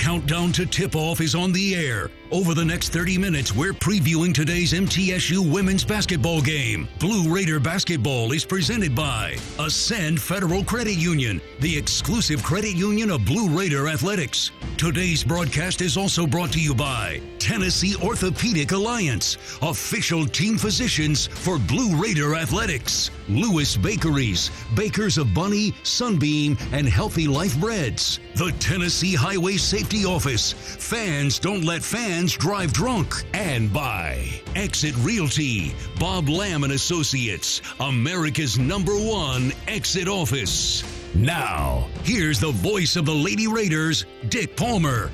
countdown to tip off is on the air. Over the next 30 minutes, we're previewing today's MTSU women's basketball game. Blue Raider basketball is presented by Ascend Federal Credit Union, the exclusive credit union of Blue Raider Athletics. Today's broadcast is also brought to you by Tennessee Orthopedic Alliance, official team physicians for Blue Raider Athletics. Lewis Bakeries, bakers of Bunny, Sunbeam, and Healthy Life Breads. The Tennessee Highway Safety Office. Fans don't let fans drive drunk. And by Exit Realty, Bob Lamb and Associates, America's number one exit office. Now, here's the voice of the Lady Raiders, Dick Palmer.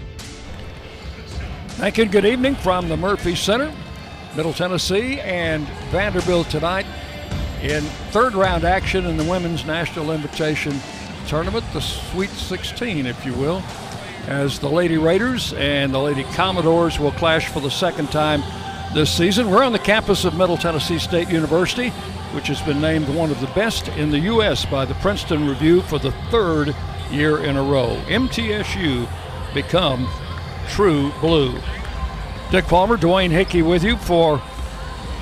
Thank you. Good evening from the Murphy Center, Middle Tennessee, and Vanderbilt tonight in third round action in the Women's National Invitation Tournament, the Sweet 16, if you will, as the Lady Raiders and the Lady Commodores will clash for the second time this season. We're on the campus of Middle Tennessee State University, which has been named one of the best in the U.S. by the Princeton Review for the third year in a row. MTSU become true blue. Dick Palmer, Dwayne Hickey with you for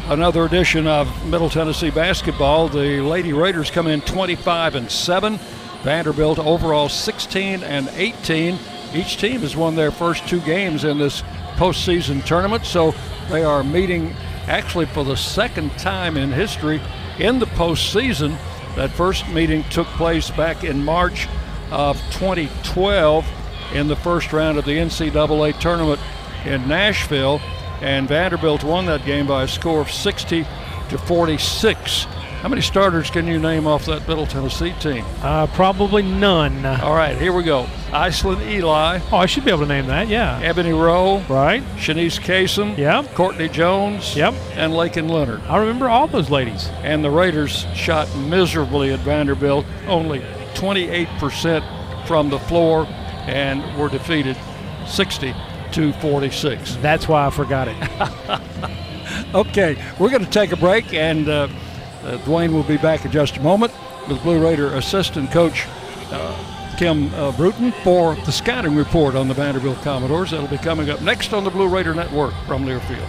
another edition of Middle Tennessee basketball. The Lady Raiders come in 25 and 7. Vanderbilt overall 16 and 18. Each team has won their first two games in this postseason tournament, so they are meeting actually for the second time in history in the postseason. That first meeting took place back in March of 2012 in the first round of the NCAA tournament in Nashville and Vanderbilt won that game by a score of 60 to 46. How many starters can you name off that Middle Tennessee team? Uh, probably none. All right, here we go. Icelyn Elie. Oh, I should be able to name that, yeah. Ebony Rowe. Right. Shanice Cason. Yep. Courtney Jones. Yep. And Lakin Leonard. I remember all those ladies. And the Raiders shot miserably at Vanderbilt, only 28% from the floor, and were defeated 60 to 46. That's why I forgot it. okay, we're going to take a break, and uh, uh, Dwayne will be back in just a moment with Blue Raider assistant coach uh, Kim uh, Brewton for the scouting report on the Vanderbilt Commodores. That'll be coming up next on the Blue Raider Network from Learfield.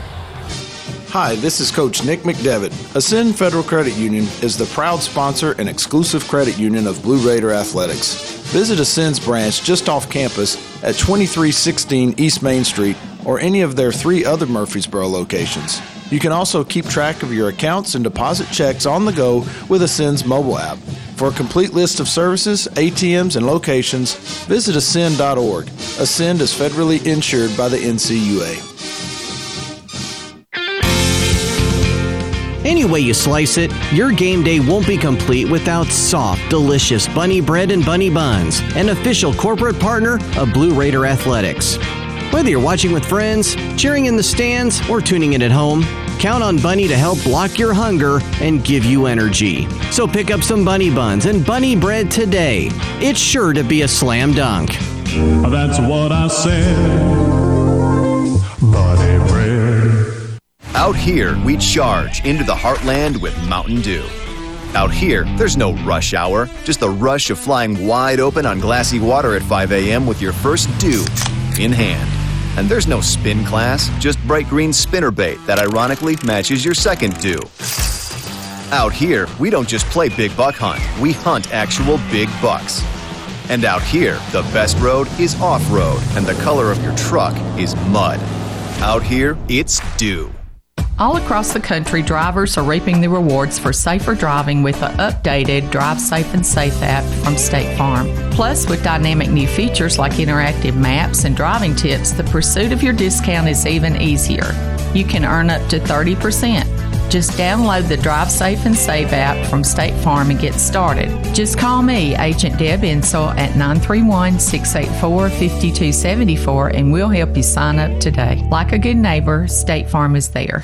Hi, this is Coach Nick McDevitt. Ascend Federal Credit Union is the proud sponsor and exclusive credit union of Blue Raider Athletics. Visit Ascend's branch just off campus at 2316 East Main Street or any of their three other Murfreesboro locations. You can also keep track of your accounts and deposit checks on the go with Ascend's mobile app. For a complete list of services, ATMs, and locations, visit ascend.org. Ascend is federally insured by the NCUA. Any way you slice it, your game day won't be complete without soft, delicious bunny bread and bunny buns, an official corporate partner of Blue Raider Athletics. Whether you're watching with friends, cheering in the stands, or tuning in at home, count on Bunny to help block your hunger and give you energy. So pick up some bunny buns and bunny bread today. It's sure to be a slam dunk. That's what I said. Bunny bread. Out here, we charge into the heartland with Mountain Dew. Out here, there's no rush hour, just the rush of flying wide open on glassy water at 5 a.m. with your first dew in hand. And there's no spin class, just bright green spinner bait that ironically matches your second dew. Out here, we don't just play big buck hunt, we hunt actual big bucks. And out here, the best road is off road, and the color of your truck is mud. Out here, it's dew. All across the country, drivers are reaping the rewards for safer driving with the updated Drive Safe and Save app from State Farm. Plus, with dynamic new features like interactive maps and driving tips, the pursuit of your discount is even easier. You can earn up to 30%. Just download the Drive Safe and Save app from State Farm and get started. Just call me, Agent Deb Insel, at 931 684 5274 and we'll help you sign up today. Like a good neighbor, State Farm is there.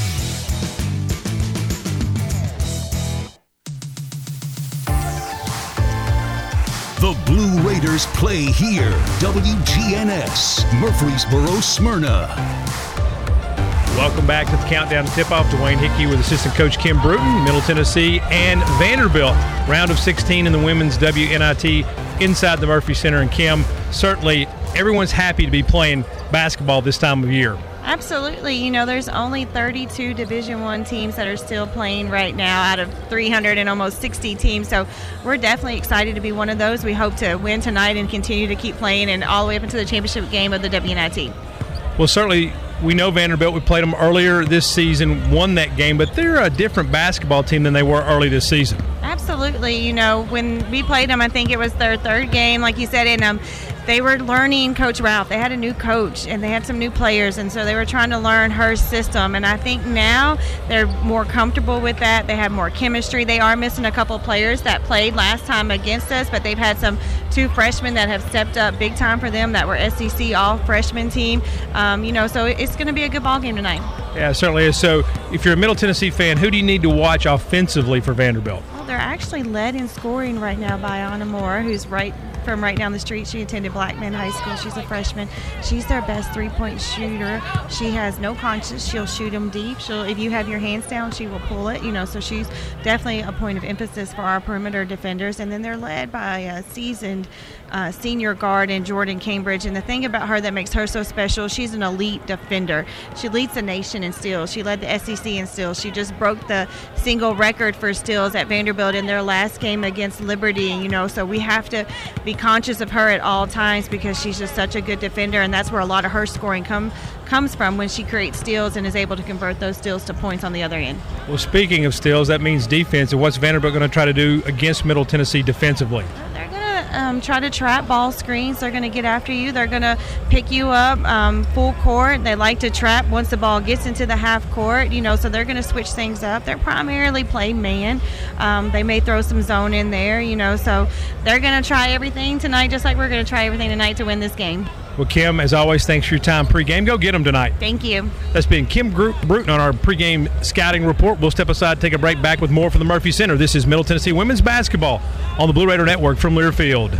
The Blue Raiders play here. WGNS, Murfreesboro, Smyrna. Welcome back to the countdown to tip off. Dwayne Hickey with assistant coach Kim Brewton, Middle Tennessee, and Vanderbilt. Round of 16 in the women's WNIT inside the Murphy Center. And Kim, certainly everyone's happy to be playing basketball this time of year. Absolutely. You know, there's only 32 Division One teams that are still playing right now out of 300 and almost 60 teams. So we're definitely excited to be one of those. We hope to win tonight and continue to keep playing and all the way up into the championship game of the WNIT. Well, certainly we know Vanderbilt. We played them earlier this season, won that game, but they're a different basketball team than they were early this season. Absolutely. You know, when we played them, I think it was their third game, like you said, and um, they were learning Coach Ralph. They had a new coach and they had some new players, and so they were trying to learn her system. And I think now they're more comfortable with that. They have more chemistry. They are missing a couple players that played last time against us, but they've had some two freshmen that have stepped up big time for them that were SEC all freshman team. Um, you know, so it's going to be a good ball game tonight. Yeah, it certainly is. So, if you're a Middle Tennessee fan, who do you need to watch offensively for Vanderbilt? Well, they're actually led in scoring right now by Iyana Moore, who's right from right down the street. She attended Blackman High School. She's a freshman. She's their best three-point shooter. She has no conscience. She'll shoot them deep. She'll, if you have your hands down, she will pull it. You know, so she's definitely a point of emphasis for our perimeter defenders. And then they're led by a seasoned uh, senior guard in Jordyn Cambridge. And the thing about her that makes her so special, she's an elite defender. She leads the nation in steals. She led the SEC in steals. She just broke the single record for steals at Vanderbilt in their last game against Liberty. You know, so we have to be conscious of her at all times because she's just such a good defender, and that's where a lot of her scoring come comes from when she creates steals and is able to convert those steals to points on the other end. Well, speaking of steals, that means defense. And what's Vanderbilt going to try to do against Middle Tennessee defensively? They're going to um, try to trap ball screens. They're going to get after you. They're going to pick you up um, full court. They like to trap once the ball gets into the half court, you know, so they're going to switch things up. They're primarily play man. Um, they may throw some zone in there, you know, so they're going to try everything tonight, just like we're going to try everything tonight to win this game. Well, Kim, as always, thanks for your time pregame. Go get them tonight. Thank you. That's been Kim Group Brewton on our pregame scouting report. We'll step aside, take a break, back with more from the Murphy Center. This is Middle Tennessee women's basketball on the Blue Raider Network from Learfield.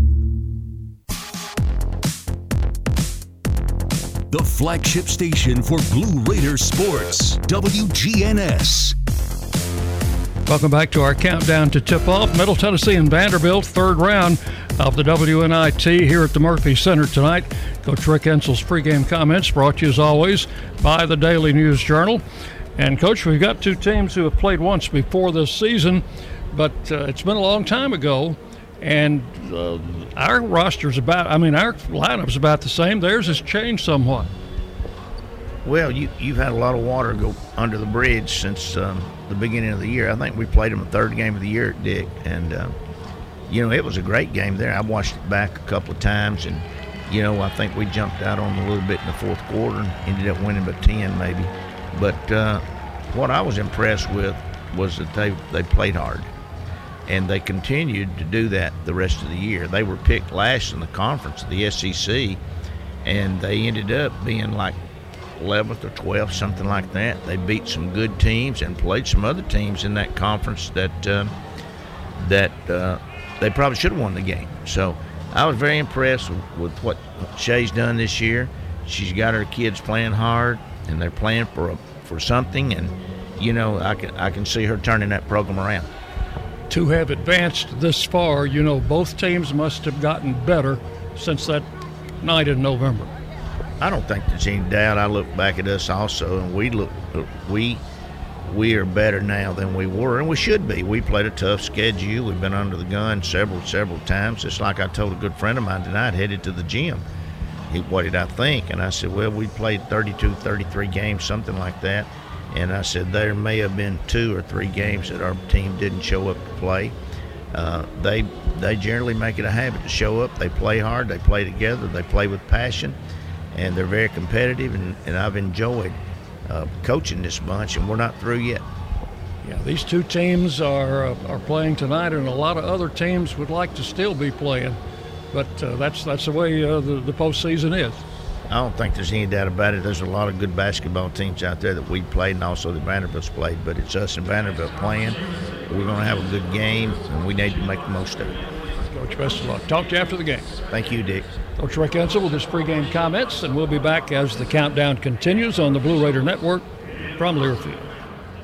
The flagship station for Blue Raider sports, WGNS. Welcome back to our countdown to tip off. Middle Tennessee and Vanderbilt, third round of the WNIT here at the Murphy Center tonight. Coach Rick Insell's pregame comments brought to you as always by the Daily News Journal. And, Coach, we've got two teams who have played once before this season, but uh, it's been a long time ago. And uh, our roster's about, I mean, our lineup's about the same. Theirs has changed somewhat. Well, you, you've had a lot of water go under the bridge since um, the beginning of the year. I think we played them the third game of the year at Dick, and uh, you know it was a great game there. I watched it back a couple of times, and you know I think we jumped out on them a little bit in the fourth quarter and ended up winning by ten maybe. But uh, what I was impressed with was that they they played hard, and they continued to do that the rest of the year. They were picked last in the conference, the SEC, and they ended up being like 11th or 12th, something like that. They beat some good teams and played some other teams in that conference that uh, that uh, they probably should have won the game. So I was very impressed with, with what Shea's done this year. She's got her kids playing hard, and they're playing for a, for something. And you know, I can I can see her turning that program around. To have advanced this far, you know, both teams must have gotten better since that night in November. I don't think there's any doubt. I look back at us also, and we look we we are better now than we were, and we should be. We played a tough schedule. We've been under the gun several several times. It's like I told a good friend of mine tonight, headed to the gym. He, what did I think? And I said, well, we played 32, 33 games, something like that. And I said there may have been two or three games that our team didn't show up to play. Uh, they they generally make it a habit to show up. They play hard. They play together. They play with passion and they're very competitive, and, and I've enjoyed uh, coaching this bunch, and we're not through yet. Yeah, these two teams are uh, are playing tonight, and a lot of other teams would like to still be playing, but uh, that's that's the way uh, the the postseason is. I don't think there's any doubt about it. There's a lot of good basketball teams out there that we played, and also that Vanderbilt's played. But it's us and Vanderbilt playing. We're going to have a good game, and we need to make the most of it. Coach, best of luck. Talk to you after the game. Thank you, Dick. Coach Rick Insell with his pregame comments, and we'll be back as the countdown continues on the Blue Raider Network from Learfield.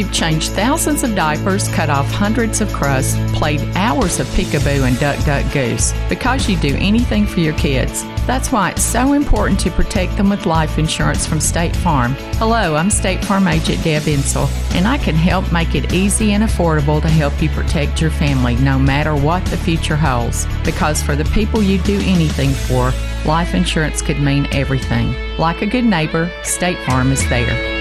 You've changed thousands of diapers, cut off hundreds of crusts, played hours of peekaboo and duck duck goose because you do anything for your kids. That's why it's so important to protect them with life insurance from State Farm. Hello, I'm State Farm agent Deb Insel, and I can help make it easy and affordable to help you protect your family no matter what the future holds. Because for the people you do anything for, life insurance could mean everything. Like a good neighbor, State Farm is there.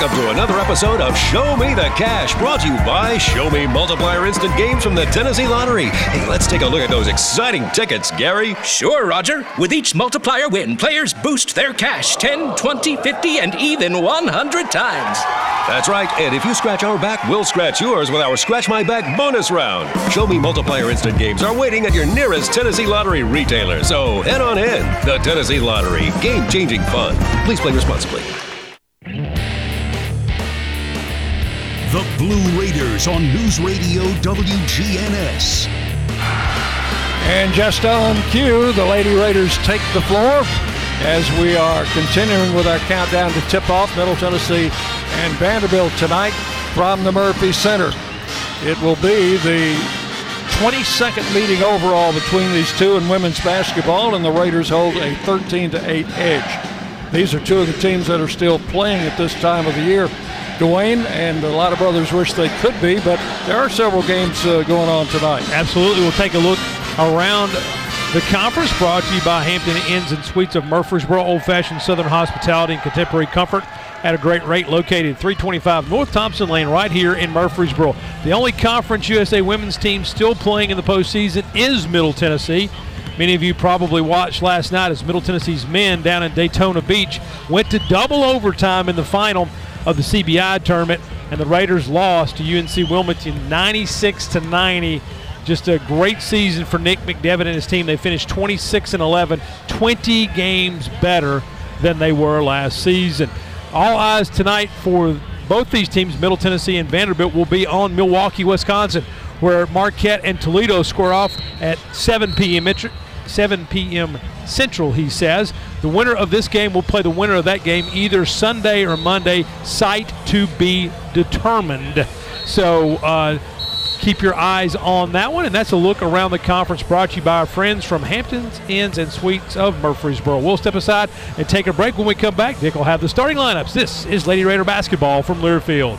Welcome to another episode of Show Me the Cash, brought to you by Show Me Multiplier Instant Games from the Tennessee Lottery. Hey, let's take a look at those exciting tickets, Gary. Sure, Roger. With each multiplier win, players boost their cash 10, 20, 50, and even 100 times. That's right, and if you scratch our back, we'll scratch yours with our Scratch My Back bonus round. Show Me Multiplier Instant Games are waiting at your nearest Tennessee Lottery retailer, so head on in. The Tennessee Lottery, game changing fun. Please play responsibly. The Blue Raiders on News Radio WGNS. And just on cue, the Lady Raiders take the floor as we are continuing with our countdown to tip off Middle Tennessee and Vanderbilt tonight from the Murphy Center. It will be the 22nd meeting overall between these two in women's basketball, and the Raiders hold a 13 to 8 edge. These are two of the teams that are still playing at this time of the year. Dwayne, and a lot of brothers wish they could be, but there are several games uh, going on tonight. Absolutely. We'll take a look around the conference brought to you by Hampton Inns and Suites of Murfreesboro, old fashioned Southern hospitality and contemporary comfort at a great rate located 325 North Thompson Lane right here in Murfreesboro. The only Conference USA women's team still playing in the postseason is Middle Tennessee. Many of you probably watched last night as Middle Tennessee's men down in Daytona Beach went to double overtime in the final of the CBI tournament, and the Raiders lost to UNC Wilmington 96 to 90. Just a great season for Nick McDevitt and his team. They finished 26 and 11, 20 games better than they were last season. All eyes tonight for both these teams, Middle Tennessee and Vanderbilt, will be on Milwaukee, Wisconsin, where Marquette and Toledo square off at 7 p.m. 7 p.m. Central, he says. The winner of this game will play the winner of that game either Sunday or Monday, site to be determined. So uh, keep your eyes on that one. And that's a look around the conference brought to you by our friends from Hamptons Inns and Suites of Murfreesboro. We'll step aside and take a break. When we come back, Dick will have the starting lineups. This is Lady Raider basketball from Learfield.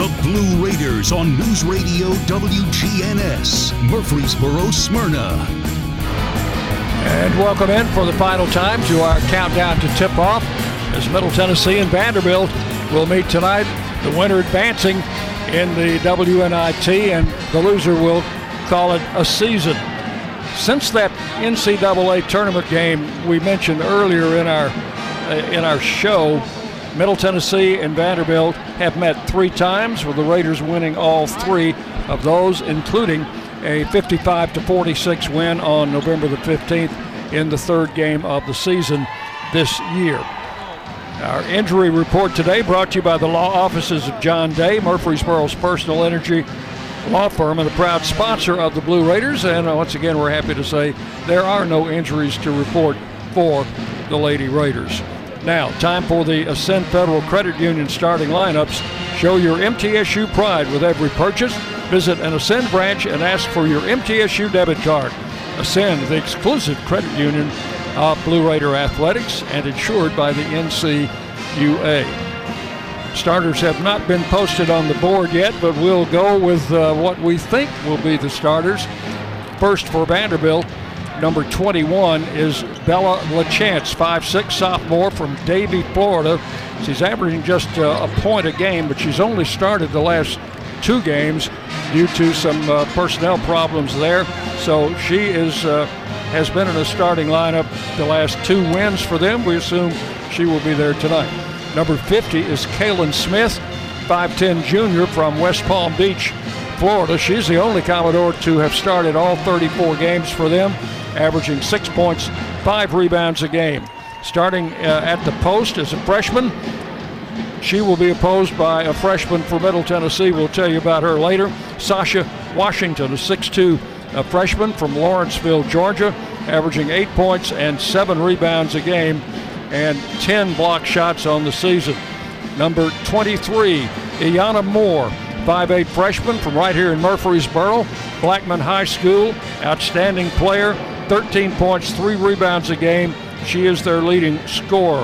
The Blue Raiders on News Radio WGNS, Murfreesboro, Smyrna. And welcome in for the final time to our countdown to tip off as Middle Tennessee and Vanderbilt will meet tonight. The winner advancing in the WNIT, and the loser will call it a season. Since that NCAA tournament game we mentioned earlier in our uh, in our show, Middle Tennessee and Vanderbilt have met three times, with the Raiders winning all three of those, including a 55 to 46 win on November the 15th in the third game of the season this year. Our injury report today brought to you by the law offices of John Day, Murfreesboro's personal energy law firm and a proud sponsor of the Blue Raiders. And uh, once again, we're happy to say there are no injuries to report for the Lady Raiders. Now, time for the Ascend Federal Credit Union starting lineups. Show your MTSU pride with every purchase. Visit an Ascend branch and ask for your MTSU debit card. Ascend, the exclusive credit union of Blue Raider Athletics and insured by the NCUA. Starters have not been posted on the board yet, but we'll go with uh, what we think will be the starters. First for Vanderbilt, number 21 is Bella LaChance, 5'6 sophomore from Davie, Florida. She's averaging just uh, a point a game, but she's only started the last two games due to some uh, personnel problems there. So she is uh, has been in the starting lineup the last two wins for them. We assume she will be there tonight. Number 50 is Kaylin Smith, 5'10 junior from West Palm Beach, Florida. She's the only Commodore to have started all 34 games for them, averaging six points, five rebounds a game. Starting uh, at the post as a freshman, she will be opposed by a freshman from Middle Tennessee. We'll tell you about her later. Sacha Washington, a 6'2 a freshman from Lawrenceville, Georgia, averaging eight points and seven rebounds a game and 10 block shots on the season. Number 23, Iyana Moore, 5'8 freshman from right here in Murfreesboro, Blackman High School, outstanding player, 13 points, three rebounds a game. She is their leading scorer.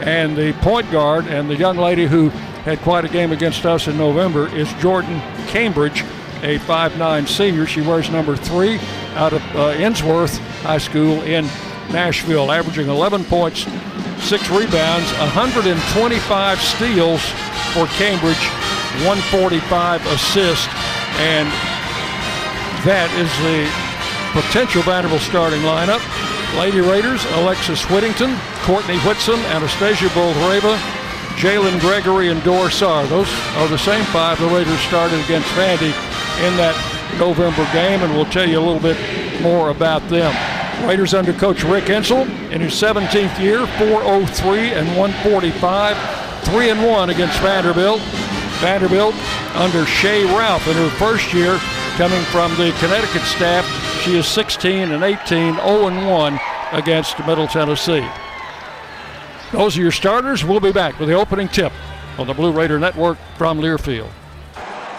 And the point guard and the young lady who had quite a game against us in November is Jordyn Cambridge, a 5'9 senior. She wears number three out of uh, Ensworth High School in Nashville, averaging 11 points, six rebounds, 125 steals for Cambridge, 145 assists, and that is the potential Vanderbilt starting lineup. Lady Raiders, Alexis Whittington, Courtney Whitson, Anastasia Boldyreva, Jalynn Gregory, and Dor Saar. Those are the same five the Raiders started against Vandy in that November game, and we'll tell you a little bit more about them. Raiders under coach Rick Insell in his 17th year, 403 and 145, 3 and 1 against Vanderbilt. Vanderbilt under Shea Ralph in her first year, coming from the Connecticut staff. She is 16 and 18, 0 and 1 against Middle Tennessee. Those are your starters. We'll be back with the opening tip on the Blue Raider Network from Learfield.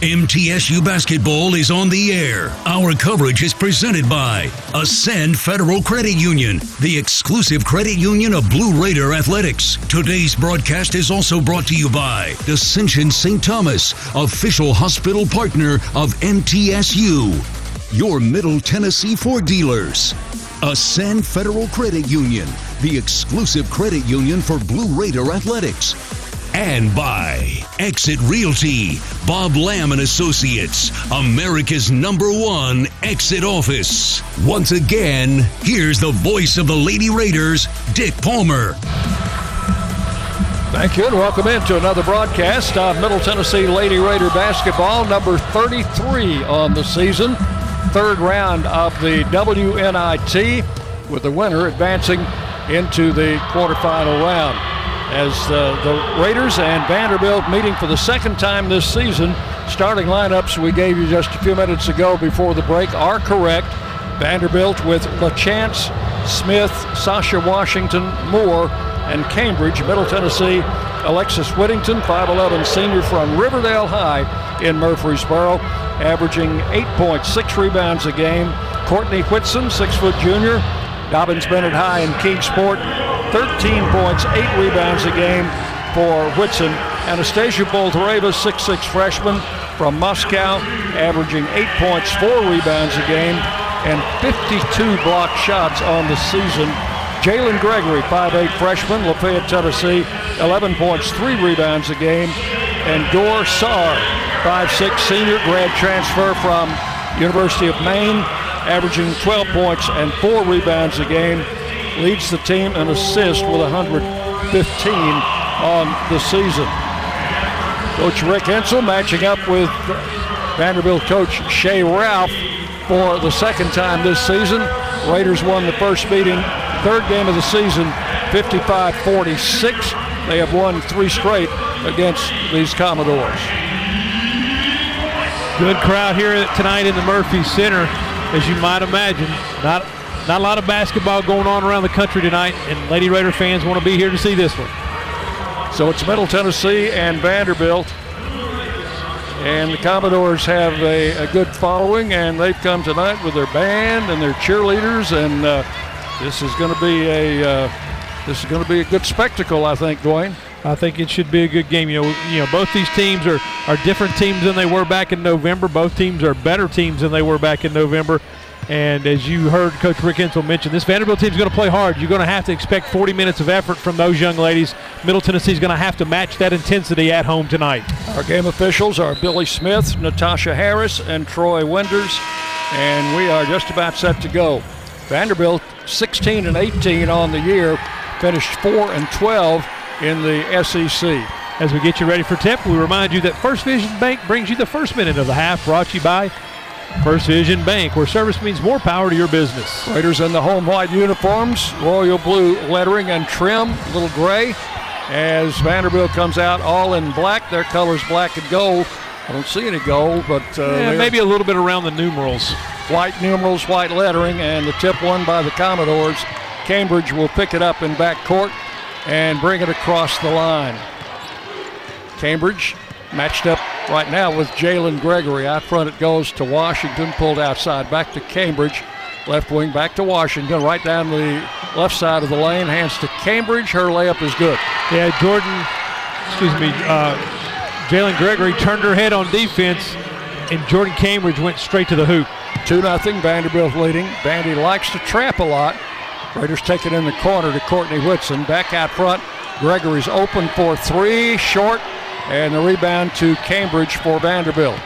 MTSU basketball is on the air. Our coverage is presented by Ascend Federal Credit Union, the exclusive credit union of Blue Raider Athletics. Today's broadcast is also brought to you by Ascension St. Thomas, official hospital partner of MTSU. Your Middle Tennessee Ford dealers. Ascend Federal Credit Union, the exclusive credit union for Blue Raider Athletics and by Exit Realty, Bob Lamb and Associates, America's number one exit office. Once again, here's the voice of the Lady Raiders, Dick Palmer. Thank you, and welcome into another broadcast of Middle Tennessee Lady Raider basketball, number 33 on the season. Third round of the WNIT, with the winner advancing into the quarterfinal round as uh, the Raiders and Vanderbilt meeting for the second time this season. Starting lineups we gave you just a few minutes ago before the break are correct. Vanderbilt with LaChance, Smith, Sacha Washington, Moore, and Cambridge. Middle Tennessee, Alexis Whittington, 5'11 senior from Riverdale High in Murfreesboro, averaging 8.6 rebounds a game. Courtney Whitson, 6 foot junior, Dobyns-Bennett High in Kingsport, 13 points, 8 rebounds a game for Whitson. Anastasia Boldyreva, 6'6 freshman from Moscow, averaging 8 points, 4 rebounds a game, and 52 block shots on the season. Jalynn Gregory, 5'8 freshman, Lafayette, Tennessee, 11 points, 3 rebounds a game. And Dor Saar, 5'6 senior, grad transfer from University of Maine, averaging 12 points and 4 rebounds a game leads the team in assists with 115 on the season. Coach Rick Insell matching up with Vanderbilt coach Shea Ralph for the second time this season. Raiders won the first meeting, third game of the season, 55-46. They have won three straight against these Commodores. Good crowd here tonight in the Murphy Center, as you might imagine. Not not a lot of basketball going on around the country tonight, and Lady Raider fans want to be here to see this one. So it's Middle Tennessee and Vanderbilt. And the Commodores have a, a good following, and they've come tonight with their band and their cheerleaders, and uh, this is going to be a uh, this is going to be a good spectacle, I think, Dwayne. I think it should be a good game. You know, you know, both these teams are, are different teams than they were back in November. Both teams are better teams than they were back in November. And as you heard Coach Rick Insell mention, this Vanderbilt team is going to play hard. You're going to have to expect 40 minutes of effort from those young ladies. Middle Tennessee is going to have to match that intensity at home tonight. Our game officials are Billy Smith, Natasha Harris, and Troy Wenders, and we are just about set to go. Vanderbilt 16 and 18 on the year, finished 4 and 12 in the SEC. As we get you ready for tip, we remind you that First Vision Bank brings you the first minute of the half, brought to you by First Vision Bank, where service means more power to your business. Raiders in the home white uniforms, royal blue lettering and trim, little gray. As Vanderbilt comes out all in black, their colors black and gold. I don't see any gold, but uh, yeah, maybe a little bit around the numerals. White numerals, white lettering, and the tip won by the Commodores. Cambridge will pick it up in back court and bring it across the line. Cambridge matched up right now with Jalynn Gregory. Out front it goes to Washington, pulled outside, back to Cambridge. Left wing back to Washington, right down the left side of the lane, hands to Cambridge. Her layup is good. Yeah, Jordyn, excuse me, uh, Jalynn Gregory turned her head on defense, and Jordyn Cambridge went straight to the hoop. 2 0 Vanderbilt leading. Vandy likes to trap a lot. Raiders take it in the corner to Courtney Whitson. Back out front. Gregory's open for three, short, and the rebound to Cambridge for Vanderbilt.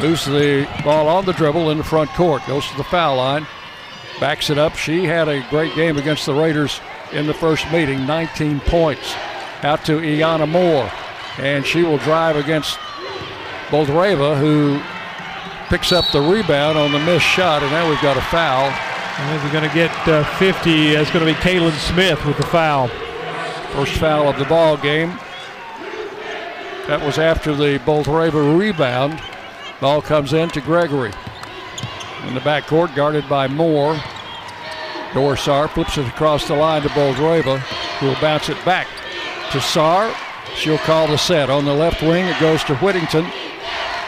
Moves the ball on the dribble in the front court. Goes to the foul line. Backs it up. She had a great game against the Raiders in the first meeting, 19 points. Out to Iyana Moore. And she will drive against Boldyreva, who picks up the rebound on the missed shot. And now we've got a foul. And we're going to get uh, 50. It's going to be Kaylin Smith with the foul. First foul of the ball game. That was after the Boldyreva rebound. Ball comes in to Gregory. In the backcourt, guarded by Moore. Dor Saar flips it across the line to Boldyreva, who will bounce it back to Saar. She'll call the set. On the left wing, it goes to Whittington.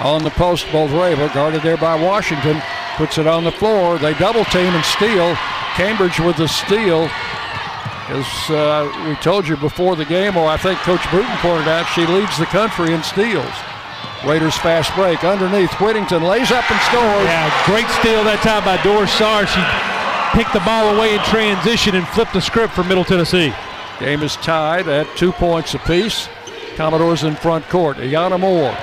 On the post, Boldyreva, guarded there by Washington, puts it on the floor. They double team and steal. Cambridge with the steal. As uh, we told you before the game, or I think Coach Brewton pointed out, she leads the country in steals. Raiders fast break underneath. Whittington lays up and scores. Yeah, great steal that time by Doris Dor Saar. She picked the ball away in transition and flipped the script for Middle Tennessee. Game is tied at two points apiece. Commodores in front court. Iyana Moore.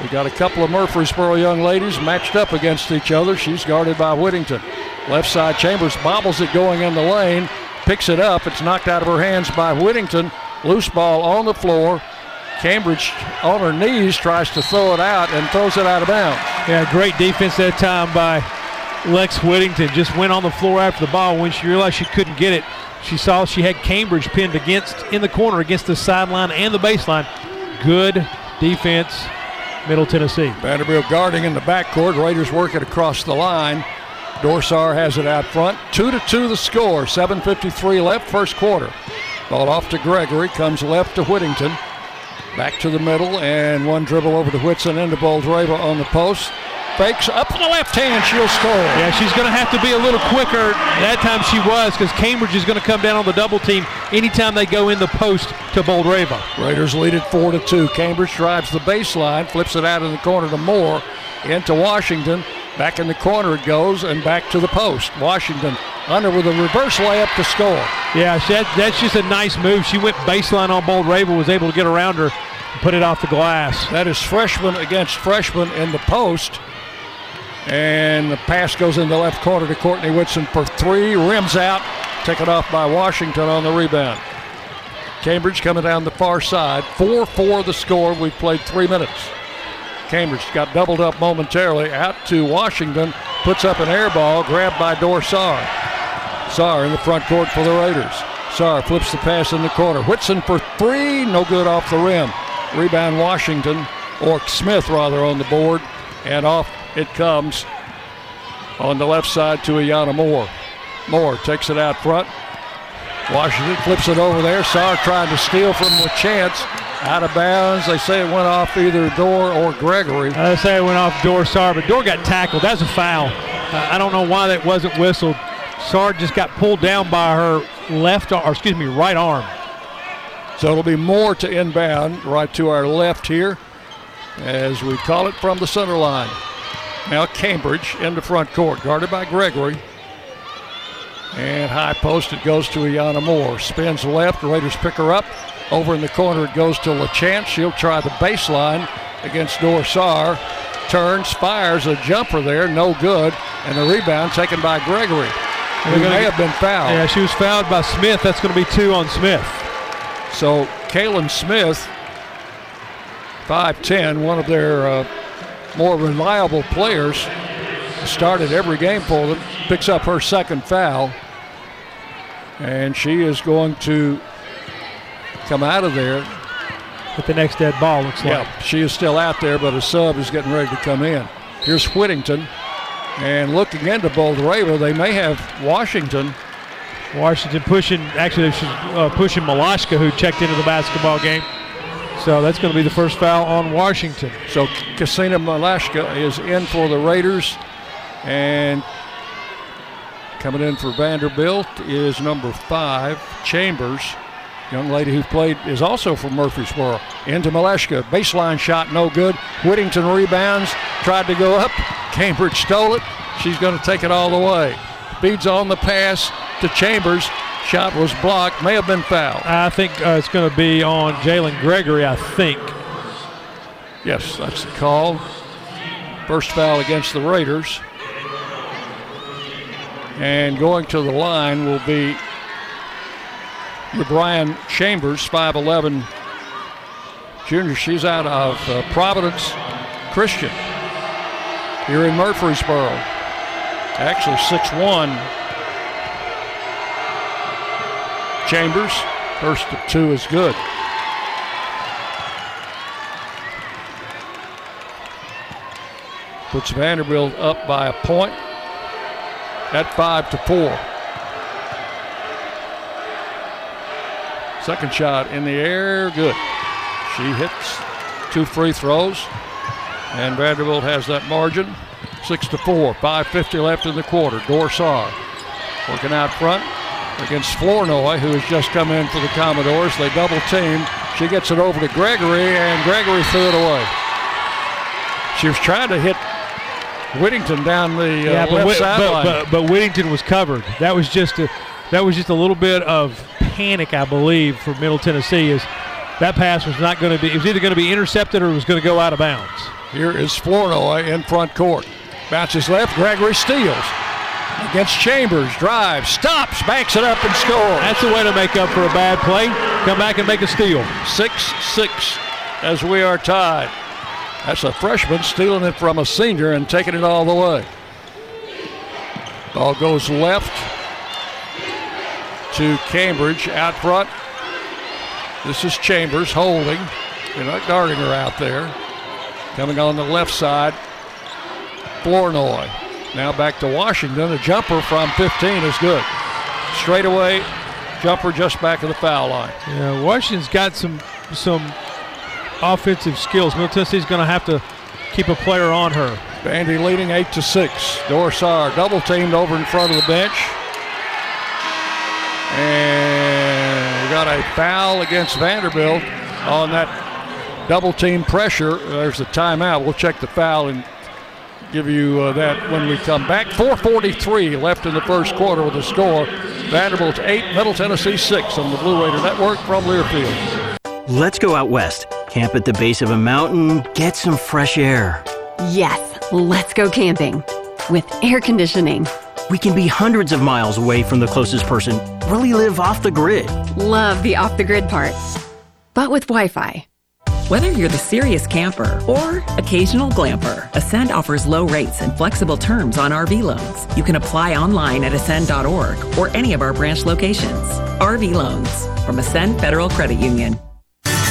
We got a couple of Murfreesboro young ladies matched up against each other. She's guarded by Whittington. Left side Chambers bobbles it going in the lane, picks it up. It's knocked out of her hands by Whittington. Loose ball on the floor. Cambridge on her knees tries to throw it out and throws it out of bounds. Yeah, great defense that time by Lex Whittington. Just went on the floor after the ball. When she realized she couldn't get it, she saw she had Cambridge pinned against in the corner against the sideline and the baseline. Good defense, Middle Tennessee. Vanderbilt guarding in the backcourt. Raiders working across the line. Dor Saar has it out front. Two to two the score. 7.53 left, first quarter. Ball off to Gregory. Comes left to Whittington. Back to the middle, and one dribble over to Whitson into Boldyreva on the post. Fakes up in the left hand, she'll score. Yeah, she's going to have to be a little quicker. That time she was because Cambridge is going to come down on the double team anytime they go in the post to Boldyreva. Raiders lead it 4 to 2. Cambridge drives the baseline, flips it out in the corner to Moore, into Washington. Back in the corner it goes, and back to the post. Washington under with a reverse layup to score. Yeah, that, that's just a nice move. She went baseline on Boldyreva, was able to get around her and put it off the glass. That is freshman against freshman in the post. And the pass goes in the left corner to Courtney Whitson for three. Rims out. Taken off by Washington on the rebound. Cambridge coming down the far side. 4 4 the score. We've played three minutes. Cambridge got doubled up momentarily. Out to Washington. Puts up an air ball. Grabbed by Dorsar. Saar in the front court for the Raiders. Saar flips the pass in the corner. Whitson for three. No good off the rim. Rebound Washington, or Smith rather, on the board. And off it comes on the left side to Iyana Moore. Moore takes it out front. Washington flips it over there. Saar trying to steal from the chance. Out of bounds. They say it went off either Dor or Gregory. Uh, they say it went off Dor Saar, but Dor got tackled. That's a foul. Uh, I don't know why that wasn't whistled. Saar just got pulled down by her left, or excuse me, right arm. So it'll be more to inbound right to our left here as we call it from the center line. Now Cambridge in the front court, guarded by Gregory. And high post, it goes to Iyana Moore. Spins left, Raiders pick her up. Over in the corner, it goes to LaChance. She'll try the baseline against Dor Saar. Turns, fires a jumper there, no good. And the rebound taken by Gregory. Who may have been fouled. Yeah, she was fouled by Smith. That's going to be two on Smith. So Kaylin Smith, 5'10, one of their uh, more reliable players, started every game for them, picks up her second foul. And she is going to come out of there. With the next dead ball, looks like. Yeah, she is still out there, but a sub is getting ready to come in. Here's Whittington. And looking into Boldyreva, they may have Washington. Washington pushing, actually, she's uh, pushing Malashka, who checked into the basketball game. So that's going to be the first foul on Washington. So Kasina Malashka is in for the Raiders. And coming in for Vanderbilt is number five, Chambers. Young lady who played is also from Murfreesboro. Into Malashka. Baseline shot, no good. Whittington rebounds. Tried to go up. Cambridge stole it. She's going to take it all the way. Feeds on the pass to Chambers. Shot was blocked. May have been fouled. I think uh, it's going to be on Jalynn Gregory, I think. Yes, that's the call. First foul against the Raiders. And going to the line will be Brian Chambers, 5'11 junior. She's out of uh, Providence Christian here in Murfreesboro. Actually, 6'1. Chambers, first two is good. Puts Vanderbilt up by a point at five to four. Second shot in the air, good. She hits two free throws, and Vanderbilt has that margin. Six to four, 5.50 left in the quarter. Dor Saar working out front against Flournoy, who has just come in for the Commodores. They double team. She gets it over to Gregory, and Gregory threw it away. She was trying to hit Whittington down the uh, yeah, but, left sideline. but, but, but Whittington was covered. That was just a that was just a little bit of panic, I believe, for Middle Tennessee. Is that pass was not going to be? It was either going to be intercepted or it was going to go out of bounds. Here is Flournoy in front court. Bounces left. Gregory steals. Against Chambers. Drives. Stops. backs it up and scores. That's the way to make up for a bad play. Come back and make a steal. 6 6 as we are tied. That's a freshman stealing it from a senior and taking it all the way. Ball goes left to Cambridge out front. This is Chambers holding. They're not guarding her out there. Coming on the left side, Flournoy. Now back to Washington. A jumper from 15 is good. Straight away, jumper just back of the foul line. Yeah, Washington's got some some offensive skills. Middle Tennessee's going to have to keep a player on her. Vandy leading eight to six. Dor Saar double teamed over in front of the bench. And we got a foul against Vanderbilt on that double team pressure. There's a timeout. We'll check the foul and give you uh, that when we come back. 4:43 left in the first quarter with the score. Vanderbilt eight, Middle Tennessee six on the Blue Raider Network from Learfield. Let's go out west. Camp at the base of a mountain, get some fresh air. Yes, let's go camping with air conditioning. We can be hundreds of miles away from the closest person, really live off the grid. Love the off the grid part. But with Wi Fi. Whether you're the serious camper or occasional glamper, Ascend offers low rates and flexible terms on RV loans. You can apply online at ascend.org or any of our branch locations. RV loans from Ascend Federal Credit Union.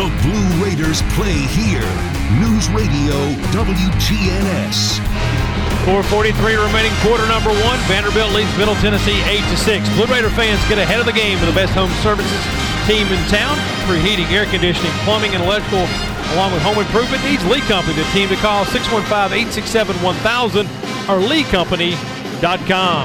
The Blue Raiders play here. News Radio WGNS. 443 remaining quarter number one. Vanderbilt leads Middle Tennessee 8 to 6. Blue Raider fans get ahead of the game with the best home services team in town. Free heating, air conditioning, plumbing, and electrical, along with home improvement needs Lee Company. The team to call 615-867-1000 or leecompany.com.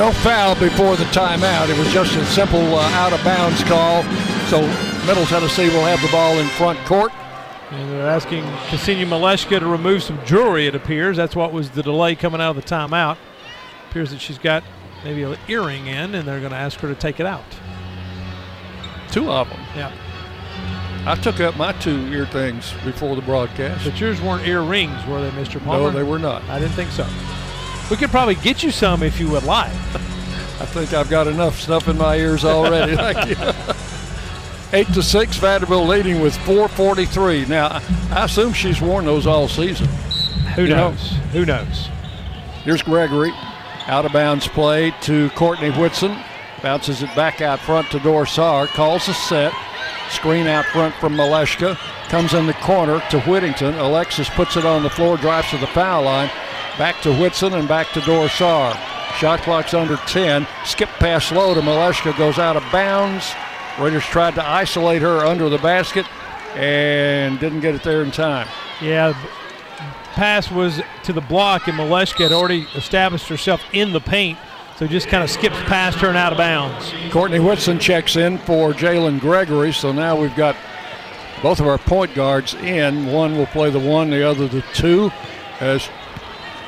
No foul before the timeout. It was just a simple uh, out of bounds call. So Middle Tennessee will have the ball in front court. And they're asking Ksenia Maleshka to remove some jewelry, it appears. That's what was the delay coming out of the timeout. appears that she's got maybe an earring in, and they're going to ask her to take it out. Two of them. Yeah. I took up my two ear things before the broadcast. But yours weren't earrings, were they, Mr. Palmer? No, they were not. I didn't think so. We could probably get you some if you would like. I think I've got enough stuff in my ears already. Thank you. Eight to six, Vanderbilt leading with 4:43. Now, I assume she's worn those all season. Who You know, knows? Who knows? Here's Gregory, out of bounds play to Courtney Whitson, bounces it back out front to Dor Saar, calls a set, screen out front from Maleshka, comes in the corner to Whittington. Alexis puts it on the floor, drives to the foul line, back to Whitson and back to Dor Saar. Shot clock's under 10. Skip pass low to Maleshka, goes out of bounds. Raiders tried to isolate her under the basket and didn't get it there in time. Yeah, pass was to the block, and Maleshka had already established herself in the paint, so just kind of skips past her and out of bounds. Courtney Whitson checks in for Jalynn Gregory, so now we've got both of our point guards in. One will play the one, the other the two, as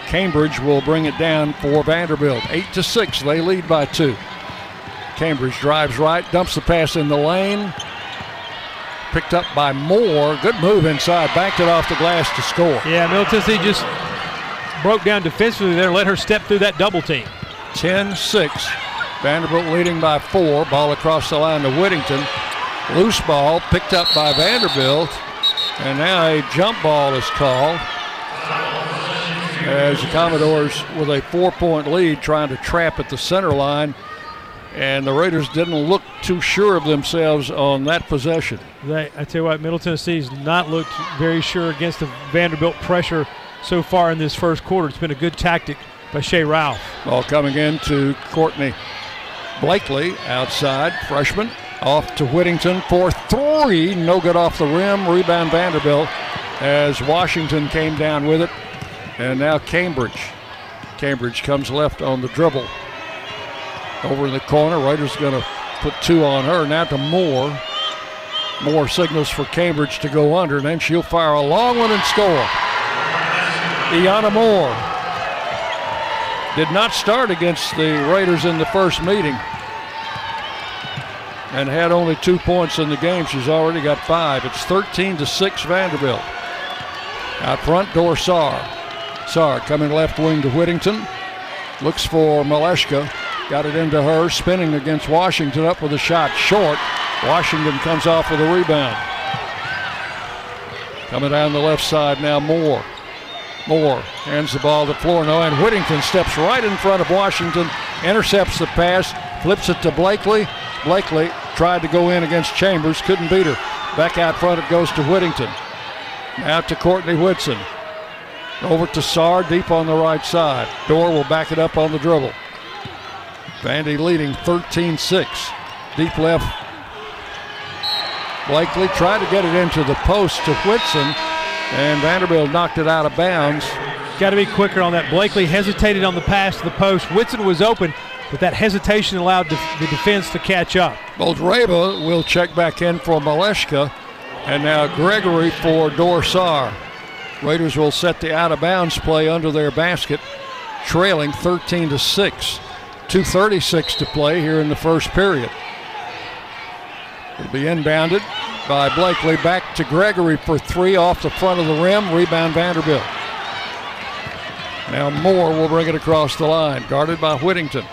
Cambridge will bring it down for Vanderbilt. Eight to six, they lead by two. Cambridge drives right, dumps the pass in the lane. Picked up by Moore. Good move inside, backed it off the glass to score. Yeah, Middle Tennessee just broke down defensively there, let her step through that double team. 10 6. Vanderbilt leading by four. Ball across the line to Whittington. Loose ball picked up by Vanderbilt. And now a jump ball is called. As the Commodores, with a four point lead, trying to trap at the center line. And the Raiders didn't look too sure of themselves on that possession. They, I tell you what, Middle Tennessee's not looked very sure against the Vanderbilt pressure so far in this first quarter. It's been a good tactic by Shea Ralph. Ball coming in to Courtney Blakely outside, freshman. Off to Whittington for three. No good off the rim. Rebound Vanderbilt as Washington came down with it. And now Cambridge. Cambridge comes left on the dribble. Over in the corner. Raiders going to put two on her. Now to Moore. Moore signals for Cambridge to go under, and then she'll fire a long one and score. Iyana Moore did not start against the Raiders in the first meeting and had only two points in the game. She's already got five. It's 13 to 6 Vanderbilt. Out front, Dorsar. Saar coming left wing to Whittington. Looks for Maleshka. Got it into her, spinning against Washington, up with a shot short. Washington comes off with a rebound. Coming down the left side now, Moore. Moore hands the ball to Flournoy, and Whittington steps right in front of Washington, intercepts the pass, flips it to Blakely. Blakely tried to go in against Chambers, couldn't beat her. Back out front, it goes to Whittington. Now to Courtney Whitson. Over to Saar, deep on the right side. Dor will back it up on the dribble. Vandy leading 13 6. Deep left. Blakely tried to get it into the post to Whitson, and Vanderbilt knocked it out of bounds. Got to be quicker on that. Blakely hesitated on the pass to the post. Whitson was open, but that hesitation allowed the defense to catch up. Boldyreva will check back in for Maleshka, and now Gregory for Dor Saar. Raiders will set the out of bounds play under their basket, trailing 13 to 6. 2.36 to play here in the first period. It'll be inbounded by Blakely back to Gregory for three off the front of the rim. Rebound Vanderbilt. Now Moore will bring it across the line, guarded by Whittington.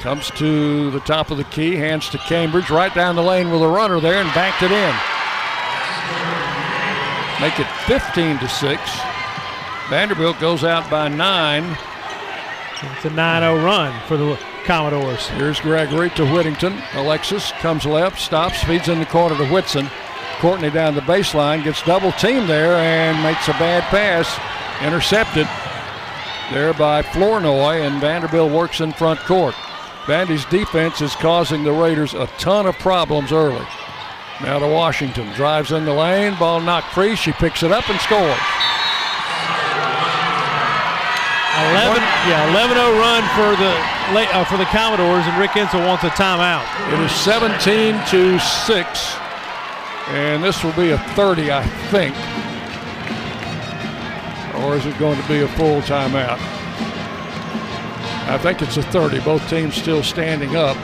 Comes to the top of the key, hands to Cambridge, right down the lane with a runner there and backed it in. Make it 15 to 6. Vanderbilt goes out by nine. It's a 9 0 run for the Commodores. Here's Gregory to Whittington. Alexis comes left, stops, feeds in the corner to Whitson. Courtney down the baseline, gets double teamed there and makes a bad pass. Intercepted there by Flournoy, and Vanderbilt works in front court. Vandy's defense is causing the Raiders a ton of problems early. Now to Washington. Drives in the lane, ball knocked free. She picks it up and scores. 11, yeah, 11-0 run for the uh, for the Commodores, and Rick Insell wants a timeout. It is 17 to six, and this will be a 30, I think. Or is it going to be a full timeout? I think it's a 30. Both teams still standing up.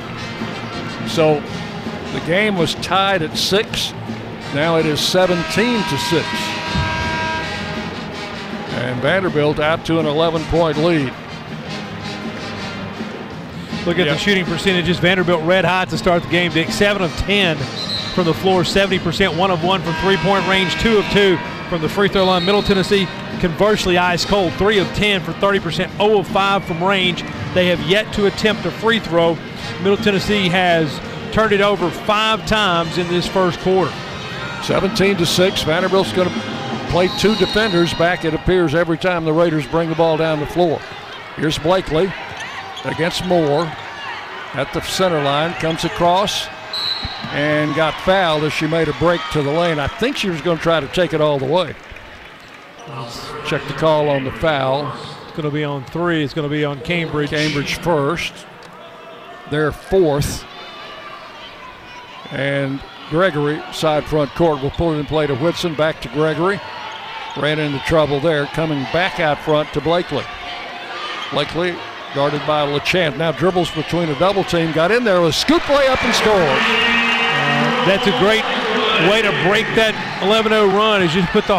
So the game was tied at six. Now it is 17 to six and Vanderbilt out to an 11 point lead. Look at yep. the shooting percentages. Vanderbilt red hot to start the game. Dick, 7 of 10 from the floor, 70%, 1 of 1 from three point range, 2 of 2 from the free throw line. Middle Tennessee, conversely, ice cold, 3 of 10 for 30%, 0 of 5 from range. They have yet to attempt a free throw. Middle Tennessee has turned it over five times in this first quarter. 17 to 6. Vanderbilt's going to play two defenders back, it appears, every time the Raiders bring the ball down the floor. Here's Blakely against Moore at the center line, comes across and got fouled as she made a break to the lane. I think she was going to try to take it all the way. Check the call on the foul. It's going to be on three. It's going to be on Cambridge. Cambridge first. They're fourth. And Gregory, side front court, will pull it in play to Whitson. Back to Gregory. Ran into trouble there, coming back out front to Blakely. Blakely guarded by LeChant. Now dribbles between a double team. Got in there with a scoop layup and scores. Uh, that's a great way to break that 11-0 run is just put the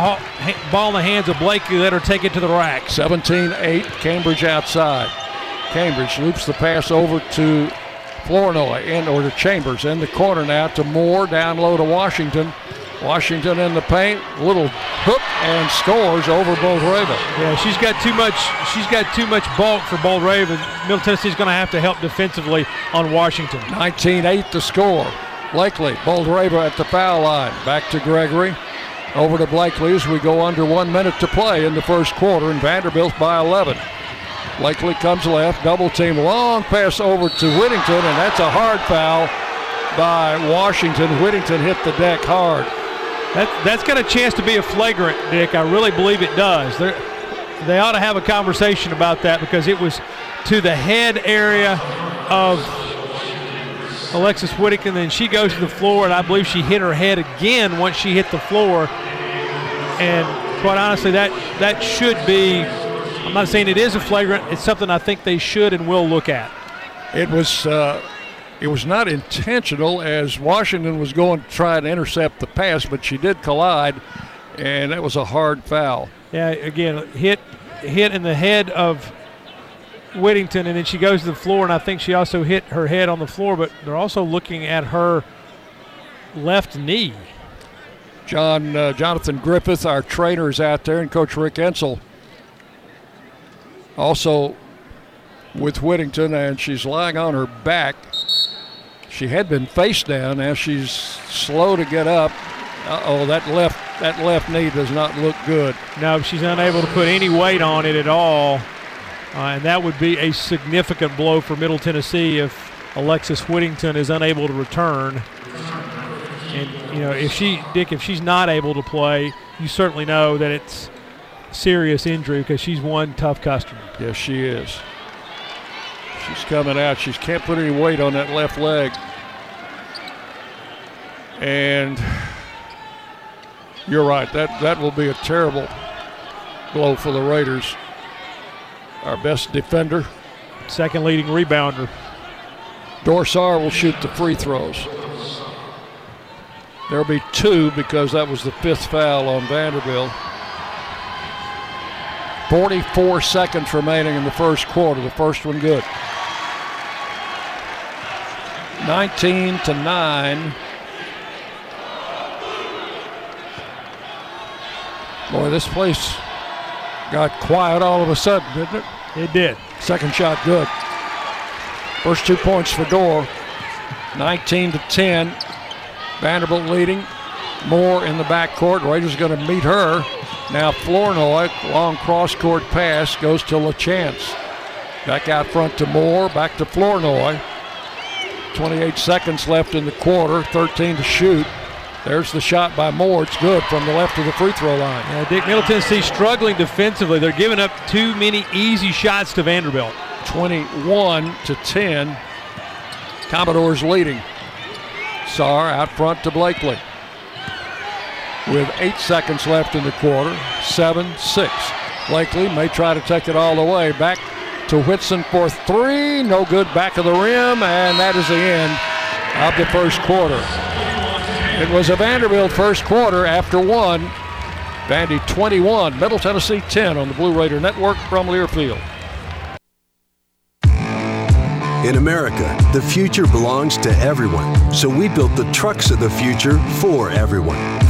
ball in the hands of Blakely, let her take it to the rack. 17-8, Cambridge outside. Cambridge loops the pass over to Flournoy in or to Chambers in the corner now to Moore down low to Washington. Washington in the paint, little hook and scores over Boldyreva. Yeah, she's got too much. She's got too much bulk for Boldyreva. Middle Tennessee's going to have to help defensively on Washington. 19-8 to score. Blakely, Boldyreva at the foul line. Back to Gregory. Over to Blakely as we go under one minute to play in the first quarter, and Vanderbilt by 11. Blakely comes left, double team, long pass over to Whittington, and that's a hard foul by Washington. Whittington hit the deck hard. That, that's got a chance to be a flagrant, Dick. I really believe it does. They're, they ought to have a conversation about that because it was to the head area of Alexis Whittington. Then she goes to the floor, and I believe she hit her head again once she hit the floor. And quite honestly, that that should be. I'm not saying it is a flagrant. It's something I think they should and will look at. It was. Uh, it was not intentional as Washington was going to try and intercept the pass, but she did collide, and that was a hard foul. Yeah, again, hit hit in the head of Whittington, and then she goes to the floor, and I think she also hit her head on the floor, but they're also looking at her left knee. John uh, Jonathan Griffith, our trainer, is out there, and Coach Rick Insell also with Whittington, and she's lying on her back. She had been face down. Now she's slow to get up. oh, that left that left knee does not look good. No, she's unable to put any weight on it at all, uh, and that would be a significant blow for Middle Tennessee if Alexis Whittington is unable to return. And you know, if she Dick, if she's not able to play, you certainly know that it's serious injury because she's one tough customer. Yes, she is. She's coming out. She can't put any weight on that left leg. And you're right. That that will be a terrible blow for the Raiders. Our best defender, second leading rebounder. Dor Saar will shoot the free throws. There'll be two because that was the fifth foul on Vanderbilt. 44 seconds remaining in the first quarter. The first one good. 19 to 9. Boy, this place got quiet all of a sudden, didn't it? It did. Second shot good. First two points for Dor. 19 to 10. Vanderbilt leading. Moore in the backcourt. Raiders going to meet her. Now Flournoy, long cross court pass goes to LaChance. Back out front to Moore. Back to Flournoy. 28 seconds left in the quarter, 13 to shoot. There's the shot by Moore. It's good from the left of the free throw line. Yeah, Dick Middle Tennessee struggling defensively. They're giving up too many easy shots to Vanderbilt. 21 to 10. Commodores leading. Saar out front to Blakely. With eight seconds left in the quarter, 7 6. Blakely may try to take it all the way. Back to Whitson for three. No good back of the rim, and that is the end of the first quarter. It was a Vanderbilt first quarter after one. Vandy 21, Middle Tennessee 10 on the Blue Raider Network from Learfield. In America, the future belongs to everyone. So we built the trucks of the future for everyone.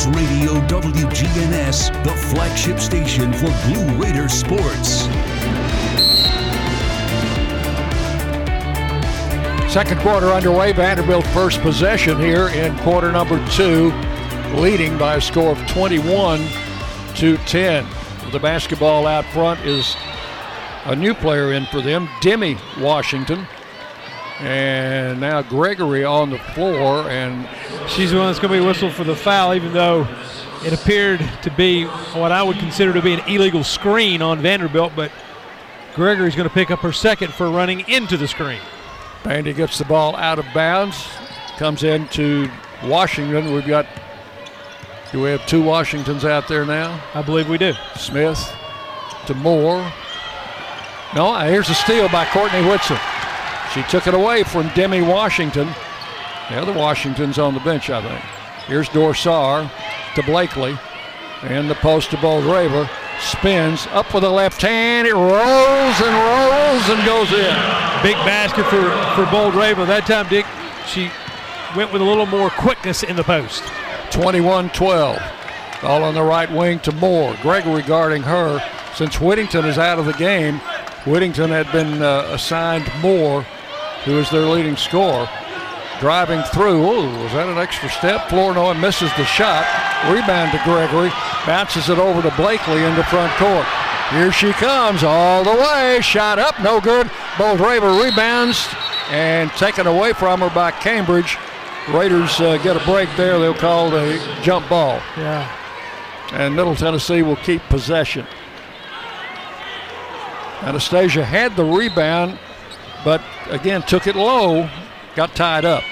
News Radio WGNS, the flagship station for Blue Raider sports. Second quarter underway. Vanderbilt first possession here in quarter number two, leading by a score of 21 to 10. The basketball out front is a new player in for them, Demi Washington. And now Gregory on the floor, and she's the one that's going to be whistled for the foul, even though it appeared to be what I would consider to be an illegal screen on Vanderbilt. But Gregory's going to pick up her second for running into the screen. Vandy gets the ball out of bounds, comes into Washington. We've got, do we have two Washingtons out there now? I believe we do. Smith to Moore. No, here's a steal by Courtney Whitson. She took it away from Demi Washington. The other Washington's on the bench, I think. Here's Dor Saar to Blakely. And the post to Boldyreva. spins up with the left hand. It rolls and rolls and goes in. Big basket for for Boldyreva. That time, Dick, she went with a little more quickness in the post. 21-12. All on the right wing to Moore. Gregory guarding her. Since Whittington is out of the game, Whittington had been uh, assigned Moore, who is their leading scorer. Driving through. Oh, was that an extra step? Flournoy misses the shot. Rebound to Gregory. Bounces it over to Blakely in the front court. Here she comes all the way. Shot up, no good. Boldyreva rebounds and taken away from her by Cambridge. Raiders uh, get a break there. They'll call a jump ball. Yeah. And Middle Tennessee will keep possession. Anastasia had the rebound, but again took it low, got tied up.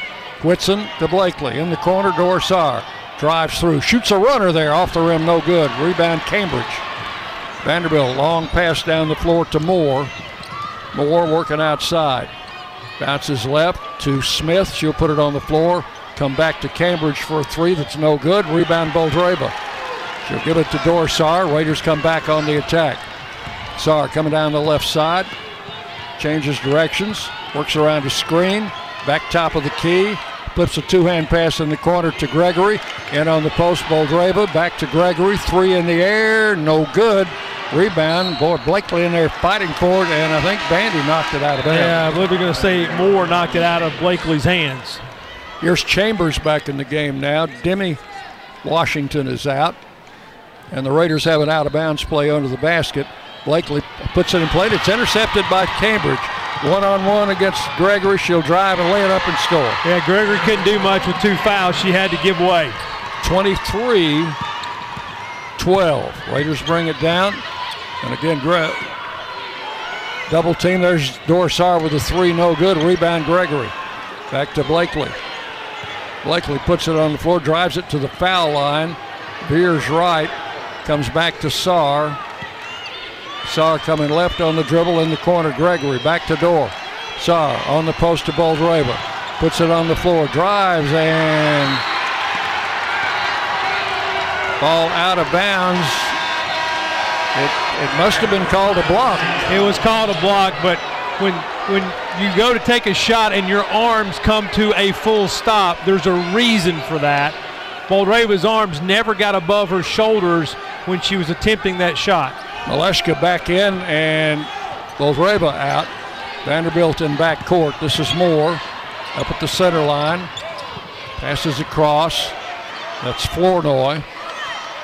Whitson to Blakely in the corner. Dor Saar drives through, shoots a runner there off the rim, no good. Rebound Cambridge. Vanderbilt long pass down the floor to Moore. Moore working outside. Bounces left to Smith. She'll put it on the floor. Come back to Cambridge for a three that's no good. Rebound Boldyreva. She'll give it to Dor Saar. Raiders come back on the attack. Saar coming down the left side. Changes directions. Works around a screen. Back top of the key. Flips a two-hand pass in the corner to Gregory. In on the post, Boldyreva. Back to Gregory. Three in the air. No good. Rebound. Boy, Blakely in there fighting for it, and I think Vandy knocked it out of bounds. Yeah, I believe we're going to say Moore knocked it out of Blakely's hands. Here's Chambers back in the game now. Demi Washington is out, and the Raiders have an out of bounds play under the basket. Blakely puts it in play. It's intercepted by Cambridge. One on one against Gregory. She'll drive and lay it up and score. Yeah, Gregory couldn't do much with two fouls. She had to give way. 23 12. Raiders bring it down. And again, Gre- double team. There's Dor Saar with a three, no good. Rebound Gregory. Back to Blakely. Blakely puts it on the floor, drives it to the foul line. Veers right, comes back to Saar. Saar coming left on the dribble in the corner. Gregory back to Dor. Saar on the post to Boldyreva. Puts it on the floor, drives, and ball out of bounds. It, it must have been called a block. It was called a block, but when when you go to take a shot and your arms come to a full stop, there's a reason for that. Boldyreva's arms never got above her shoulders when she was attempting that shot. Maleshka back in and Boldyreva out. Vanderbilt in back court. This is Moore up at the center line. Passes across. That's Flournoy.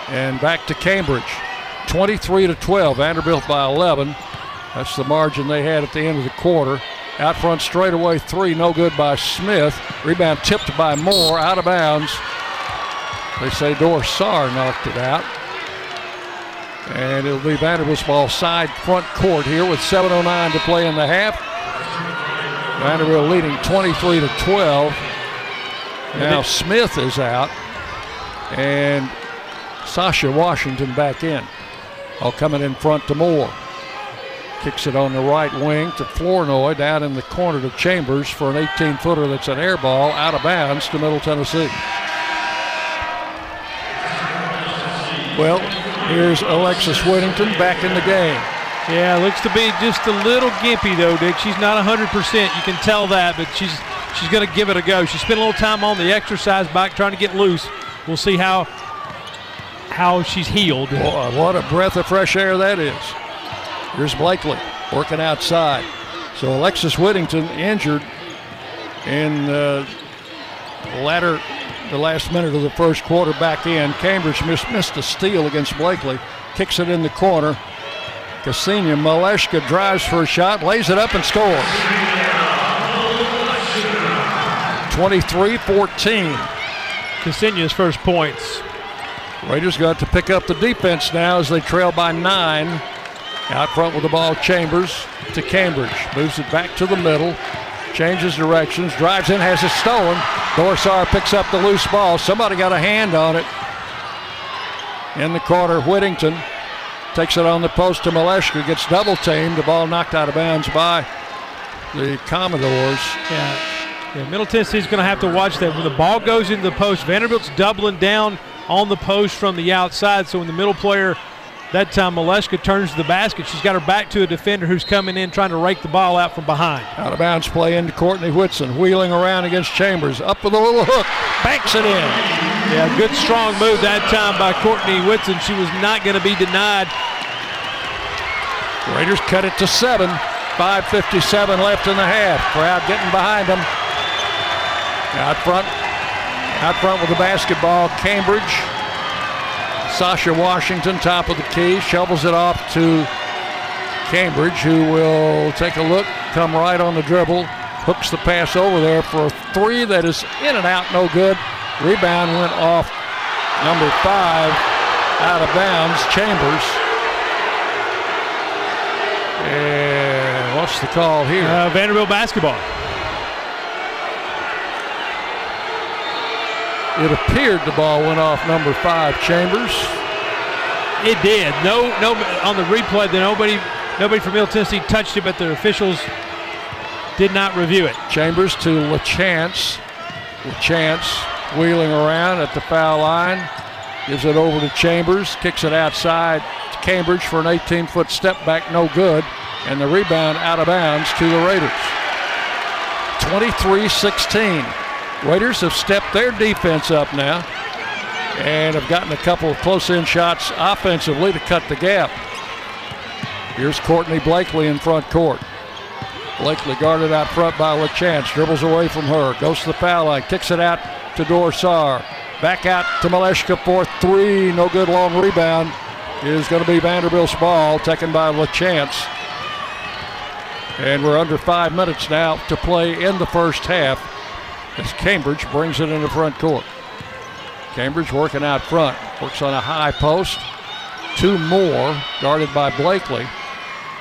And back to Cambridge. 23 to 12. Vanderbilt by 11. That's the margin they had at the end of the quarter. Out front straightaway three, no good by Smith. Rebound tipped by Moore, out of bounds. They say Dor Saar knocked it out. And it'll be Vanderbilt's ball side front court here with 7.09 to play in the half. Vanderbilt leading 23 to 12. Now Smith is out. And Sacha Washington back in. All coming in front to Moore. Kicks it on the right wing to Flournoy down in the corner to Chambers for an 18 footer that's an air ball out of bounds to Middle Tennessee. Well, here's Alexis Whittington back in the game. Yeah, looks to be just a little gimpy though, Dick. She's not 100%. You can tell that, but she's she's going to give it a go. She spent a little time on the exercise bike trying to get loose. We'll see how how she's healed. Boy, what a breath of fresh air that is. Here's Blakely working outside. So Alexis Whittington injured in the latter, the last minute of the first quarter back in. Cambridge missed, missed a steal against Blakely. Kicks it in the corner. Ksenia Maleshka drives for a shot, lays it up and scores. 23-14. Ksenia's first points. Raiders got to pick up the defense now as they trail by nine. Out front with the ball, Chambers to Cambridge. Moves it back to the middle. Changes directions. Drives in, has it stolen. Dor Saar picks up the loose ball. Somebody got a hand on it. In the corner, Whittington takes it on the post to Maleshka. Gets double teamed. The ball knocked out of bounds by the Commodores. Yeah. Yeah, Middle Tennessee's going to have to watch that. When the ball goes into the post, Vanderbilt's doubling down on the post from the outside. So when the middle player That time, Maleshka turns to the basket. She's got her back to a defender who's coming in trying to rake the ball out from behind. Out of bounds play into Courtney Whitson, wheeling around against Chambers. Up with a little hook, banks it in. Yeah, good strong move that time by Courtney Whitson. She was not going to be denied. Raiders cut it to seven. 5.57 left in the half. Crowd getting behind them. Out front, out front with the basketball, Cambridge. Sacha Washington, top of the key, shovels it off to Cambridge, who will take a look, come right on the dribble, hooks the pass over there for a three that is in and out, no good. Rebound went off number five, out of bounds, Chambers. And what's the call here? Uh, Vanderbilt basketball. It appeared the ball went off number five, Chambers. It did. No, no. On the replay, the nobody, nobody from Middle Tennessee touched it, but the officials did not review it. Chambers to LaChance. LaChance wheeling around at the foul line, gives it over to Chambers, kicks it outside to Cambridge for an 18-foot step back, no good, and the rebound out of bounds to the Raiders. 23-16. Raiders have stepped their defense up now and have gotten a couple of close-in shots offensively to cut the gap. Here's Courtney Blakely in front court. Blakely guarded out front by LaChance, dribbles away from her, goes to the foul line, kicks it out to Dor Saar. Back out to Malashka for three, no good long rebound. Is going to be Vanderbilt's ball, taken by LaChance. And we're under five minutes now to play in the first half as Cambridge brings it into front court. Cambridge working out front, works on a high post. Two more, guarded by Blakely.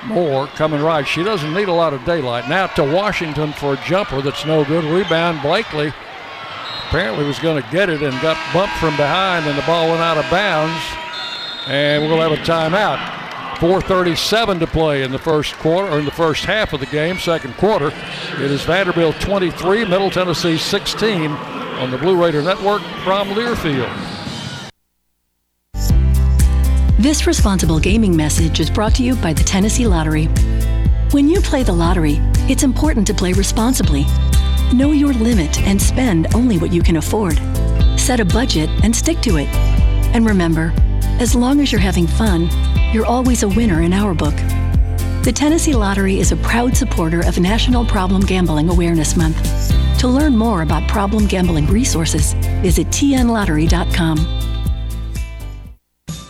Moore coming right. She doesn't need a lot of daylight. Now to Washington for a jumper that's no good. Rebound, Blakely apparently was going to get it and got bumped from behind, and the ball went out of bounds. And we'll have a timeout. 4:37 to play in the first quarter, or in the first half of the game, second quarter. It is Vanderbilt 23, Middle Tennessee 16 on the Blue Raider Network from Learfield. This responsible gaming message is brought to you by the Tennessee Lottery. When you play the lottery, it's important to play responsibly. Know your limit and spend only what you can afford. Set a budget and stick to it. And remember, as long as you're having fun, you're always a winner in our book. The Tennessee Lottery is a proud supporter of National Problem Gambling Awareness Month. To learn more about problem gambling resources, visit tnlottery.com.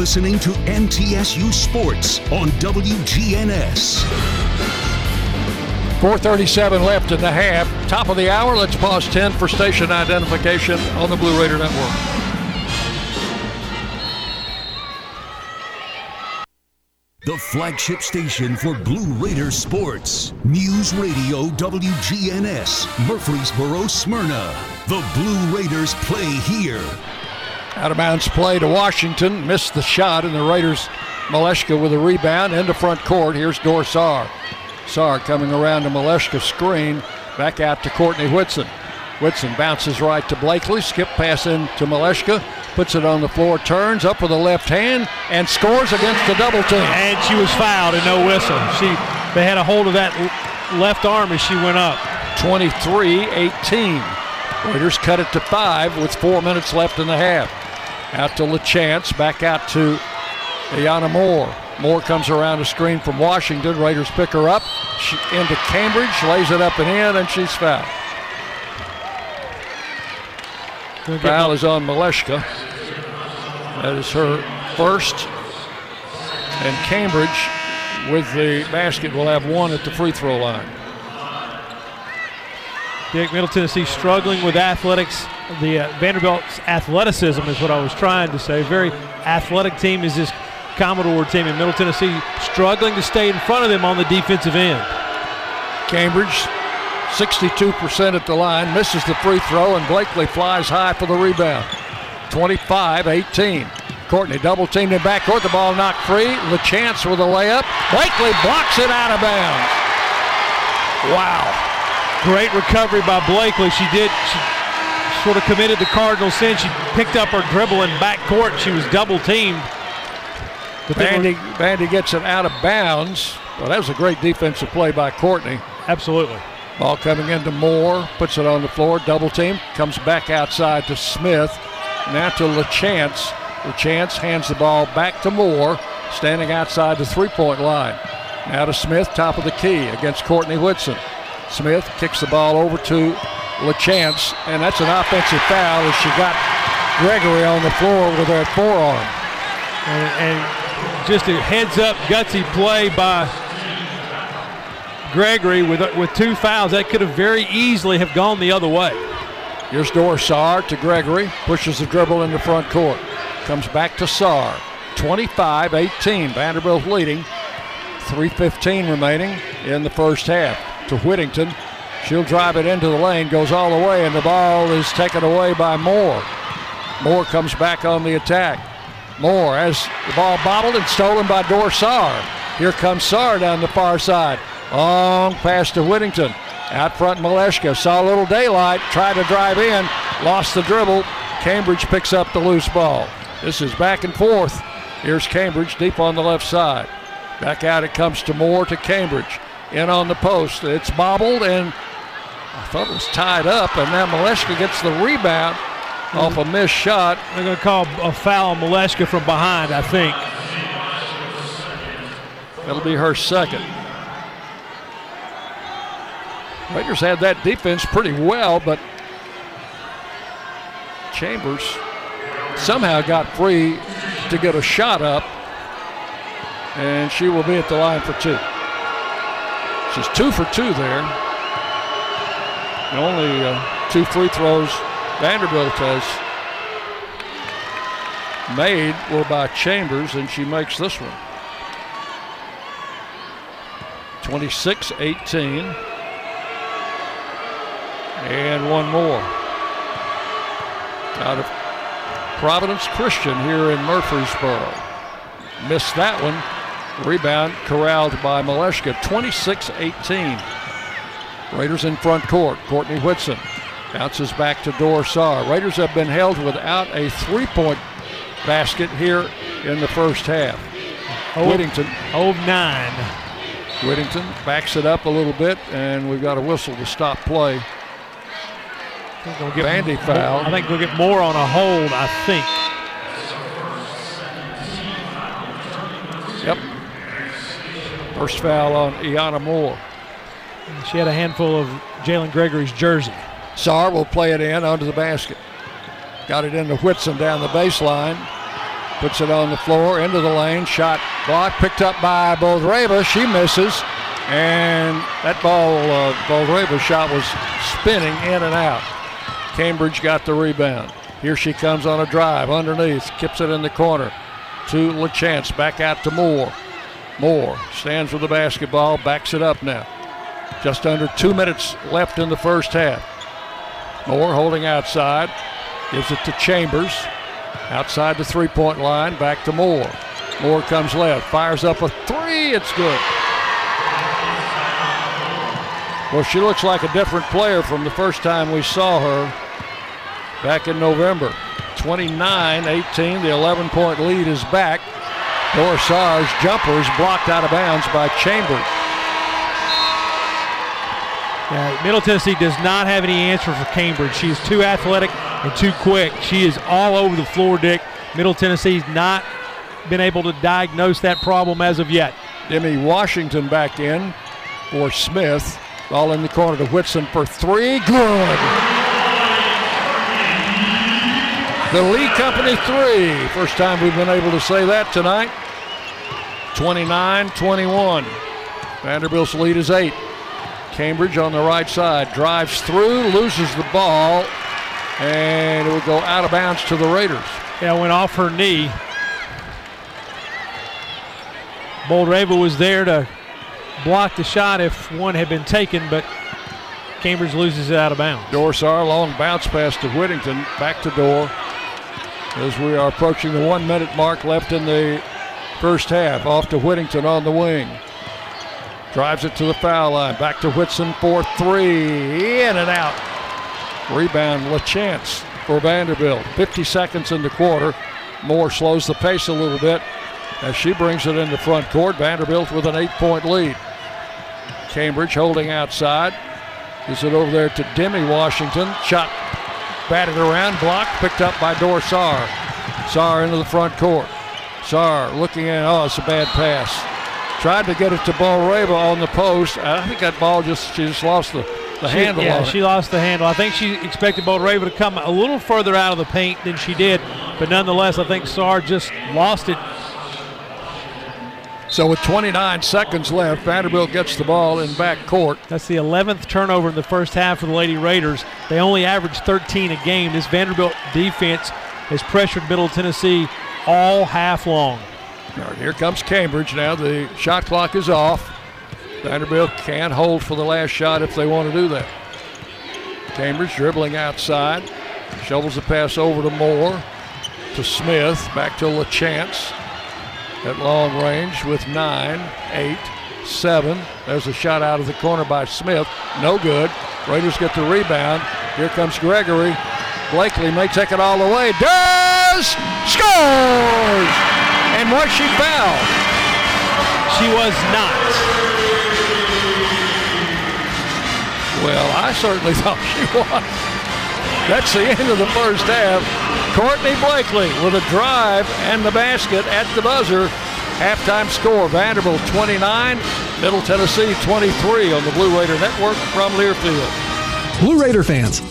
Listening to MTSU Sports on WGNS. 437 left in the half. Top of the hour. Let's pause 10 for station identification on the Blue Raider Network. The flagship station for Blue Raider sports. News Radio WGNS, Murfreesboro, Smyrna. The Blue Raiders play here. Out of bounds play to Washington. Missed the shot, and the Raiders, Malashka with a rebound into front court. Here's Dorsar. Saar coming around to Malashka's screen. Back out to Courtney Whitson. Whitson bounces right to Blakely. Skip pass in to Malashka. Puts it on the floor, turns up with a left hand, and scores against the double team. And she was fouled and no whistle. She they had a hold of that left arm as she went up. 23-18. Raiders cut it to five with four minutes left in the half. Out to LaChance, back out to Iyana Moore. Moore comes around a screen from Washington. Raiders pick her up. She, into Cambridge, lays it up and in, and she's fouled. Foul is on Malashka. That is her first. And Cambridge, with the basket, will have one at the free throw line. Dick, Middle Tennessee struggling with athletics. The uh, Vanderbilt's athleticism is what I was trying to say. Very athletic team is this Commodore team in Middle Tennessee, struggling to stay in front of them on the defensive end. Cambridge, 62% at the line, misses the free throw, and Blakely flies high for the rebound. 25 18. Courtney double teamed in backcourt. The ball knocked free. LaChance with a layup. Blakely blocks it out of bounds. Wow. Great recovery by Blakely. She did. She sort of committed the Cardinal sin. She picked up her dribble in backcourt. She was double teamed. But Vandy, Vandy gets it out of bounds. Well, that was a great defensive play by Courtney. Absolutely. Ball coming into Moore, puts it on the floor, double team, comes back outside to Smith. Now to LaChance. LaChance hands the ball back to Moore, standing outside the three point line. Now to Smith, top of the key against Courtney Whitson. Smith kicks the ball over to LaChance, and that's an offensive foul as she got Gregory on the floor with her forearm. And, and just a heads up, gutsy play by Gregory with, with two fouls. That could have very easily have gone the other way. Here's Dor Saar to Gregory, pushes the dribble in the front court. Comes back to Saar. 25 18. Vanderbilt leading. 3.15 remaining in the first half. To Whittington. She'll drive it into the lane, goes all the way, and the ball is taken away by Moore. Moore comes back on the attack. Moore has the ball bobbled and stolen by Dor Saar. Here comes Saar down the far side. Long pass to Whittington. Out front, Malashka saw a little daylight, tried to drive in, lost the dribble. Cambridge picks up the loose ball. This is back and forth. Here's Cambridge deep on the left side. Back out it comes to Moore to Cambridge. In on the post. It's bobbled and I thought it was tied up, and now Malashka gets the rebound off a missed shot. They're going to call a foul on Malashka from behind, I think. That'll be her second. Raiders had that defense pretty well, but Chambers somehow got free to get a shot up, and she will be at the line for two. She's two for two there. And only uh, two free throws Vanderbilt has made were by Chambers, and she makes this one. 26 18. And one more. Out of Providence Christian here in Murfreesboro. Missed that one. Rebound corralled by Malashka. 26 18. Raiders in front court. Courtney Whitson bounces back to Dor Saar. Raiders have been held without a three point basket here in the first half. Oh, Whittington. Oh, nine. Whittington backs it up a little bit, and we've got a whistle to stop play. We'll get Vandy more, foul. I think we'll get more on a hold, I think. Yep. First foul on Iyana Moore. She had a handful of Jalynn Gregory's jersey. Saar will play it in onto the basket. Got it into Whitson down the baseline. Puts it on the floor, into the lane. Shot blocked, picked up by Boldyreva. She misses. And that ball, uh, Boldyreva's shot was spinning in and out. Cambridge got the rebound. Here she comes on a drive underneath, kips it in the corner to LaChance. Back out to Moore. Moore stands with the basketball, backs it up now. Just under two minutes left in the first half. Moore holding outside, gives it to Chambers. Outside the three point line, back to Moore. Moore comes left, fires up a three, it's good. Well, she looks like a different player from the first time we saw her back in November. 29 18, the 11 point lead is back. Dor Saar's jumper is blocked out of bounds by Chambers. Yeah, Middle Tennessee does not have any answer for Cambridge. She is too athletic and too quick. She is all over the floor, Dick. Middle Tennessee's not been able to diagnose that problem as of yet. Demi Washington back in for Smith. Ball in the corner to Whitson for three. Good. The Lee Company three. First time we've been able to say that tonight. 29 21. Vanderbilt's lead is eight. Cambridge on the right side drives through, loses the ball, and it will go out of bounds to the Raiders. Yeah, went off her knee. Boldyreva was there to block the shot if one had been taken, but Cambridge loses it out of bounds. Dor Saar, long bounce pass to Whittington, back to Dor. As we are approaching the one minute mark left in the first half, off to Whittington on the wing. Drives it to the foul line, back to Whitson for three, in and out. Rebound, LaChance for Vanderbilt. 50 seconds in the quarter. Moore slows the pace a little bit as she brings it into front court. Vanderbilt with an eight point lead. Cambridge holding outside. Gives it over there to Demi Washington. Shot batted around, blocked, picked up by Dorsar. Saar into the front court. Saar looking at, oh, it's a bad pass. Tried to get it to Boldyreva on the post. Uh, I think that ball just, she just lost the, the She- handle yeah, on it. she lost the handle. I think she expected Boldyreva to come a little further out of the paint than she did, but nonetheless, I think Saar just lost it. So with 29 seconds left, Vanderbilt gets the ball in back court. That's the 11th turnover in the first half for the Lady Raiders. They only averaged 13 a game. This Vanderbilt defense has pressured Middle Tennessee all half long. Right, here comes Cambridge now. The shot clock is off. Vanderbilt can't hold for the last shot if they want to do that. Cambridge dribbling outside. Shovels the pass over to Moore. To Smith. Back to LaChance. At long range with nine, eight, seven. There's a shot out of the corner by Smith. No good. Raiders get the rebound. Here comes Gregory. Blakely may take it all the way. Does! Scores! And was she fouled? She was not. Well, I certainly thought she was. That's the end of the first half. Courtney Blakely with a drive and the basket at the buzzer. Halftime score Vanderbilt 29, Middle Tennessee 23 on the Blue Raider Network from Learfield. Blue Raider fans,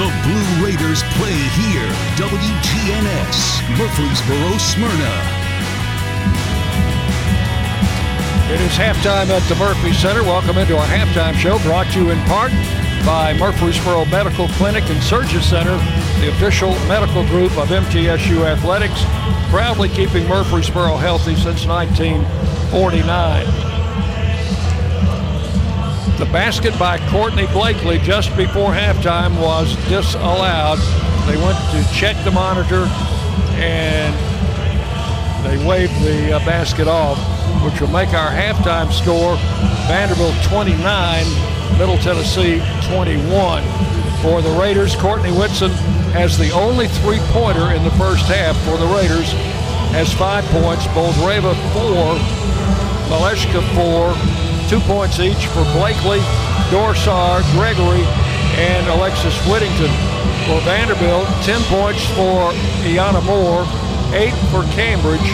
The Blue Raiders play here. WGNS, Murfreesboro, Smyrna. It is halftime at the Murphy Center. Welcome into our halftime show brought to you in part by Murfreesboro Medical Clinic and Surgery Center, the official medical group of MTSU Athletics, proudly keeping Murfreesboro healthy since 1949. The basket by Courtney Blakely just before halftime was disallowed. They went to check the monitor and they waved the uh, basket off, which will make our halftime score Vanderbilt 29, Middle Tennessee 21. For the Raiders, Courtney Whitson has the only three pointer in the first half for the Raiders, has five points. Boldyreva four, Malashka four, two points each for Blakely, Dor Saar, Gregory, and Alexis Whittington. For Vanderbilt, 10 points for Iyana Moore, eight for Cambridge,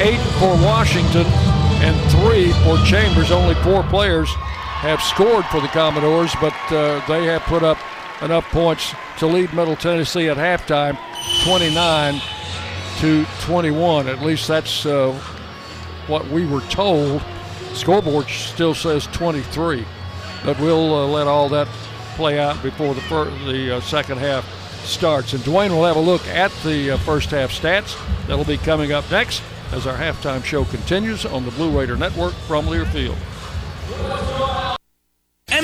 eight for Washington, and three for Chambers. Only four players have scored for the Commodores, but uh, they have put up enough points to lead Middle Tennessee at halftime, 29 to 21. At least that's uh, what we were told. Scoreboard still says 23, but we'll uh, let all that play out before the fir- the uh, second half starts. And Dwayne will have a look at the uh, first half stats. That'll be coming up next as our halftime show continues on the Blue Raider Network from Learfield.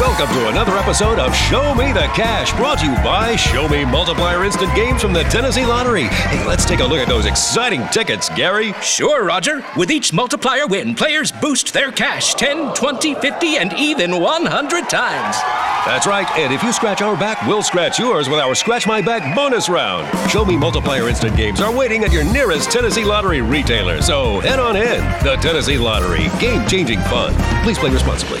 Welcome to another episode of Show Me the Cash, brought to you by Show Me Multiplier Instant Games from the Tennessee Lottery. Hey, let's take a look at those exciting tickets, Gary. Sure, Roger. With each multiplier win, players boost their cash 10, 20, 50, and even 100 times. That's right, and if you scratch our back, we'll scratch yours with our Scratch My Back bonus round. Show Me Multiplier Instant Games are waiting at your nearest Tennessee Lottery retailer, so head on in. The Tennessee Lottery, game changing fun. Please play responsibly.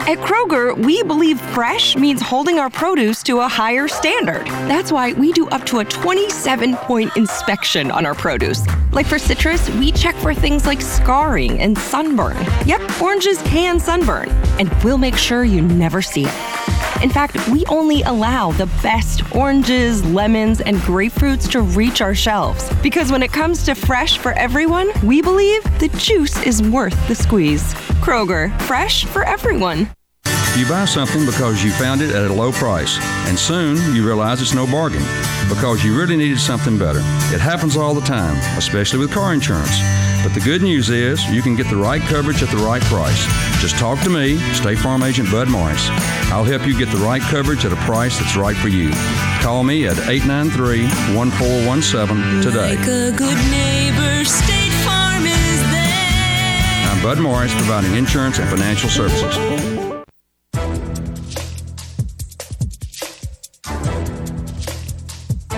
At Kroger, we believe fresh means holding our produce to a higher standard. That's why we do up to a 27 point inspection on our produce. Like for citrus, we check for things like scarring and sunburn. Yep, oranges can sunburn, and we'll make sure you never see it. In fact, we only allow the best oranges, lemons, and grapefruits to reach our shelves. Because when it comes to fresh for everyone, we believe the juice is worth the squeeze. Kroger, fresh for everyone. You buy something because you found it at a low price, and soon you realize it's no bargain because you really needed something better. It happens all the time, especially with car insurance. But the good news is you can get the right coverage at the right price. Just talk to me, State Farm Agent Bud Morris. I'll help you get the right coverage at a price that's right for you. Call me at 893 1417 today. Like I'm Bud Morris, providing insurance and financial services.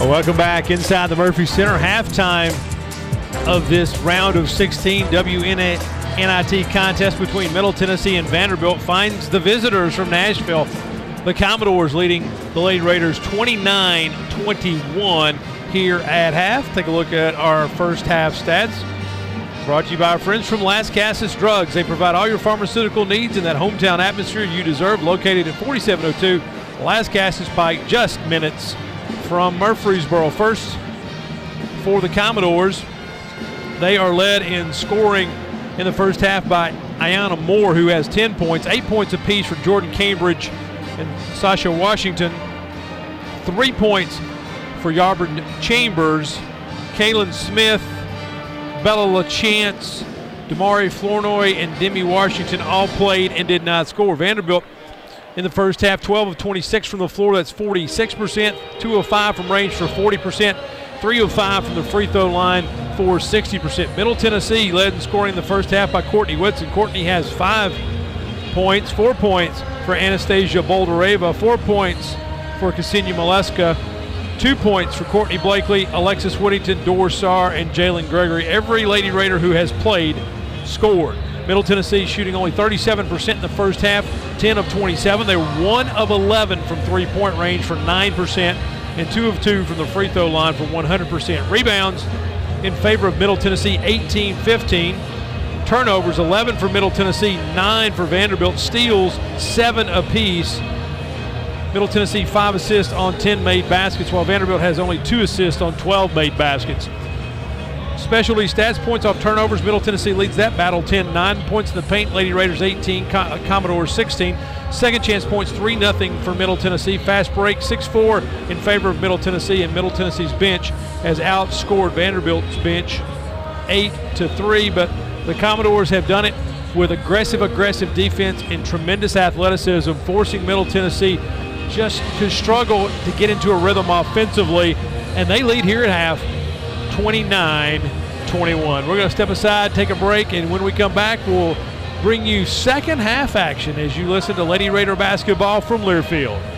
Welcome back inside the Murphy Center. Halftime of this round of 16 WNIT contest between Middle Tennessee and Vanderbilt finds the visitors from Nashville. The Commodores leading the Lady Raiders 29 21 here at half. Take a look at our first half stats. Brought to you by our friends from Lascassas Drugs. They provide all your pharmaceutical needs in that hometown atmosphere you deserve. Located at 4702 Lascassas Pike, just minutes from Murfreesboro. First for the Commodores, they are led in scoring in the first half by Iyana Moore, who has 10 points, eight points apiece for Jordyn Cambridge and Sacha Washington, three points for Yarborough Chambers, Kaylin Smith, Bella LaChance, Damari Flournoy, and Demi Washington all played and did not score. Vanderbilt in the first half, 12 of 26 from the floor, that's 46%, 205 from range for 40%, 305 from the free throw line for 60%. Middle Tennessee led in scoring in the first half by Courtney Whitson. Courtney has five points, four points for Anastasia Boldyreva, four points for Ksenia Malashka, two points for Courtney Blakely, Alexis Whittington, Dor Saar, and Jalynn Gregory. Every Lady Raider who has played scored. Middle Tennessee shooting only 37% in the first half, 10 of 27. They were 1 of 11 from three point range for 9%, and 2 of 2 from the free throw line for 100%. Rebounds in favor of Middle Tennessee, 18 15. Turnovers 11 for Middle Tennessee, 9 for Vanderbilt. Steals 7 apiece. Middle Tennessee 5 assists on 10 made baskets, while Vanderbilt has only 2 assists on 12 made baskets. Specialty stats, points off turnovers. Middle Tennessee leads that battle 10 9. Points in the paint, Lady Raiders 18, Com- uh, Commodores 16. Second chance points 3 0 for Middle Tennessee. Fast break 6 4 in favor of Middle Tennessee, and Middle Tennessee's bench has outscored Vanderbilt's bench 8 to 3. But the Commodores have done it with aggressive, aggressive defense and tremendous athleticism, forcing Middle Tennessee just to struggle to get into a rhythm offensively. And they lead here at half 29 21. We're going to step aside, take a break, and when we come back, we'll bring you second half action as you listen to Lady Raider basketball from Learfield.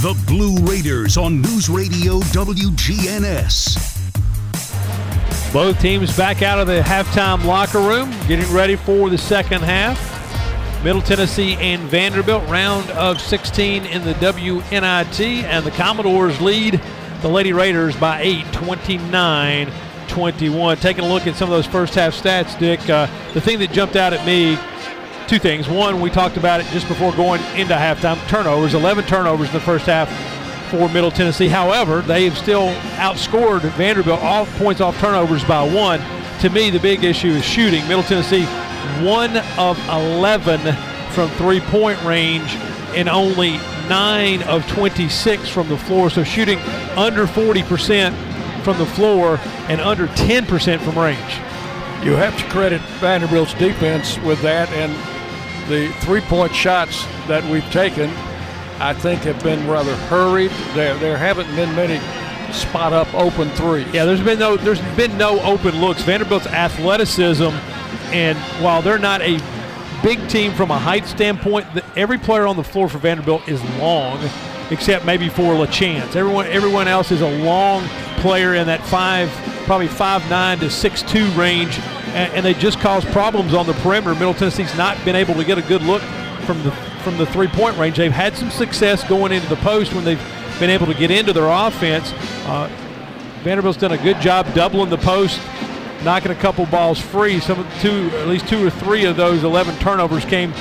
The Blue Raiders on News Radio WGNS. Both teams back out of the halftime locker room, getting ready for the second half. Middle Tennessee and Vanderbilt, round of 16 in the WNIT, and the Commodores lead the Lady Raiders by 8, 29 21. Taking a look at some of those first half stats, Dick, uh, the thing that jumped out at me two things. One, we talked about it just before going into halftime turnovers, 11 turnovers in the first half for Middle Tennessee. However, they have still outscored Vanderbilt off points off turnovers by one. To me, the big issue is shooting. Middle Tennessee, one of 11 from three point range and only nine of 26 from the floor. So shooting under 40% from the floor and under 10% from range. You have to credit Vanderbilt's defense with that, and the three-point shots that we've taken, I think, have been rather hurried. There, there haven't been many spot-up open threes. Yeah, there's been no, there's been no open looks. Vanderbilt's athleticism, and while they're not a big team from a height standpoint, every player on the floor for Vanderbilt is long, except maybe for LaChance. Everyone, everyone else is a long player in that five, probably five nine to six two range and, and they just cause problems on the perimeter. Middle Tennessee's not been able to get a good look from the from the three-point range. They've had some success going into the post when they've been able to get into their offense. Uh, Vanderbilt's done a good job doubling the post, knocking a couple balls free. Some two, at least two or three of those 11 turnovers came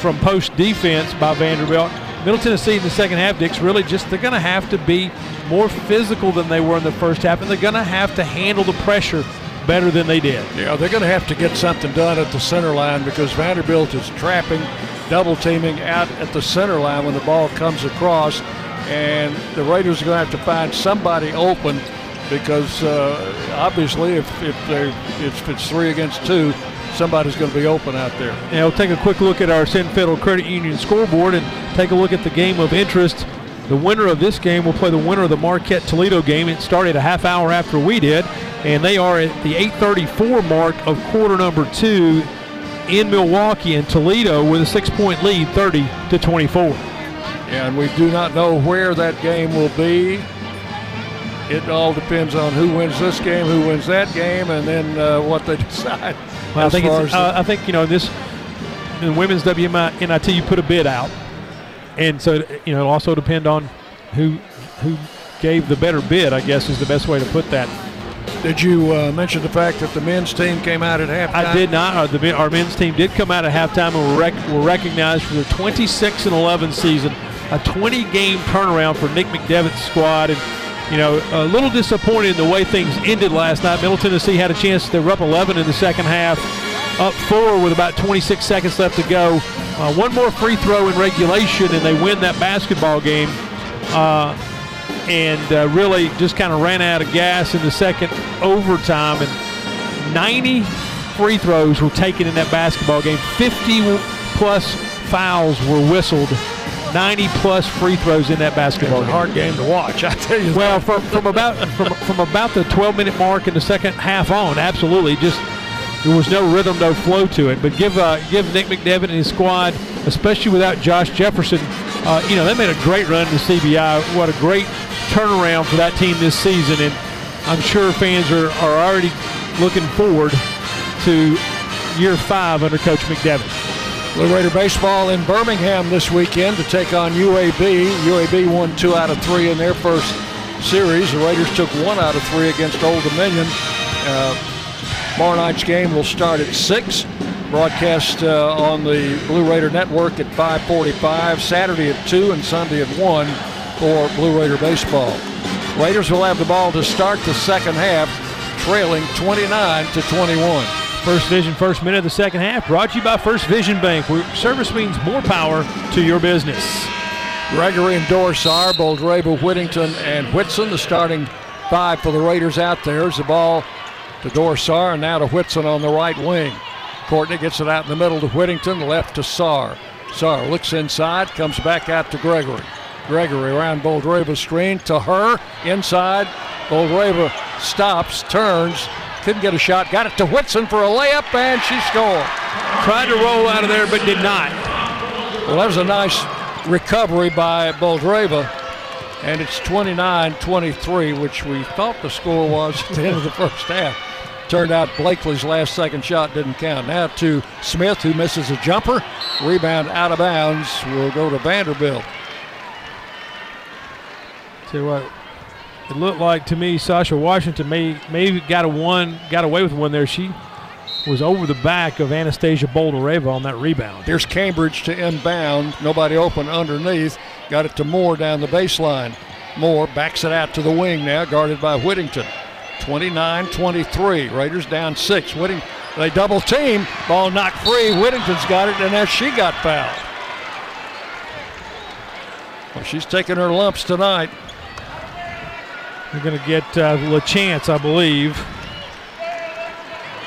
from post defense by Vanderbilt. Middle Tennessee in the second half, Dick's really just they're going to have to be more physical than they were in the first half, and they're going to have to handle the pressure better than they did. Yeah, they're going to have to get something done at the center line because Vanderbilt is trapping, double teaming out at the center line when the ball comes across, and the Raiders are going to have to find somebody open because uh, obviously if if, if it's three against two, somebody's going to be open out there. Yeah, we'll take a quick look at our Sin Federal Credit Union scoreboard and take a look at the game of interest. The winner of this game will play the winner of the Marquette Toledo game. It started a half hour after we did, and they are at the 8:34 mark of quarter number two in Milwaukee and Toledo with a six-point lead, 30 to 24. And we do not know where that game will be. It all depends on who wins this game, who wins that game, and then uh, what they decide. Well, I think it's, uh, I think you know this in women's WNIT you put a bid out, and so you know it'll also depend on who who gave the better bid. I guess is the best way to put that. Did you uh, mention the fact that the men's team came out at halftime? I did not. Uh, the, our men's team did come out at halftime and were, rec- were recognized for their 26 and 11 season, a 20 game turnaround for Nick McDevitt's squad. And, you know, a little disappointed in the way things ended last night. Middle Tennessee had a chance. They were up 11 in the second half, up four with about 26 seconds left to go. Uh, one more free throw in regulation, and they win that basketball game. Uh, and uh, really just kind of ran out of gas in the second overtime. And 90 free throws were taken in that basketball game. 50 plus fouls were whistled. 90 plus free throws in that basketball game. hard game to watch, I tell you. Well, from, from about from, from about the 12 minute mark in the second half on, absolutely, just there was no rhythm, no flow to it. But give uh, give Nick McDevitt and his squad, especially without Josh Jefferson, uh, you know they made a great run to CBI. What a great turnaround for that team this season, and I'm sure fans are, are already looking forward to year five under Coach McDevitt. Blue Raider baseball in Birmingham this weekend to take on UAB. UAB won two out of three in their first series. The Raiders took one out of three against Old Dominion. Uh, tomorrow night's game will start at six. Broadcast uh, on the Blue Raider Network at 5:45. Saturday at two and Sunday at one for Blue Raider baseball. Raiders will have the ball to start the second half, trailing 29 to 21. First Vision, first minute of the second half, brought to you by First Vision Bank, where service means more power to your business. Gregory and Dorsar, Boldyreva, Whittington, and Whitson, the starting five for the Raiders out there. There's the ball to Dor Saar, and now to Whitson on the right wing. Courtney gets it out in the middle to Whittington, left to Saar. Saar looks inside, comes back out to Gregory. Gregory around Boldyreva's screen to her, inside. Boldyreva stops, turns, couldn't get a shot, got it to Whitson for a layup, and she scored. Tried to roll out of there, but did not. Well, that was a nice recovery by Boldyreva, and it's 29-23, which we thought the score was at the end of the first half. Turned out Blakely's last second shot didn't count. Now to Smith, who misses a jumper. Rebound out of bounds We'll go to Vanderbilt. Tell you what, it looked like to me Sacha Washington may maybe got a one, got away with one there. She was over the back of Anastasia Boldyreva on that rebound. Here's Cambridge to inbound. Nobody open underneath. Got it to Moore down the baseline. Moore backs it out to the wing now, guarded by Whittington. 29-23. Raiders down six. Whittington, they double team. Ball knocked free. Whittington's got it, and now she got fouled. Well, she's taking her lumps tonight. You're going to get uh, LaChance, I believe.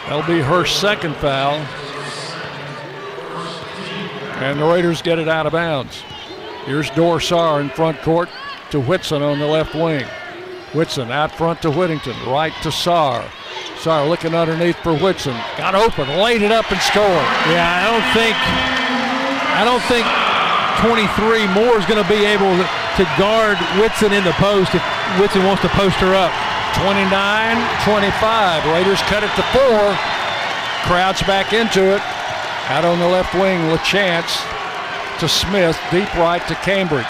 That'll be her second foul. And the Raiders get it out of bounds. Here's Dor Saar in front court to Whitson on the left wing. Whitson out front to Whittington, right to Saar. Sar looking underneath for Whitson. Got open, laid it up and scored. Yeah, I don't think I don't think 23 Moore is going to be able to, guard Whitson in the post if Whitson wants to post her up. 29-25. Raiders cut it to four. Crowds back into it. Out on the left wing, LaChance to Smith, deep right to Cambridge.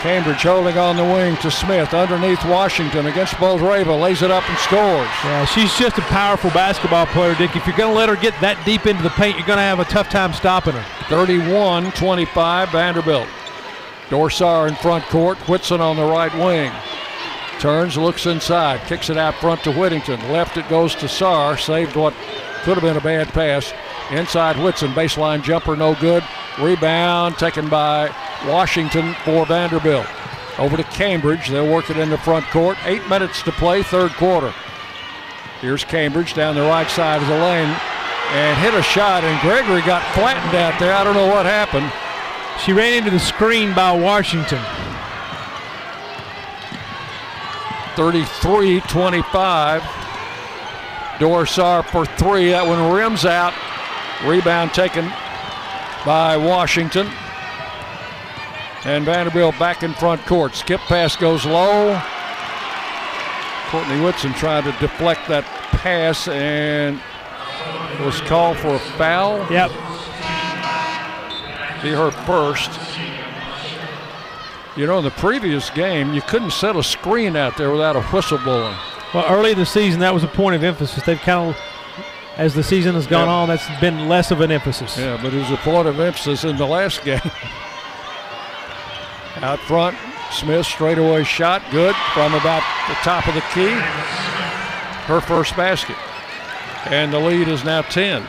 Cambridge holding on the wing to Smith underneath Washington against Boldyreva, lays it up and scores. Yeah, she's just a powerful basketball player, Dick. If you're going to let her get that deep into the paint, you're going to have a tough time stopping her. 31-25 Vanderbilt. Dor Saar in front court, Whitson on the right wing. Turns, looks inside, kicks it out front to Whittington. Left it goes to Saar, saved what could have been a bad pass. Inside Whitson, baseline jumper, no good. Rebound taken by Washington for Vanderbilt. Over to Cambridge, they'll work it in the front court. Eight minutes to play, third quarter. Here's Cambridge down the right side of the lane and hit a shot, and Gregory got flattened out there. I don't know what happened. She ran into the screen by Washington. 33 25. Dor Saar for three. That one rims out. Rebound taken by Washington. And Vanderbilt back in front court. Skip pass goes low. Courtney Whitson tried to deflect that pass and was called for a foul. Yep. Be her first. You know, in the previous game, you couldn't set a screen out there without a whistle blowing. Well, early in the season, that was a point of emphasis. They've kind of, as the season has gone Yeah. on, that's been less of an emphasis. Yeah, but it was a point of emphasis in the last game. Out front, Smith straightaway shot, good from about the top of the key. Her first basket. And the lead is now 10,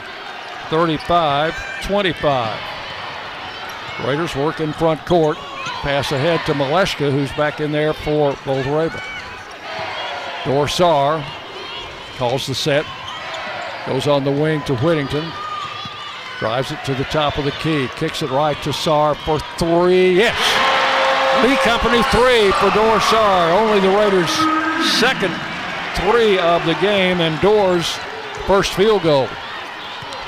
35 25. Raiders work in front court. Pass ahead to Malashka, who's back in there for Raven. Dor Saar calls the set, goes on the wing to Whittington. Drives it to the top of the key. Kicks it right to Saar for three. Yes. Lee Company three for Dor Saar. Only the Raiders' second three of the game and Dor's first field goal.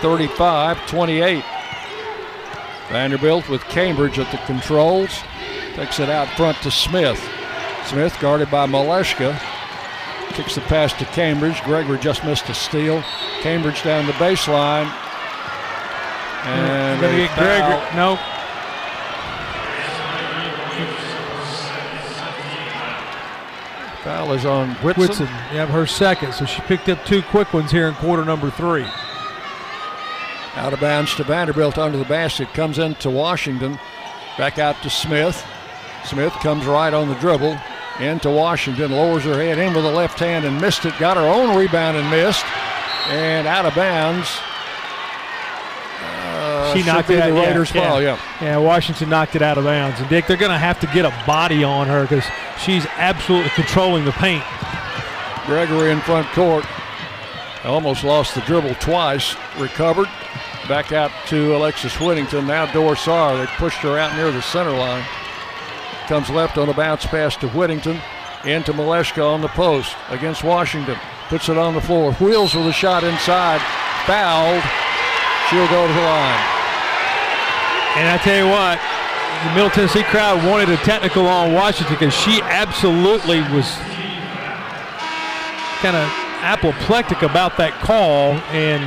35 28. Vanderbilt with Cambridge at the controls. Takes it out front to Smith. Smith guarded by Malashka. Kicks the pass to Cambridge. Gregory just missed a steal. Cambridge down the baseline. And Gonna get Gregory. foul. No. Foul is on Whitson. Whitson. Yeah, her second. So she picked up two quick ones here in quarter number three. Out of bounds to Vanderbilt under the basket. Comes into Washington. Back out to Smith. Smith comes right on the dribble. Into Washington. Lowers her head in with the left hand and missed it. Got her own rebound and missed. And out of bounds. Uh, she knocked it out. the yeah, Raiders' yeah. ball, yeah. Yeah, Washington knocked it out of bounds. And Dick, they're going to have to get a body on her because she's absolutely controlling the paint. Gregory in front court. Almost lost the dribble twice. Recovered. Back out to Alexis Whittington. Now Dor Saar. They pushed her out near the center line. Comes left on a bounce pass to Whittington. Into Malashka on the post against Washington. Puts it on the floor. Wheels with a shot inside. Fouled. She'll go to the line. And I tell you what, the Middle Tennessee crowd wanted a technical on Washington because she absolutely was kind of apoplectic about that call. And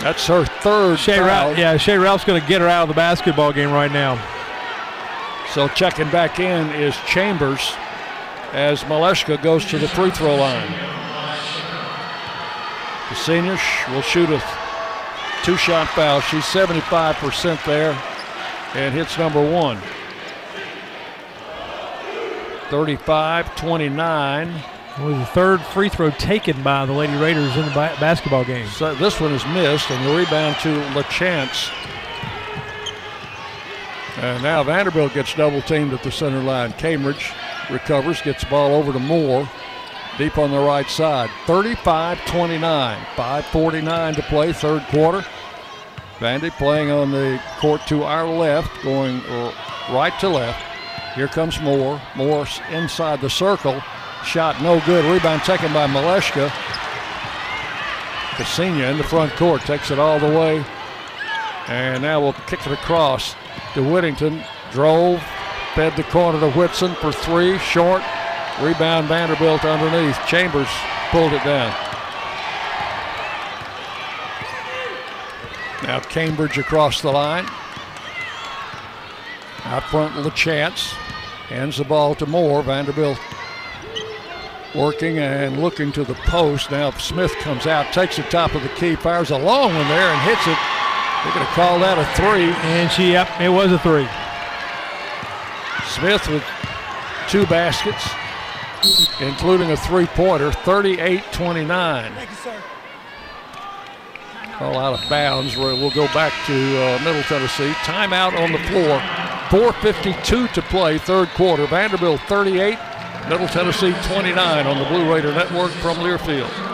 that's her third foul. Ralph, yeah, Shea Ralph's going to get her out of the basketball game right now. So checking back in is Chambers as Malashka goes to the free throw line. The senior will shoot a two shot foul. She's 75% there and hits number one. 35 29. Was the third free throw taken by the Lady Raiders in the ba- basketball game. So this one is missed, and the rebound to LaChance. And now Vanderbilt gets double teamed at the center line. Cambridge recovers, gets the ball over to Moore, deep on the right side. 35 29. 5.49 to play, third quarter. Vandy playing on the court to our left, going right to left. Here comes Moore. Moore's inside the circle. Shot no good. Rebound taken by Malashka. Casina in the front court takes it all the way. And now we'll kick it across to Whittington. Drove, fed the corner to Whitson for three. Short. Rebound Vanderbilt underneath. Chambers pulled it down. Now Cambridge across the line. Out front, LaChance hands the ball to Moore. Vanderbilt working and looking to the post. Now Smith comes out, takes the top of the key, fires a long one there and hits it. They're going to call that a three. And she, yep, it was a three. Smith with two baskets, including a three-pointer, 38-29. Call out of bounds. We'll go back to uh, Middle Tennessee. Timeout on the floor. 4.52 to play, third quarter. Vanderbilt 38, Middle Tennessee 29 on the Blue Raider Network from Learfield.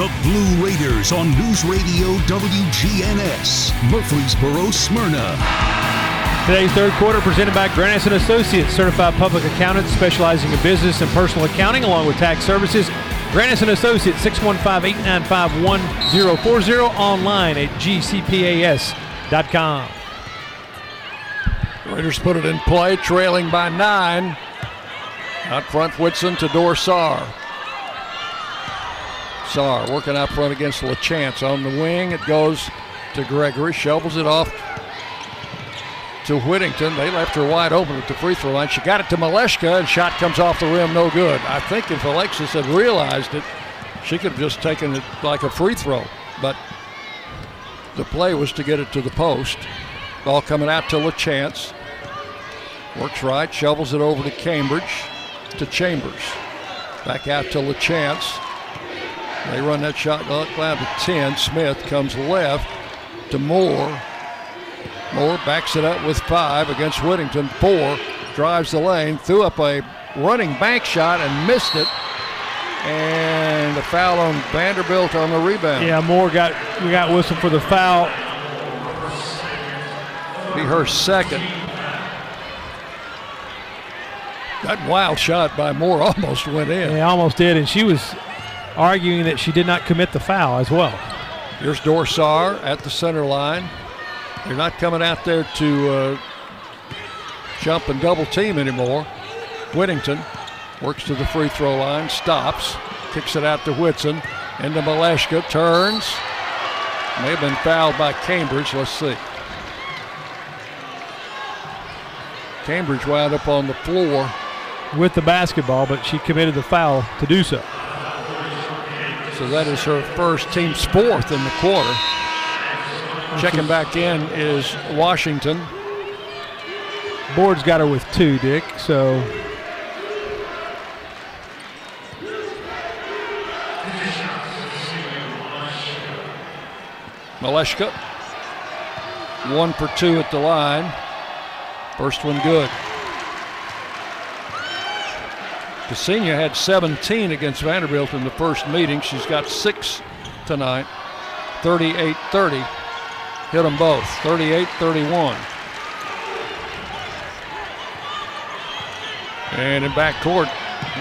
The Blue Raiders on News Radio WGNS, Murfreesboro, Smyrna. Today's third quarter presented by Grannis and Associates, certified public accountants specializing in business and personal accounting along with tax services. Grannis and Associates 615-895-1040 online at gcpas.com. Raiders put it in play, trailing by nine. Out front, Whitson to Dor Saar. Saar working out front against LaChance on the wing. It goes to Gregory, shovels it off to Whittington. They left her wide open at the free throw line. She got it to Malashka, and shot comes off the rim, no good. I think if Alexis had realized it, she could have just taken it like a free throw. But the play was to get it to the post. Ball coming out to LaChance. Works right, shovels it over to Cambridge, to Chambers. Back out to LaChance. They run that shot cloud to 10. Smith comes left to Moore. Moore backs it up with five against Whittington. Four drives the lane, threw up a running bank shot and missed it. And a foul on Vanderbilt on the rebound. Yeah, Moore got we got whistle for the foul. Be her second. That wild shot by Moore almost went in. Yeah, almost did, and she was arguing that she did not commit the foul as well. Here's Dor Saar at the center line. They're not coming out there to uh, jump and double team anymore. Whittington works to the free throw line, stops, kicks it out to Whitson, into Malashka, turns. May have been fouled by Cambridge. Let's see. Cambridge wound up on the floor with the basketball, but she committed the foul to do so. So that is her first team's fourth in the quarter. Checking back in is Washington. Board's got her with two, Dick, so. Malashka, one for two at the line. First one good. Ksenia had 17 against Vanderbilt in the first meeting. She's got six tonight. 38 30. Hit them both. 38 31. And in backcourt,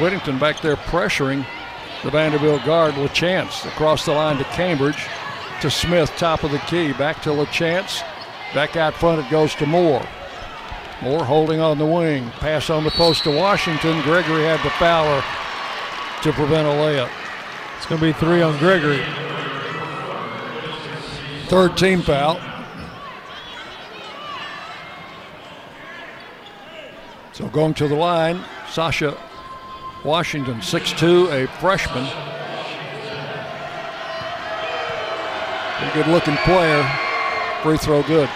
Whittington back there pressuring the Vanderbilt guard, LaChance, across the line to Cambridge, to Smith, top of the key. Back to LaChance. Back out front, it goes to Moore. Moore holding on the wing. Pass on the post to Washington. Gregory had the foul to prevent a layup. It's going to be three on Gregory. Third team foul. So going to the line, Sacha Washington, 6'2, a freshman. A good looking player. Free throw good.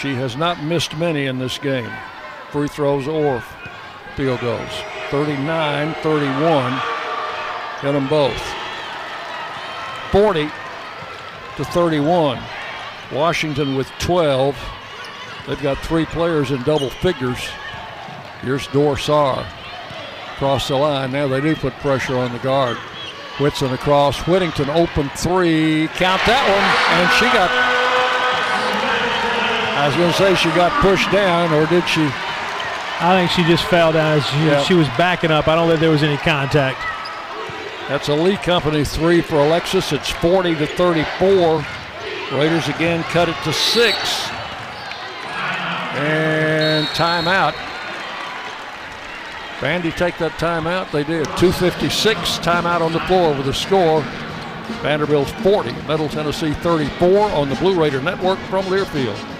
She has not missed many in this game, free throws or field goals. 39 31. Hit them both. 40 to 31. Washington with 12. They've got three players in double figures. Here's Dor Saar across the line. Now they do put pressure on the guard. Whitson across. Whittington open three. Count that one. And she got I was going to say she got pushed down, or did she? I think she just fell down as she, yep. she was backing up. I don't think there was any contact. That's a Lee Company three for Alexis. It's 40 to 34. Raiders again cut it to six. And timeout. Vandy take that timeout? They did. 256 timeout on the floor with a score. Vanderbilt 40, Middle Tennessee 34 on the Blue Raider Network from Learfield.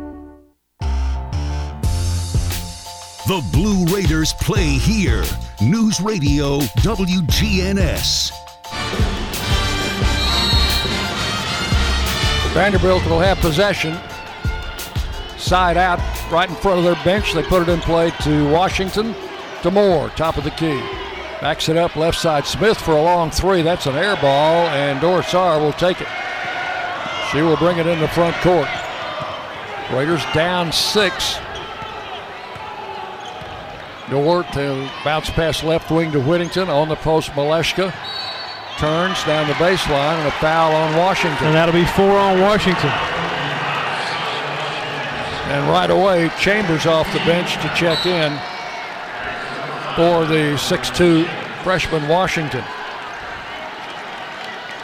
The Blue Raiders play here. News Radio WGNS. Vanderbilt will have possession. Side out, right in front of their bench. They put it in play to Washington, to Moore, top of the key. Backs it up, left side. Smith for a long three. That's an air ball, and Dor Saar will take it. She will bring it in the front court. Raiders down six. Dort to bounce pass left wing to Whittington on the post. Malashka turns down the baseline and a foul on Washington. And that'll be four on Washington. And right away, Chambers off the bench to check in for the 6'2 freshman Washington.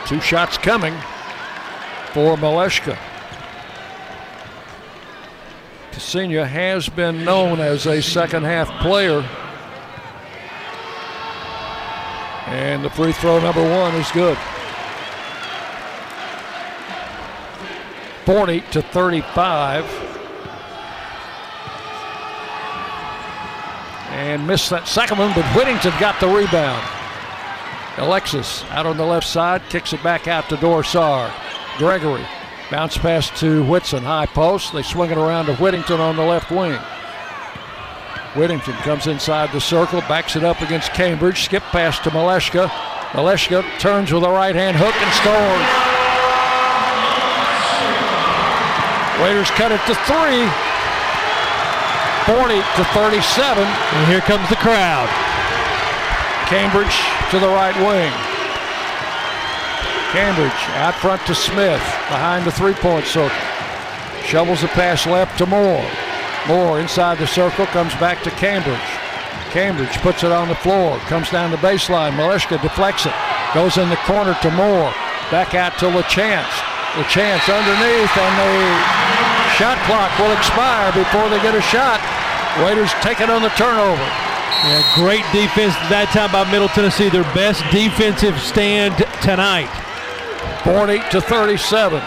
Two shots coming for Malashka. Ksenia has been known as a second half player. And the free throw number one is good. 40 to 35. And missed that second one, but Whittington got the rebound. Alexis out on the left side, kicks it back out to Dor Saar. Gregory Bounce pass to Whitson, high post. They swing it around to Whittington on the left wing. Whittington comes inside the circle, backs it up against Cambridge. Skip pass to Malashka. Malashka turns with a right hand hook and scores. Raiders cut it to three. 40 to 37. And here comes the crowd. Cambridge to the right wing. Cambridge out front to Smith behind the three-point circle. Shovels the pass left to Moore. Moore inside the circle comes back to Cambridge. Cambridge puts it on the floor, comes down the baseline. Malashka deflects it, goes in the corner to Moore. Back out to LaChance. LaChance underneath, and the shot clock will expire before they get a shot. Raiders take it on the turnover. Yeah, great defense that time by Middle Tennessee. Their best defensive stand tonight. 40 to 37.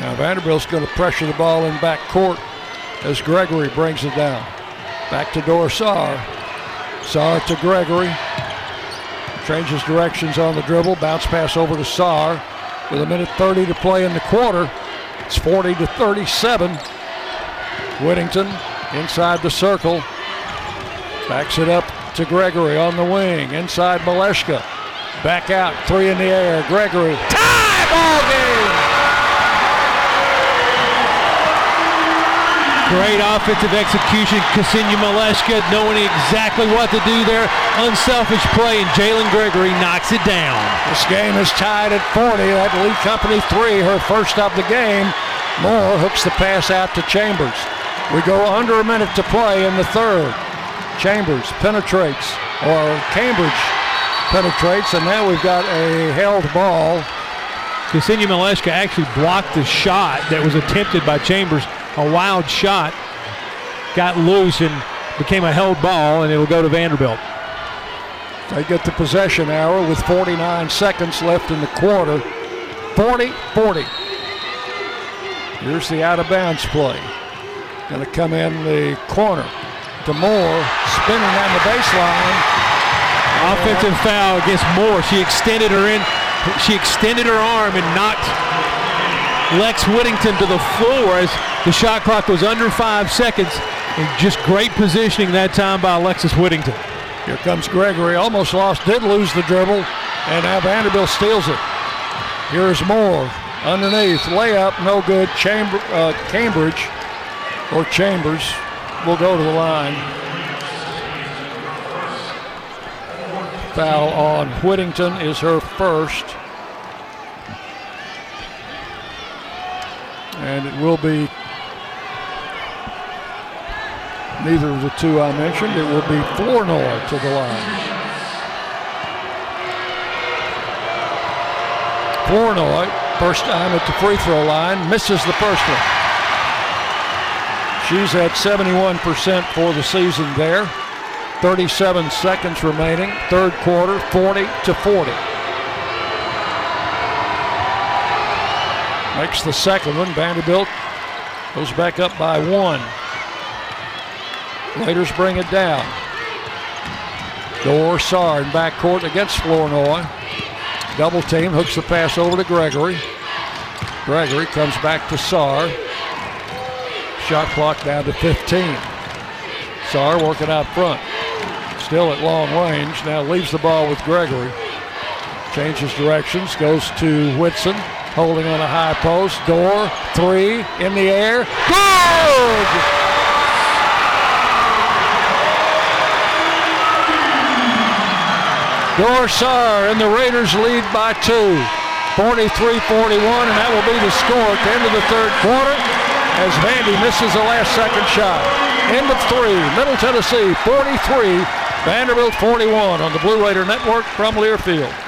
Now Vanderbilt's going to pressure the ball in back court as Gregory brings it down. Back to Dorsar. Saar to Gregory. Changes directions on the dribble. Bounce pass over to Saar. With a minute 30 to play in the quarter, it's 40 to 37. Whittington inside the circle. Backs it up to Gregory on the wing. Inside Malashka. Back out, three in the air. Gregory. Tie ball game. Great offensive execution. Ksenia Malashka knowing exactly what to do there. Unselfish play, and Jalynn Gregory knocks it down. This game is tied at 40. That Lee Company three, her first of the game. Moore hooks the pass out to Chambers. We go under a minute to play in the third. Chambers penetrates, or Cambridge penetrates, and now we've got a held ball. Ksenia Malashka actually blocked the shot that was attempted by Chambers. A wild shot got loose and became a held ball, and it will go to Vanderbilt. They get the possession arrow with 49 seconds left in the quarter. 40 40. Here's the out of bounds play. Going to come in the corner. to Moore spinning on the baseline. Offensive foul against Moore. She extended her in. She extended her arm and knocked Lex Whittington to the floor as the shot clock was under five seconds. And just great positioning that time by Alexis Whittington. Here comes Gregory. Almost lost, did lose the dribble, and now Vanderbilt steals it. Here's Moore underneath layup, no good. Chamber, uh, Cambridge or Chambers will go to the line. Foul on Whittington is her first. And it will be neither of the two I mentioned. It will be Flournoy to the line. Flournoy, first time at the free throw line, misses the first one. She's at 71% for the season there. 37 seconds remaining. Third quarter, 40 to 40. Makes the second one. Vanderbilt goes back up by one. Raiders bring it down. Dor Saar in backcourt against Flournoy. Double team, hooks the pass over to Gregory. Gregory comes back to Saar. Shot clock down to 15. Saar working out front. Still at long range. Now leaves the ball with Gregory. Changes directions. Goes to Whitson. Holding on a high post. Dor. Three. In the air. Good! Dor Saar and the Raiders lead by two. 43-41, and that will be the score at the end of the third quarter as Vandy misses the last second shot. End of three, Middle Tennessee 43, Vanderbilt 41 on the Blue Raider Network from Learfield.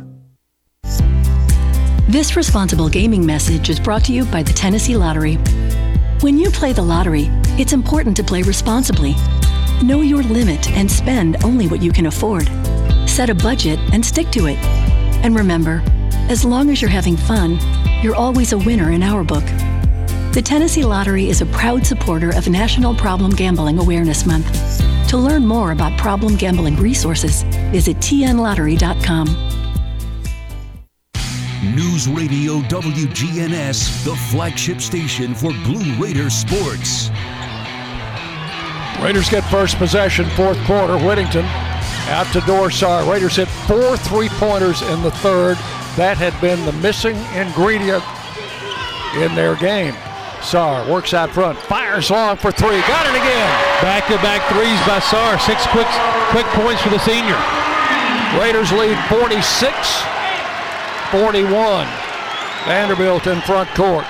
This responsible gaming message is brought to you by the Tennessee Lottery. When you play the lottery, it's important to play responsibly. Know your limit and spend only what you can afford. Set a budget and stick to it. And remember, as long as you're having fun, you're always a winner in our book. The Tennessee Lottery is a proud supporter of National Problem Gambling Awareness Month. To learn more about problem gambling resources, visit tnlottery.com. News Radio WGNS, the flagship station for Blue Raider sports. Raiders get first possession, fourth quarter. Whittington out to Dor Saar. Raiders hit four three pointers in the third. That had been the missing ingredient in their game. Saar works out front, fires long for three. Got it again. Back to back threes by Saar. Six quick, quick points for the senior. Raiders lead 46 41. Vanderbilt in front court.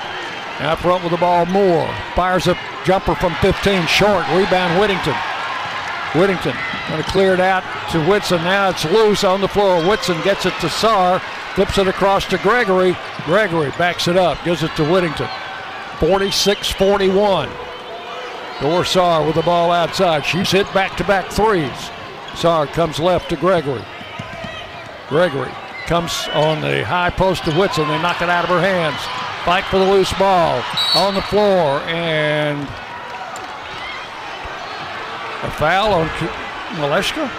Out front with the ball, Moore fires a jumper from 15, short. Rebound, Whittington. Whittington going to clear it out to Whitson. Now it's loose on the floor. Whitson gets it to Saar, flips it across to Gregory. Gregory backs it up, gives it to Whittington. 46 41. Dor Saar with the ball outside. She's hit back to back threes. Saar comes left to Gregory. Gregory comes on the high post to Whitson. They knock it out of her hands. Fight for the loose ball on the floor and a foul on Malashka.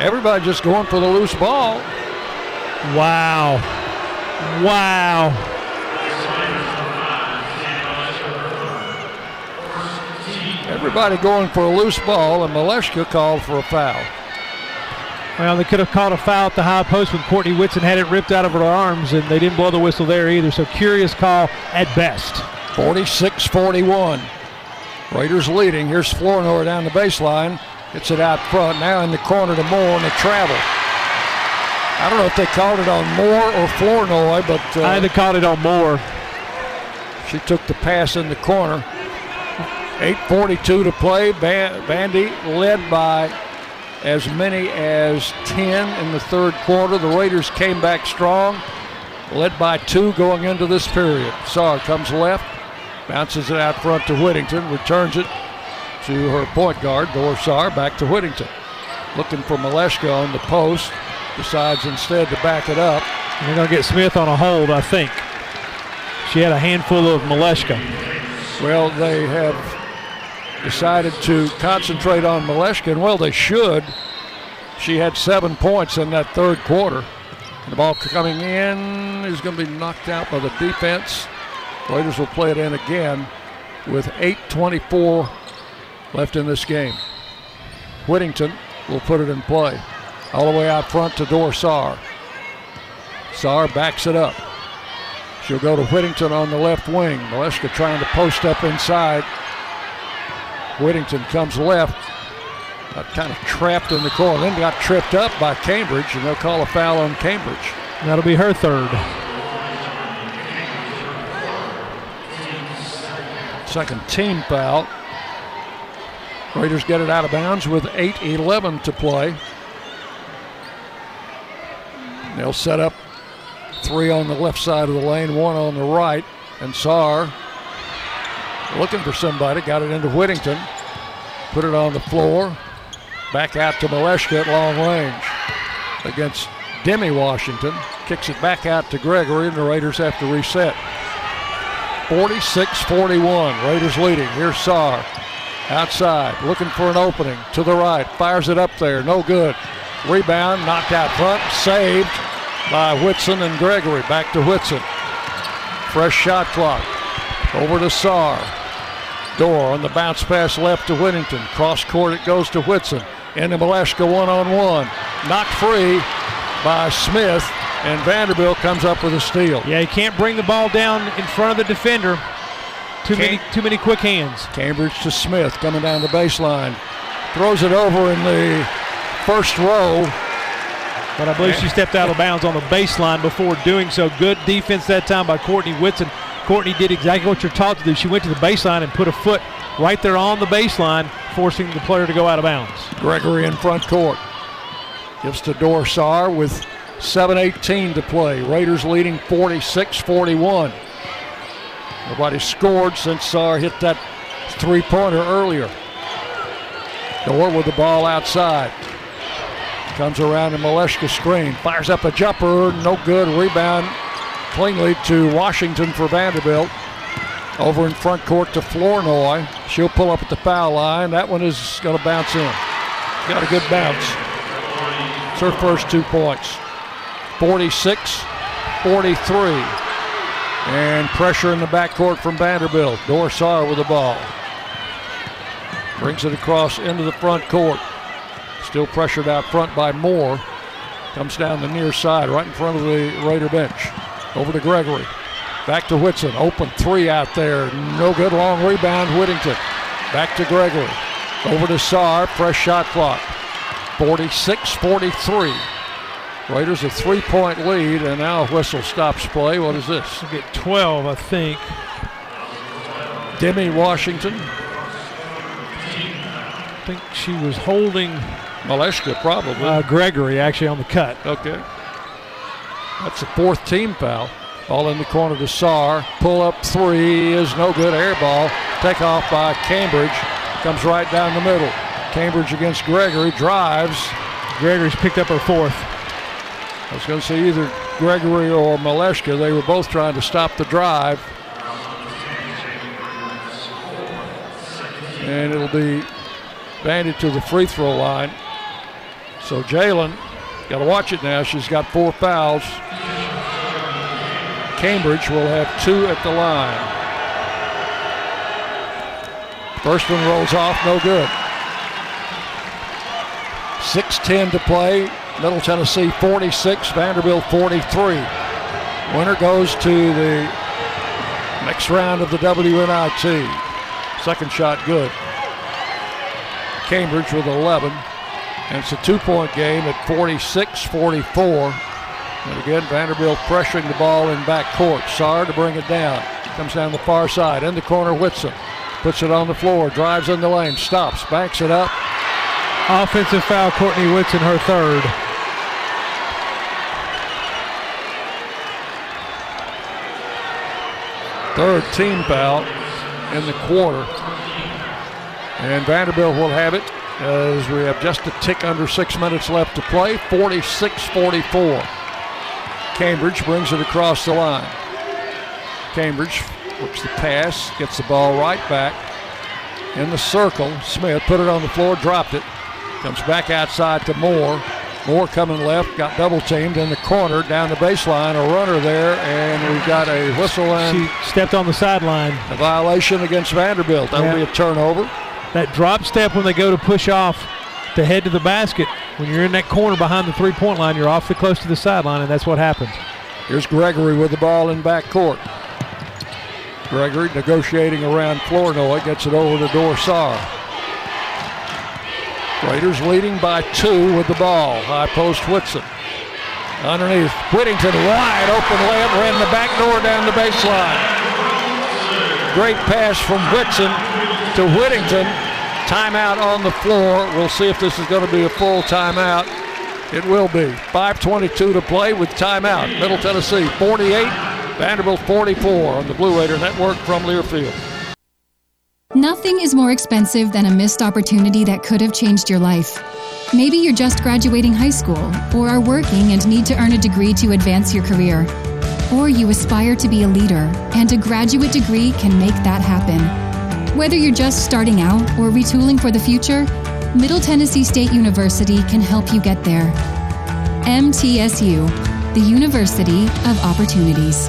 Everybody just going for the loose ball. Wow. Wow. Everybody going for a loose ball, and Malashka called for a foul. Well, they could have called a foul at the high post when Courtney Whitson had it ripped out of her arms, and they didn't blow the whistle there either. So curious call at best. 46 41. Raiders leading. Here's Flournoy down the baseline. Gets it out front. Now in the corner to Moore, and the travel. I don't know if they called it on Moore or Flournoy, but. Uh, I think they called it on Moore. She took the pass in the corner. 8.42 to play. Vandy led by as many as 10 in the third quarter. The Raiders came back strong, led by two going into this period. Saar comes left, bounces it out front to Whittington, returns it to her point guard, Dor Saar, back to Whittington. Looking for Malashka on the post, decides instead to back it up. And they're going to get Smith on a hold, I think. She had a handful of Malashka. Well, they have decided to concentrate on Malashka, and well, they should. She had seven points in that third quarter. The ball coming in is going to be knocked out by the defense. Raiders will play it in again with 8.24 left in this game. Whittington will put it in play. All the way out front to Dorsar. Saar backs it up. She'll go to Whittington on the left wing. Malashka trying to post up inside. Whittington comes left. Got kind of trapped in the corner. Then got tripped up by Cambridge, and they'll call a foul on Cambridge. That'll be her third. Second team foul. Raiders get it out of bounds with 8.11 to play. They'll set up three on the left side of the lane, one on the right. And Saar looking for somebody, got it into Whittington, put it on the floor, back out to Malashka at long range against Demi Washington. Kicks it back out to Gregory, and the Raiders have to reset. 46 41. Raiders leading. Here's Saar outside, looking for an opening to the right. Fires it up there, no good. Rebound, knocked out front, saved by Whitson and Gregory. Back to Whitson. Fresh shot clock. Over to Saar. Dor on the bounce pass left to Whittington. Cross court it goes to Whitson. Into Malashka one on one. Knocked free by Smith, and Vanderbilt comes up with a steal. Yeah, you can't bring the ball down in front of the defender. Too many, too many quick hands. Cambridge to Smith coming down the baseline. Throws it over in the first row. But I believe she stepped out of bounds on the baseline before doing so. Good defense that time by Courtney Whitson. Courtney did exactly what you're taught to do. She went to the baseline and put a foot right there on the baseline, forcing the player to go out of bounds. Gregory in front court. Gives to Dor Saar with 7.18 to play. Raiders leading 46 41. Nobody scored since Saar hit that three pointer earlier. Dor with the ball outside. Comes around the Malashka screen. Fires up a jumper. No good. Rebound cleanly to Washington for Vanderbilt. Over in front court to Flournoy. She'll pull up at the foul line. That one is going to bounce in. Got a good bounce. It's her first two points. 46 43. And pressure in the backcourt from Vanderbilt. Dor Saar with the ball. Brings it across into the front court. Still pressured out front by Moore. Comes down the near side, right in front of the Raider bench. Over to Gregory. Back to Whitson. Open three out there. No good. Long rebound. Whittington. Back to Gregory. Over to Saar. Fresh shot clock. 46 43. Raiders a three point lead, and now a whistle stops play. What is this? We'll get 12, I think. Demi Washington. I think she was holding Malashka probably. uh, Gregory actually on the cut. Okay. That's the fourth team foul. Ball in the corner to Saar. Pull up three is no good. Air ball. Take off by Cambridge. Comes right down the middle. Cambridge against Gregory. Drives. Gregory's picked up her fourth. I was going to say either Gregory or Malashka. They were both trying to stop the drive. And it'll be banded to the free throw line. So Jalynn, got to watch it now. She's got four fouls. Cambridge will have two at the line. First one rolls off, no good. 6-10 to play. Middle Tennessee 46, Vanderbilt 43. Winner goes to the next round of the WNIT. Second shot good. Cambridge with 11. And it's a two-point game at 46-44. And again, Vanderbilt pressuring the ball in back court. Saar to bring it down. Comes down the far side. In the corner, Whitson. Puts it on the floor. Drives in the lane. Stops. Backs it up. Offensive foul, Courtney Whitson, her third. Third team foul in the quarter. And Vanderbilt will have it as we have just a tick under six minutes left to play. 46 44. Cambridge brings it across the line. Cambridge works the pass, gets the ball right back in the circle. Smith put it on the floor, dropped it. Comes back outside to Moore. Moore coming left, got double teamed in the corner down the baseline. A runner there, and we've got a whistle and She stepped on the sideline. a violation against Vanderbilt. That'll Yeah. be a turnover. That drop step when they go to push off to head to the basket. When you're in that corner behind the three-point line, you're awfully close to the sideline, and that's what happened. Here's Gregory with the ball in back court. Gregory negotiating around Flournoy, gets it over to Dor Saar. Raiders leading by two with the ball. High post Whitson. Underneath, Whittington wide open layup, ran the back door down the baseline. Great pass from Whitson to Whittington. Timeout on the floor. We'll see if this is going to be a full timeout. It will be. 5.22 to play with timeout. Middle Tennessee 48, Vanderbilt 44 on the Blue Raider Network from Learfield. Nothing is more expensive than a missed opportunity that could have changed your life. Maybe you're just graduating high school, or are working and need to earn a degree to advance your career. Or you aspire to be a leader, and a graduate degree can make that happen. Whether you're just starting out or retooling for the future, Middle Tennessee State University can help you get there. MTSU, the University of Opportunities.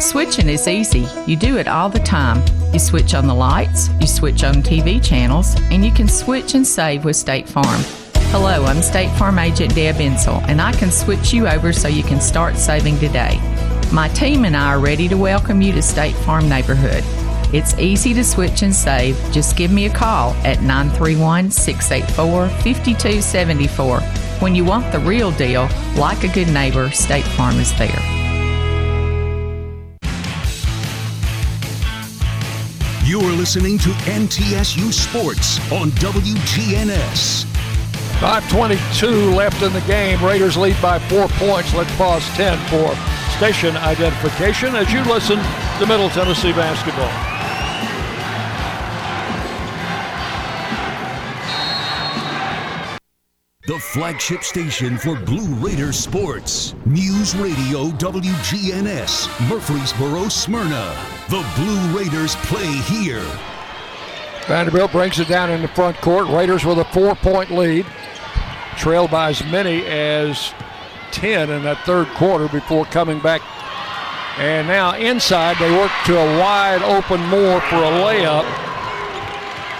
Switching is easy. You do it all the time. You switch on the lights, you switch on TV channels, and you can switch and save with State Farm. Hello, I'm State Farm Agent Deb Insell, and I can switch you over so you can start saving today. My team and I are ready to welcome you to State Farm Neighborhood. It's easy to switch and save. Just give me a call at 931 684 5274. When you want the real deal, like a good neighbor, State Farm is there. You're listening to MTSU Sports on WGNS. 5.22 left in the game. Raiders lead by four points. Let's pause 10 for station identification as you listen to Middle Tennessee basketball. The flagship station for Blue Raider sports. News Radio WGNS, Murfreesboro, Smyrna. The Blue Raiders play here. Vanderbilt brings it down in the front court. Raiders with a four point lead. Trailed by as many as 10 in that third quarter before coming back And now inside, they work to a wide open Moore for a layup.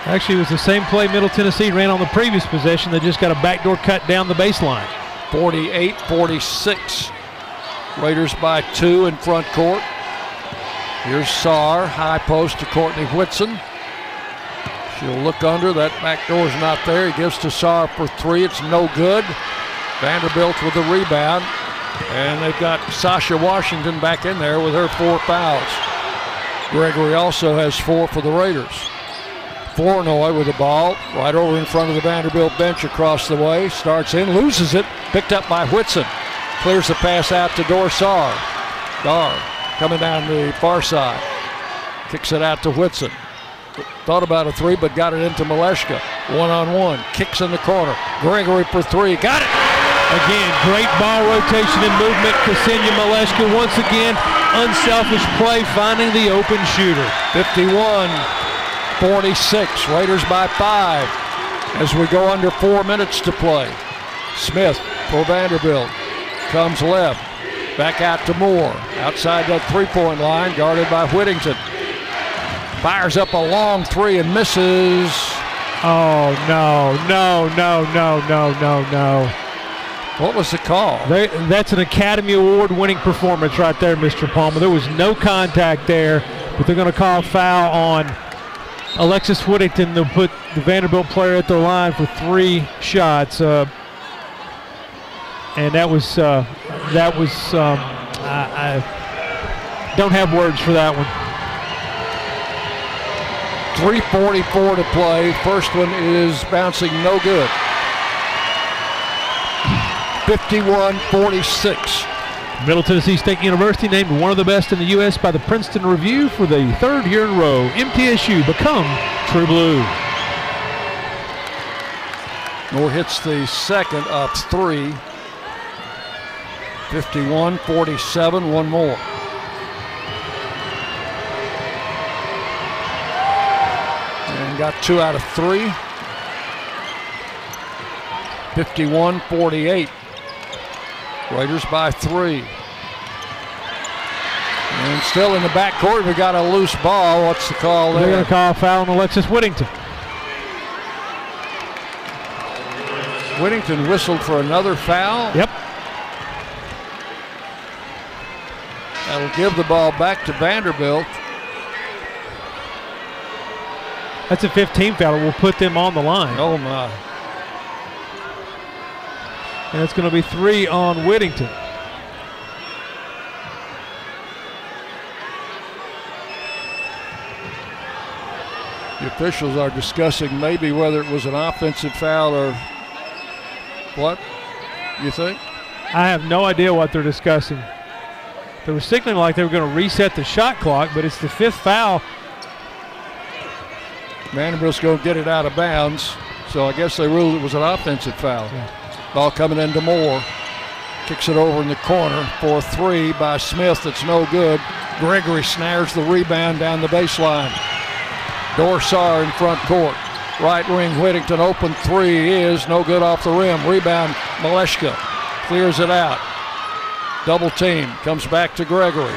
Actually, it was the same play Middle Tennessee ran on the previous possession. They just got a backdoor cut down the baseline. 48 46. Raiders by two in front court. Here's Saar, high post to Courtney Whitson. She'll look under. That back door's not there. He gives to Saar for three. It's no good. Vanderbilt with the rebound. And they've got Sacha Washington back in there with her four fouls. Gregory also has four for the Raiders. Flournoy with the ball right over in front of the Vanderbilt bench across the way. Starts in, loses it. Picked up by Whitson. Clears the pass out to Dorsar. Dor coming down the far side. Kicks it out to Whitson. Thought about a three, but got it into Malashka. One on one. Kicks in the corner. Gregory for three. Got it. Again, great ball rotation and movement. Ksenia Malashka once again, unselfish play, finding the open shooter. 51 46. Raiders by five as we go under four minutes to play. Smith for Vanderbilt comes left. Back out to Moore. Outside that three point line, guarded by Whittington. Fires up a long three and misses. Oh, no, no, no, no, no, no, no. What was the call? They, that's an Academy Award winning performance right there, Mr. Palmer. There was no contact there, but they're going to call foul on Alexis Whittington to put the Vanderbilt player at the line for three shots. Uh, and that was uh, that was um, I, I don't have words for that one. 344 to play. First one is bouncing no good. 51 46. Middle Tennessee State University named one of the best in the U.S. by the Princeton Review for the third year in a row. MTSU become True Blue. Moore hits the second up three. 51 47, one more. And got two out of three. 51 48. Raiders by three. And still in the back court, we got a loose ball. What's the call there? They're going to call a foul on Alexis Whittington. Whittington whistled for another foul. Yep. That'll give the ball back to Vanderbilt. That's a 15 foul. We'll put them on the line. Oh, my. And it's going to be three on Whittington. The officials are discussing maybe whether it was an offensive foul or what, you think? I have no idea what they're discussing. They were signaling like they were going to reset the shot clock, but it's the fifth foul. Vanderbilt's going to get it out of bounds, so I guess they ruled it was an offensive foul. Ball coming into Moore. Kicks it over in the corner for three by Smith. That's no good. Gregory snares the rebound down the baseline. Dor Saar in front court. Right wing Whittington open three is no good off the rim. Rebound Malashka clears it out. Double team comes back to Gregory.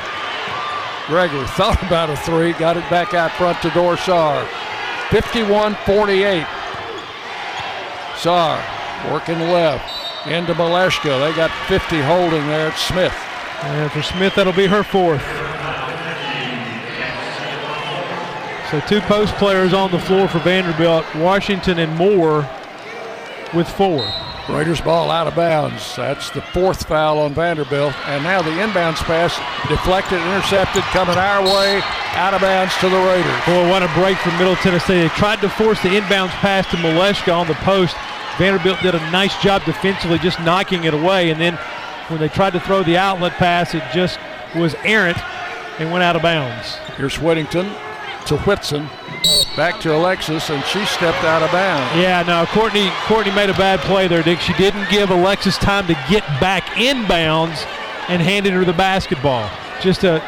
Gregory thought about a three, got it back out front to Dor Saar. 51-48. Saar working left into Malashka. They got 50 holding there at Smith. And for Smith, that'll be her fourth. So two post players on the floor for Vanderbilt, Washington and Moore with four. Raiders ball out of bounds. That's the fourth foul on Vanderbilt. And now the inbounds pass deflected, intercepted, coming our way, out of bounds to the Raiders. Boy, what a break from Middle Tennessee. They tried to force the inbounds pass to Malashka on the post. Vanderbilt did a nice job defensively just knocking it away. And then when they tried to throw the outlet pass, it just was errant and went out of bounds. Here's Whittington to Whitson. Back to Alexis, and she stepped out of bounds. Yeah, no, Courtney Courtney made a bad play there, Dick. She didn't give Alexis time to get back in bounds and handed her the basketball. Just a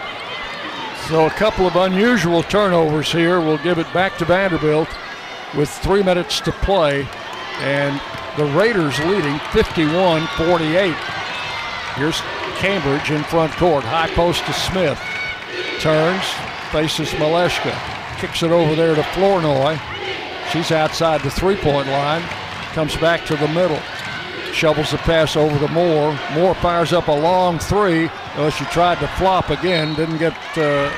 so a couple of unusual turnovers here. We'll give it back to Vanderbilt with three minutes to play, and the Raiders leading 51-48. Here's Cambridge in front court. High post to Smith. Turns, faces Malashka. Kicks it over there to Flournoy. She's outside the three point line. Comes back to the middle. Shovels the pass over to Moore. Moore fires up a long three. Well, she tried to flop again. Didn't get uh,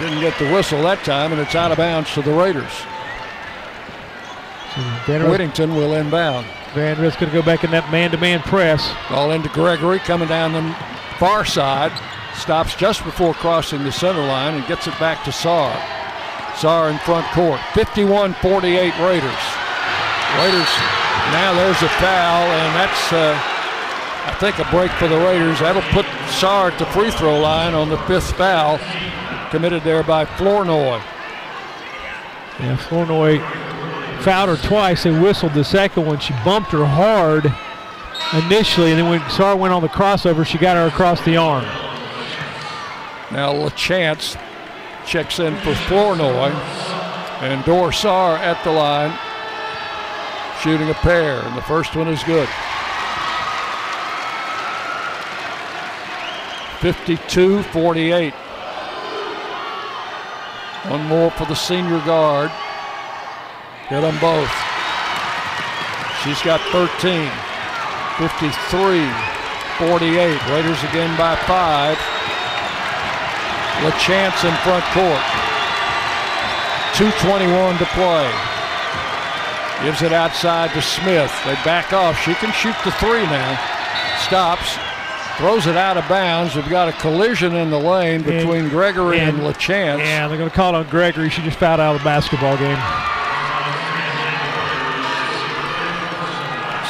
didn't get the whistle that time, and it's out of bounds to the Raiders. Vanderbilt- Whittington will inbound. Van Vanderbilt's going to go back in that man-to-man press. Ball into Gregory coming down the far side. Stops just before crossing the center line and gets it back to Saar. Saar in front court. 51-48 Raiders. Raiders, now there's a foul, and that's, uh, I think, a break for the Raiders. That'll put Saar at the free throw line on the fifth foul committed there by Flournoy. Yeah, Flournoy fouled her twice and whistled the second one. She bumped her hard initially, and then when Saar went on the crossover, she got her across the arm. Now LaChance checks in for Flournoy. And Dor Saar at the line, shooting a pair, and the first one is good. 52-48. One more for the senior guard. Hit them both. She's got 13. 53-48. Raiders again by five. LaChance in front court. 2.21 to play. Gives it outside to Smith. They back off. She can shoot the three now. Stops. Throws it out of bounds. We've got a collision in the lane between Gregory and, LaChance. Yeah, they're going to call it on Gregory. She just fouled out of the basketball game.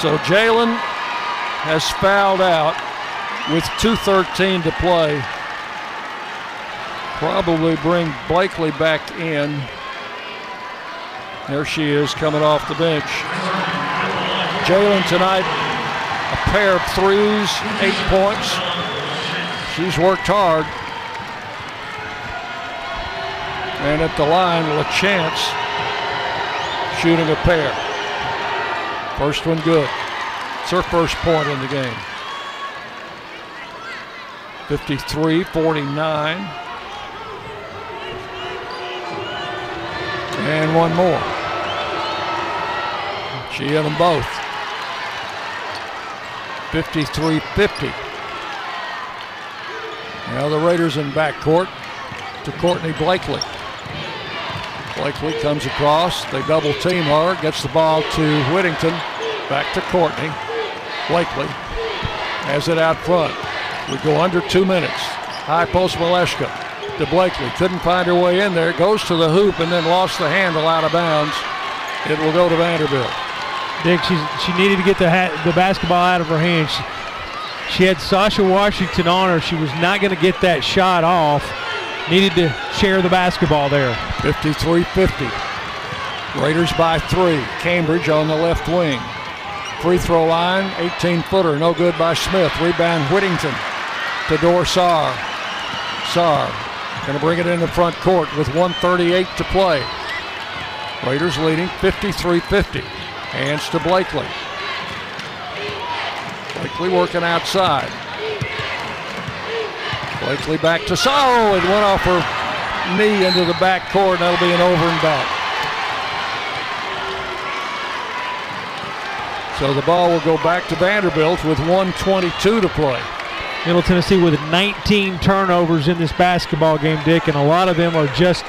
So Jalynn has fouled out with 2.13 to play. Probably bring Blakely back in. There she is coming off the bench. Jalynn tonight, a pair of threes, eight points. She's worked hard. And at the line, LaChance shooting a pair. First one good. It's her first point in the game. 53 49. And one more. She hit them both. 53 50. Now the Raiders in backcourt to Courtney Blakely. Blakely comes across. They double team her. Gets the ball to Whittington. Back to Courtney. Blakely has it out front. We go under two minutes. High post Malashka to Blakely. Couldn't find her way in there. Goes to the hoop and then lost the handle out of bounds. It will go to Vanderbilt. Dick, she's, she needed to get the, ha- the basketball out of her hands. She, she had Sacha Washington on her. She was not going to get that shot off. Needed to share the basketball there. 53 50. Raiders by three. Cambridge on the left wing. Free throw line, 18 footer, no good by Smith. Rebound Whittington to Dorsar. Saar going to bring it in the front court with 138 to play. Raiders leading 53 50. Hands to Blakely. Blakely working outside. Blakely back to Saar. It went off her knee into the back court. That'll be an over and back. So the ball will go back to Vanderbilt with 122 to play. Middle Tennessee with 19 turnovers in this basketball game, Dick, and a lot of them are just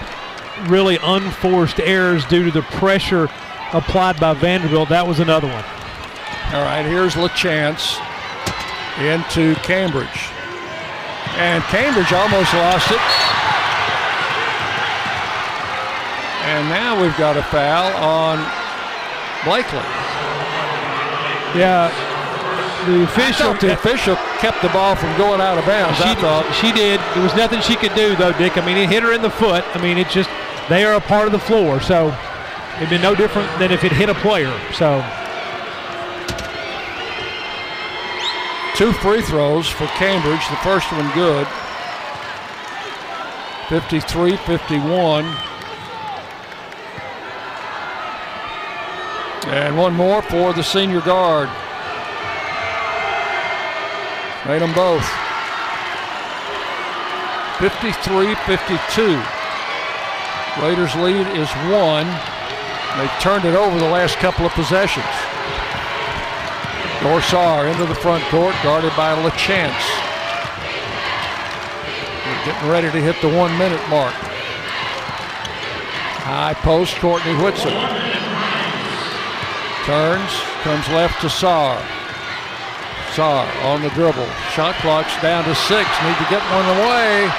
really unforced errors due to the pressure applied by Vanderbilt. That was another one. All right, here's LaChance into Cambridge. And Cambridge almost lost it. And now we've got a foul on Blakely. Yeah, the official. the official kept the ball from going out of bounds. She, I thought. she did. There was nothing she could do, though, Dick. I mean, it hit her in the foot. I mean, it just, they are a part of the floor. So it'd be no different than if it hit a player. So Two free throws for Cambridge. The first one good. 53 51. And one more for the senior guard. Made them both. 53 52. Raiders' lead is one. They've turned it over the last couple of possessions. Dor Saar into the front court, guarded by LaChance. They're getting ready to hit the one minute mark. High post, Courtney Whitson. Turns, comes left to Saar. Saar on the dribble. Shot clock's down to six. Need to get one away.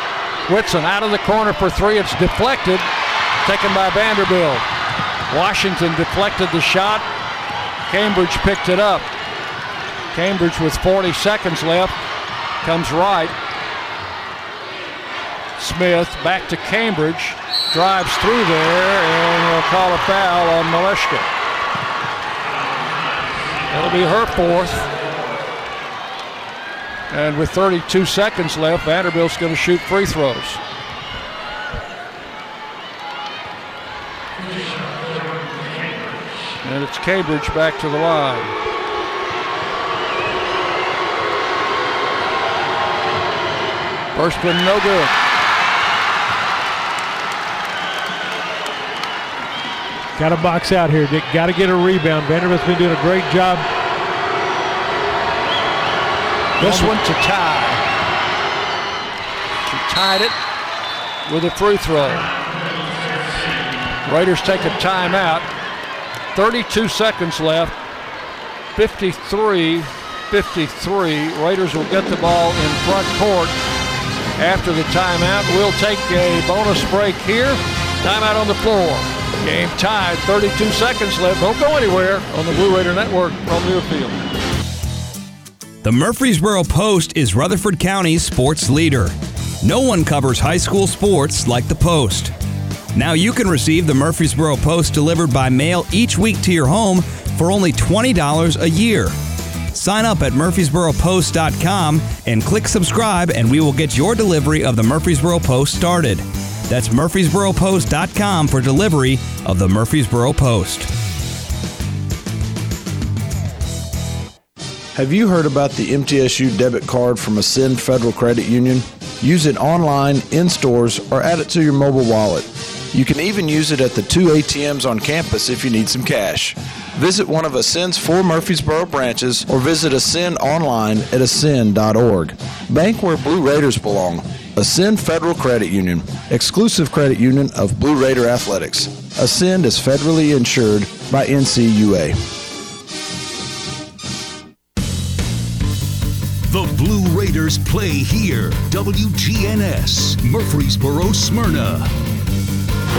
Whitson out of the corner for three. It's deflected. Taken by Vanderbilt. Washington deflected the shot. Cambridge picked it up. Cambridge with 40 seconds left comes right. Smith back to Cambridge. Drives through there and will call a foul on Malashka. That'll be her fourth. And with 32 seconds left, Vanderbilt's going to shoot free throws. And it's Cambridge back to the line. First one no good. Got to box out here, Dick. Got to get a rebound. Vanderbilt's been doing a great job. This one to tie. She tied it with a free throw. Raiders take a timeout. 32 seconds left. 53 53. Raiders will get the ball in front court after the timeout. We'll take a bonus break here. Timeout on the floor. Game tied. 32 seconds left. Don't go anywhere on the Blue Raider Network from Learfield. The Murfreesboro Post is Rutherford County's sports leader. No one covers high school sports like the Post. Now you can receive the Murfreesboro Post delivered by mail each week to your home for only $20 a year. Sign up at murfreesboropost.com and click subscribe, and we will get your delivery of the Murfreesboro Post started. That's murfreesboropost.com for delivery of the Murfreesboro Post. Have you heard about the MTSU debit card from Ascend Federal Credit Union? Use it online, in stores, or add it to your mobile wallet. You can even use it at the two ATMs on campus if you need some cash. Visit one of Ascend's four Murfreesboro branches or visit Ascend online at ascend.org. Bank where Blue Raiders belong. Ascend Federal Credit Union, exclusive credit union of Blue Raider Athletics. Ascend is federally insured by NCUA. The Blue Raiders play here. WGNS, Murfreesboro, Smyrna.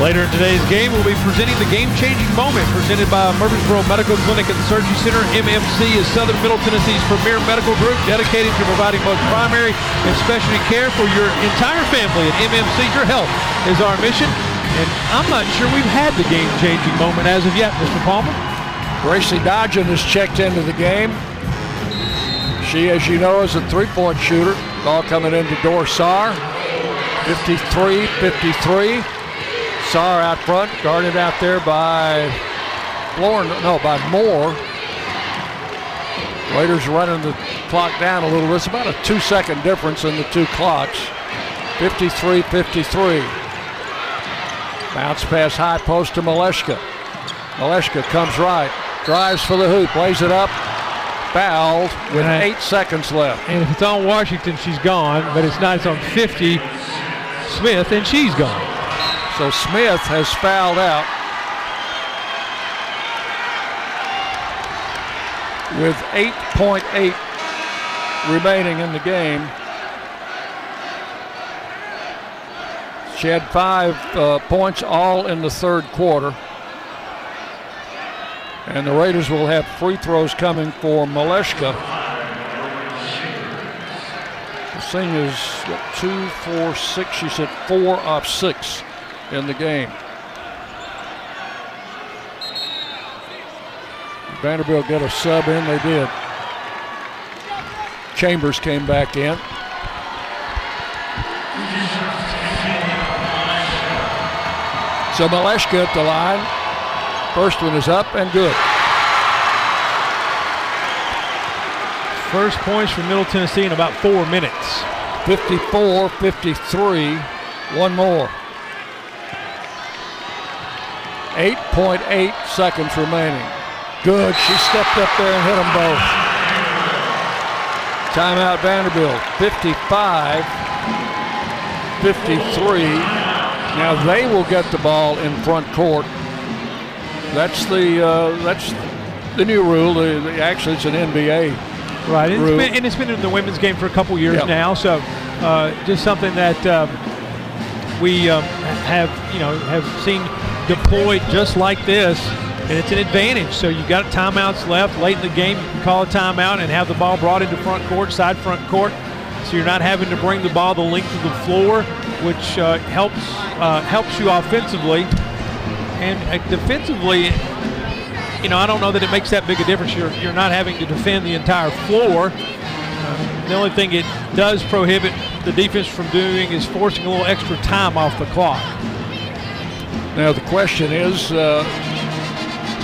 Later in today's game, we'll be presenting the game-changing moment presented by Murfreesboro Medical Clinic and Surgery Center. MMC is Southern Middle Tennessee's premier medical group dedicated to providing both primary and specialty care for your entire family. At MMC, your health is our mission. And I'm not sure we've had the game-changing moment as of yet, Mr. Palmer. Gracie Dodgen has checked into the game. She, as you know, is a three-point shooter. Ball coming into Dor Saar. 53-53. Saar out front, guarded out there by Florn, no, by Moore. Raiders running the clock down a little. It's about a two second difference in the two clocks. 53 53. Bounce pass high post to Malashka. Malashka comes right, drives for the hoop, lays it up, fouled with And I- eight seconds left. And if it's on Washington, she's gone. But it's not. It's on 50 Smith, and she's gone. So Smith has fouled out with 8.8 remaining in the game. She had five uh, points all in the third quarter. And the Raiders will have free throws coming for Malashka. The is what, two, four, six. She said four of six in the game. Vanderbilt get a sub in, they did. Chambers came back in. So Malashka at the line. First one is up and good. First points for Middle Tennessee in about four minutes. 54 53. One more. 8.8 seconds remaining. Good. She stepped up there and hit them both. Timeout Vanderbilt. 55 53. Now they will get the ball in front court. That's the uh, that's the new rule. Actually, it's an NBA Right, and rule. it's, been, and it's been in the women's game for a couple years Yep. now. So, uh, just something that um, we um, have, you know, have seen deployed just like this, and it's an advantage. So you've got timeouts left late in the game. You can call a timeout and have the ball brought into front court, side front court. So you're not having to bring the ball the length of the floor, which uh, helps uh, helps you offensively and uh, defensively you know, I don't know that it makes that big a difference. You're, you're not having to defend the entire floor. Uh, the only thing it does prohibit the defense from doing is forcing a little extra time off the clock. Now the question is, uh,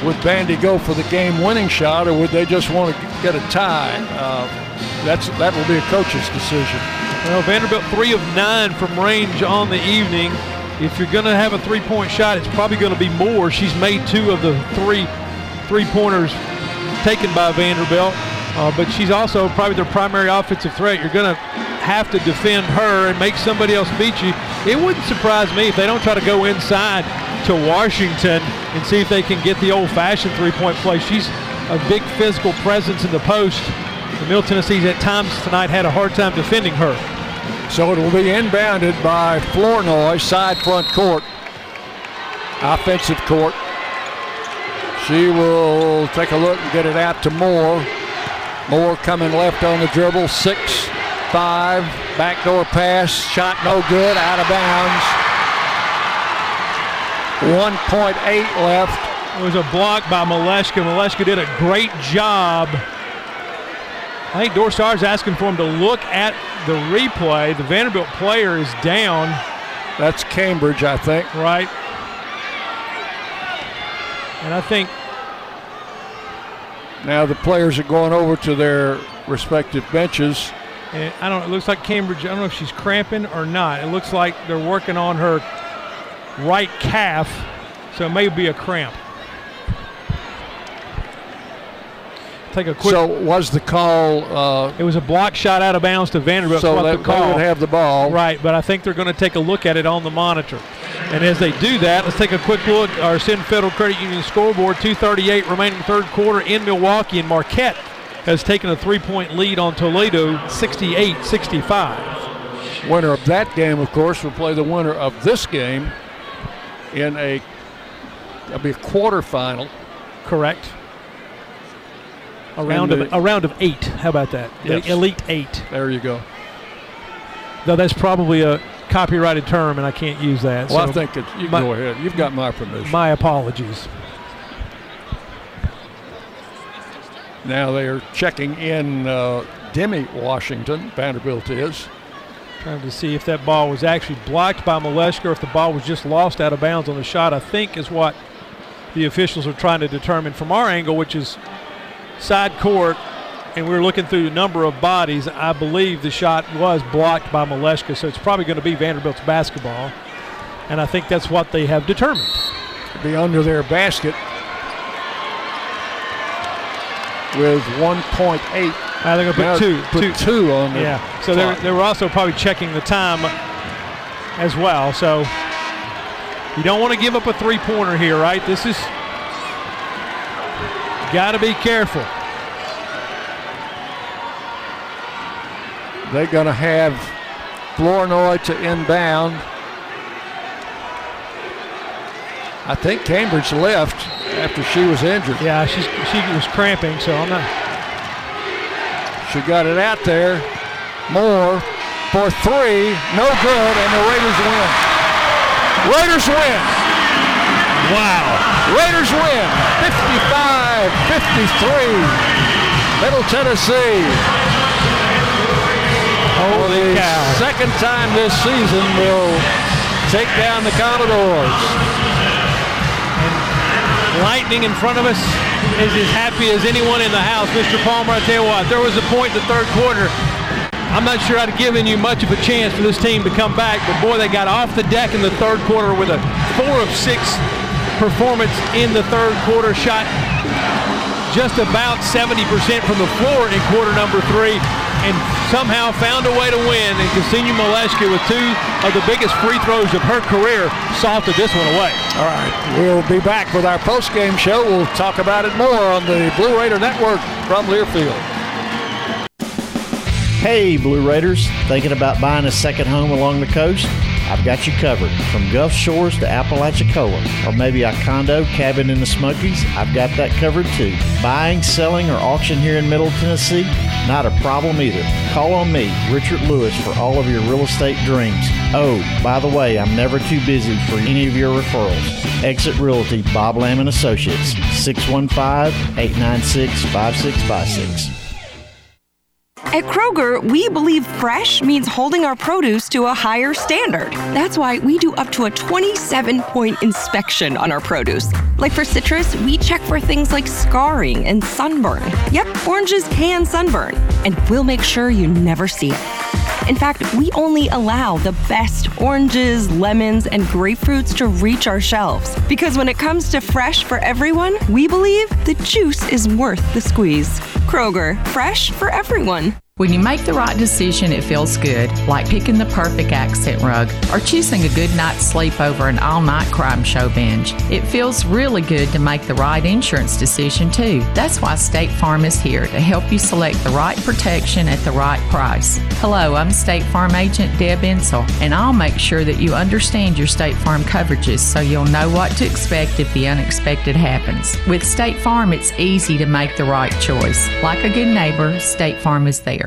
would Vandy go for the game-winning shot, or would they just want to get a tie? Uh, that's that will be a coach's decision. Well, Vanderbilt three of nine from range on the evening. If you're going to have a three-point shot, it's probably going to be more. She's made two of the three three-pointers taken by Vanderbilt, uh, but she's also probably their primary offensive threat. You're going to have to defend her and make somebody else beat you. It wouldn't surprise me if they don't try to go inside to Washington and see if they can get the old-fashioned three-point play. She's a big physical presence in the post. The Middle Tennessee's at times tonight had a hard time defending her. So it will be inbounded by Flournoy, side front court, offensive court. She will take a look and get it out to Moore. Moore coming left on the dribble, six, five, backdoor pass, shot no good, out of bounds. 1.8 left. It was a block by Malashka. Malashka did a great job. I think Dor Saar's asking for him to look at the replay. The Vanderbilt player is down. That's Cambridge, I think. Right. And I think Now the players are going over to their respective benches. And I don't. It looks like Cambridge. I don't know if she's cramping or not. It looks like they're working on her right calf, so it may be a cramp. Take a quick. So was the call? Uh, it was a block shot out of bounds to Vanderbilt. So they- the they call. would have the ball. Right, but I think they're going to take a look at it on the monitor. And as they do that, let's take a quick look. Ascend Federal Credit Union scoreboard: 2:38 remaining third quarter in Milwaukee, and Marquette has taken a three-point lead on Toledo, 68-65. Winner of that game, of course, will play the winner of this game in a it'll be a quarterfinal. Correct. A round of a round of eight. How about that? The Elite Eight. There you go. Though that's probably a copyrighted term, and I can't use that. Well, I think it's, you can my- go ahead. You've got my permission. My apologies. Now they are checking in uh, Demi Washington. Vanderbilt is. Trying to see if that ball was actually blocked by Malashka or if the ball was just lost out of bounds on the shot, I think is what the officials are trying to determine from our angle, which is side court, and we're looking through a number of bodies. I believe the shot was blocked by Malashka, so it's probably going to be Vanderbilt's basketball. And I think that's what they have determined. Be under their basket with 1.8. I think I put two, put two, two on the Yeah. So they clock. they were also probably checking the time as well. So you don't want to give up a three pointer here, right? This is got to be careful. They're going to have Flournoy to inbound. I think Cambridge left after she was injured. Yeah, she's she was cramping, so I'm not. She got it out there. Moore for three, no good, and the Raiders win. Raiders win. Wow. Raiders win 55 53. Middle Tennessee. Holy the cow. second time this season will take down the Commodores. Lightning in front of us is as happy as anyone in the house. Mr. Palmer, I tell you what, there was a point in the third quarter. I'm not sure I'd have given you much of a chance for this team to come back, but boy, they got off the deck in the third quarter with a four of six performance in the third quarter, shot just about 70% from the floor in quarter number three, and somehow found a way to win. And Ksenia Malashka, with two of the biggest free throws of her career, salted this one away. All right, we'll be back with our post-game show. We'll talk about it more on the Blue Raider Network from Learfield. Hey, Blue Raiders, thinking about buying a second home along the coast? I've got you covered. From Gulf Shores to Apalachicola, or maybe a condo cabin in the Smokies, I've got that covered too. Buying, selling, or auction here in Middle Tennessee? Not a problem either. Call on me, Richard Lewis, for all of your real estate dreams. Oh, by the way, I'm never too busy for any of your referrals. Exit Realty, Bob Lamb and Associates, 615-896-5656. At Kroger, we believe fresh means holding our produce to a higher standard. That's why we do up to a 27 point inspection on our produce. Like for citrus, we check for things like scarring and sunburn. Yep, oranges can sunburn, and we'll make sure you never see it. In fact, we only allow the best oranges, lemons, and grapefruits to reach our shelves. Because when it comes to fresh for everyone, we believe the juice is worth the squeeze. Kroger, fresh for everyone. When you make the right decision, it feels good, like picking the perfect accent rug or choosing a good night's sleep over an all night crime show binge. It feels really good to make the right insurance decision, too. That's why State Farm is here to help you select the right protection at the right price. Hello, I'm State Farm Agent Deb Insell, and I'll make sure that you understand your State Farm coverages so you'll know what to expect if the unexpected happens. With State Farm, it's easy to make the right choice. Like a good neighbor, State Farm is there.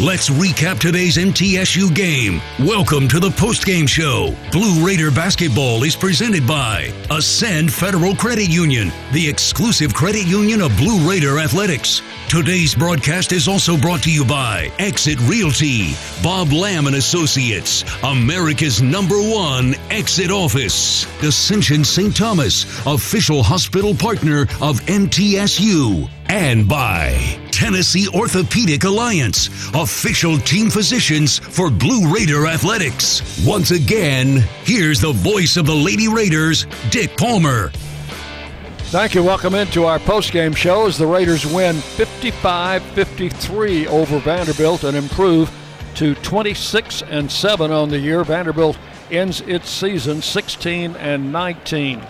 Let's recap today's MTSU game. Welcome to the postgame show. Blue Raider basketball is presented by Ascend Federal Credit Union, the exclusive credit union of Blue Raider Athletics. Today's broadcast is also brought to you by Exit Realty, Bob Lamb and Associates, America's number one exit office, Ascension St. Thomas, official hospital partner of MTSU, and by Tennessee Orthopedic Alliance, official team physicians for Blue Raider Athletics. Once again, here's the voice of the Lady Raiders, Dick Palmer. Thank you. Welcome into our postgame show as the Raiders win 55 53 over Vanderbilt and improve to 26 and 7 on the year. Vanderbilt ends its season 16 and 19.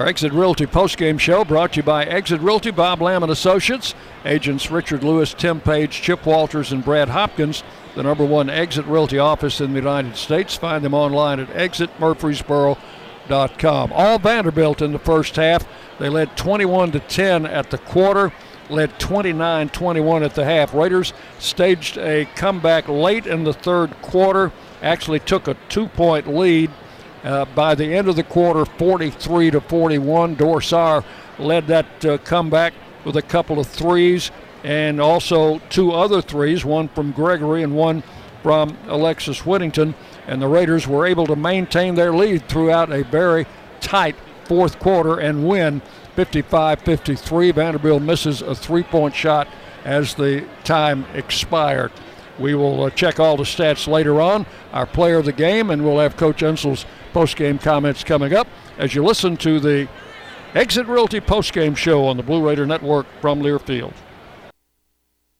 Our Exit Realty postgame show brought to you by Exit Realty, Bob Lamb and Associates, agents Richard Lewis, Tim Page, Chip Walters, and Brad Hopkins. The number one Exit Realty office in the United States. Find them online at exitmurfreesboro.com. All Vanderbilt in the first half. They led 21 to 10 at the quarter, led 29-21 at the half. Raiders staged a comeback late in the third quarter. Actually took a two-point lead. Uh, by the end of the quarter, 43 to 41. Dor Saar led that uh, comeback with a couple of threes. and also two other threes, one from Gregory and one from Alexis Whittington. And the Raiders were able to maintain their lead throughout a very tight fourth quarter and win 55 53. Vanderbilt misses a three point shot as the time expired. We will uh, check all the stats later on, our player of the game, and we'll have Coach Insell's post-game comments coming up as you listen to the Exit Realty post-game show on the Blue Raider Network from Learfield.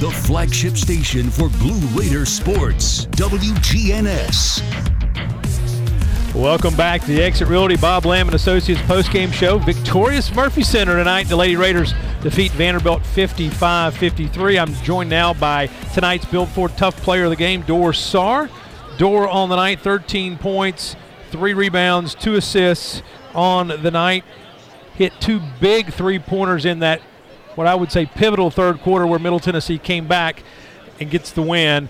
The flagship station for Blue Raider sports, WGNS. Welcome back to the Exit Realty Bob Lamb and Associates postgame show. Victorious Murphy Center tonight. The Lady Raiders defeat Vanderbilt 55-53. I'm joined now by tonight's Built Ford Tough Player of the Game, Dor Saar. Dor on the night, 13 points, three rebounds, two assists on the night. Hit two big three-pointers in that what I would say pivotal third quarter where Middle Tennessee came back and gets the win.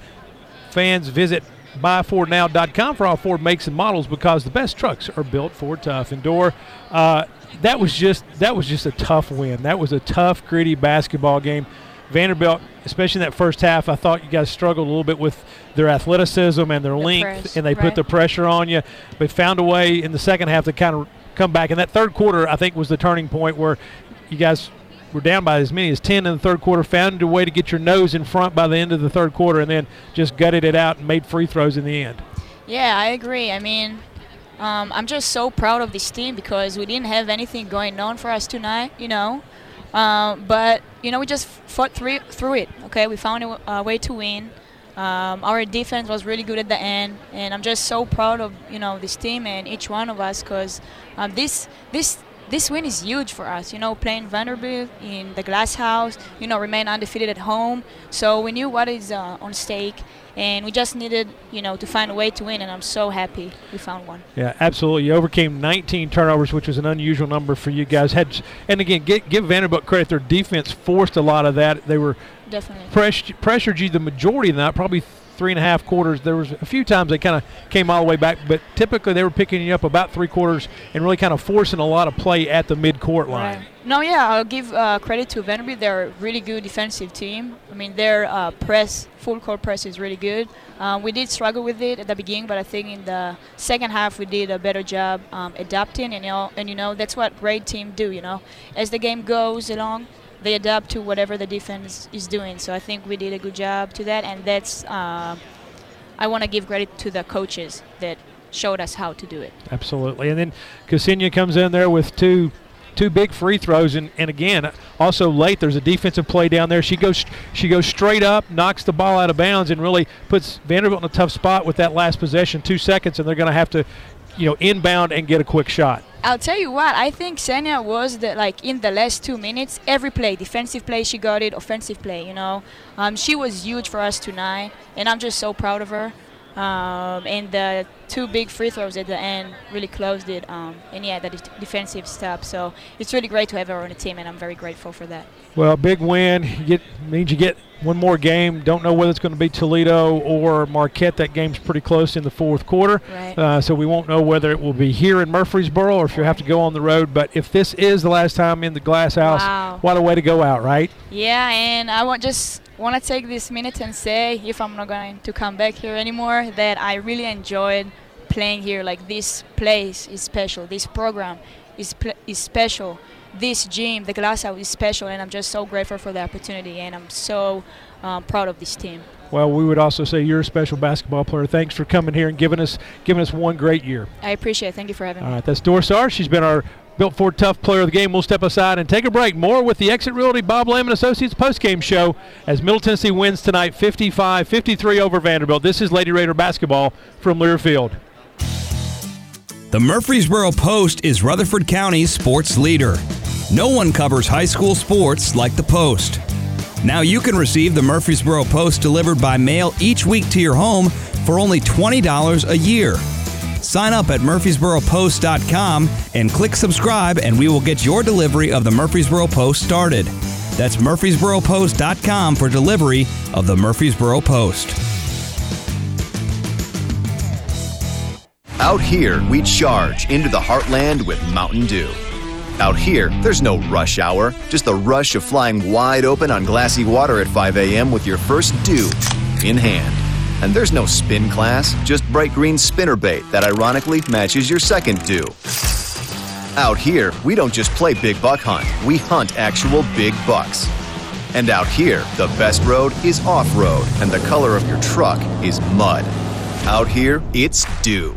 Fans visit buyfordnow.com for all Ford makes and models because the best trucks are built for Tough. And Dor, uh, that was just that was just a tough win. That was a tough, gritty basketball game. Vanderbilt, especially in that first half, I thought you guys struggled a little bit with their athleticism and their The length, press, and they right. put the pressure on you. But found a way in the second half to kind of come back. And that third quarter, I think, was the turning point where you guys were down by as many as 10 in the third quarter, found a way to get your nose in front by the end of the third quarter, and then just gutted it out and made free throws in the end. Yeah, I agree. I mean, um, I'm just so proud of this team because we didn't have anything going on for us tonight, you know. Um, but you know, we just fought through through it. Okay, we found a, a way to win. Um, our defense was really good at the end, and I'm just so proud of you know this team and each one of us because um, this this this win is huge for us. You know, playing Vanderbilt in the Glass House, you know, remain undefeated at home. So we knew what is uh, on stake, and we just needed you know to find a way to win. And I'm so happy we found one. Yeah, absolutely. You overcame 19 turnovers, which was an unusual number for you guys. Had and again, get, give Vanderbilt credit. Their defense forced a lot of that. They were Definitely. press, pressured you the majority of that, probably three and a half quarters. There was a few times they kind of came all the way back, but typically they were picking you up about three quarters and really kind of forcing a lot of play at the mid-court line. No, yeah, I'll give uh, credit to Vanderbilt. They're a really good defensive team. I mean, their uh, press, full court press is really good. Um, we did struggle with it at the beginning, but I think in the second half we did a better job um, adapting. And you know, and you know that's what great team do. You know, as the game goes along, they adapt to whatever the defense is doing. So I think we did a good job to that, and that's uh, I want to give credit to the coaches that showed us how to do it. Absolutely. And then Ksenia comes in there with two two big free throws, and, and again, also late. There's a defensive play down there. She goes she goes straight up, knocks the ball out of bounds, and really puts Vanderbilt in a tough spot with that last possession, two seconds, and they're going to have to, you know, inbound and get a quick shot. I'll tell you what, I think Ksenia was the like in the last two minutes, every play, defensive play she got it, offensive play, you know. Um, she was huge for us tonight, and I'm just so proud of her. Um, and the two big free throws at the end really closed it. Um, and yeah, the de- defensive stuff. So it's really great to have her on the team, and I'm very grateful for that. Well, big win you get means you get one more game. Don't know whether it's going to be Toledo or Marquette. That game's pretty close in the fourth quarter, Right. uh, so we won't know whether it will be here in Murfreesboro or if you have to go on the road. But if this is the last time in the Glass House, Wow. what a way to go out, right? Yeah, and I want just want to take this minute and say, if I'm not going to come back here anymore, that I really enjoyed playing here. Like this place is special. This program is pl- is special. This gym, the Glass House, is special, and I'm just so grateful for the opportunity, and I'm so um, proud of this team. Well, we would also say you're a special basketball player. Thanks for coming here and giving us giving us one great year. I appreciate it. Thank you for having All me. All right, that's Dor Saar. She's been our Built Ford Tough Player of the Game. We'll step aside and take a break. More with the Exit Realty Bob Lamb and Associates postgame show as Middle Tennessee wins tonight 55-53 over Vanderbilt. This is Lady Raider basketball from Learfield. The Murfreesboro Post is Rutherford County's sports leader. No one covers high school sports like the Post. Now you can receive the Murfreesboro Post delivered by mail each week to your home for only $20 a year. Sign up at murfreesboropost.com and click subscribe, and we will get your delivery of the Murfreesboro Post started. That's murfreesboropost.com for delivery of the Murfreesboro Post. Out here, we charge into the heartland with Mountain Dew. Out here, there's no rush hour, just the rush of flying wide open on glassy water at 5 a.m. with your first dew in hand. And there's no spin class, just bright green spinner bait that ironically matches your second dew. Out here, we don't just play big buck hunt, we hunt actual big bucks. And out here, the best road is off road, and the color of your truck is mud. Out here, it's dew.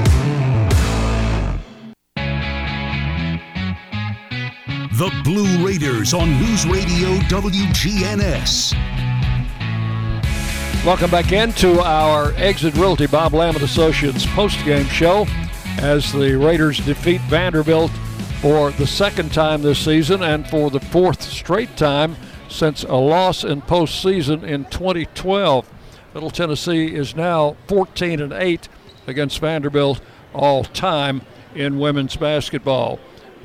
The Blue Raiders on News Radio WGNS. Welcome back into our Exit Realty Bob Lamb and Associates postgame show as the Raiders defeat Vanderbilt for the second time this season and for the fourth straight time since a loss in postseason in 2012. Middle Tennessee is now 14 and 8 against Vanderbilt all time in women's basketball.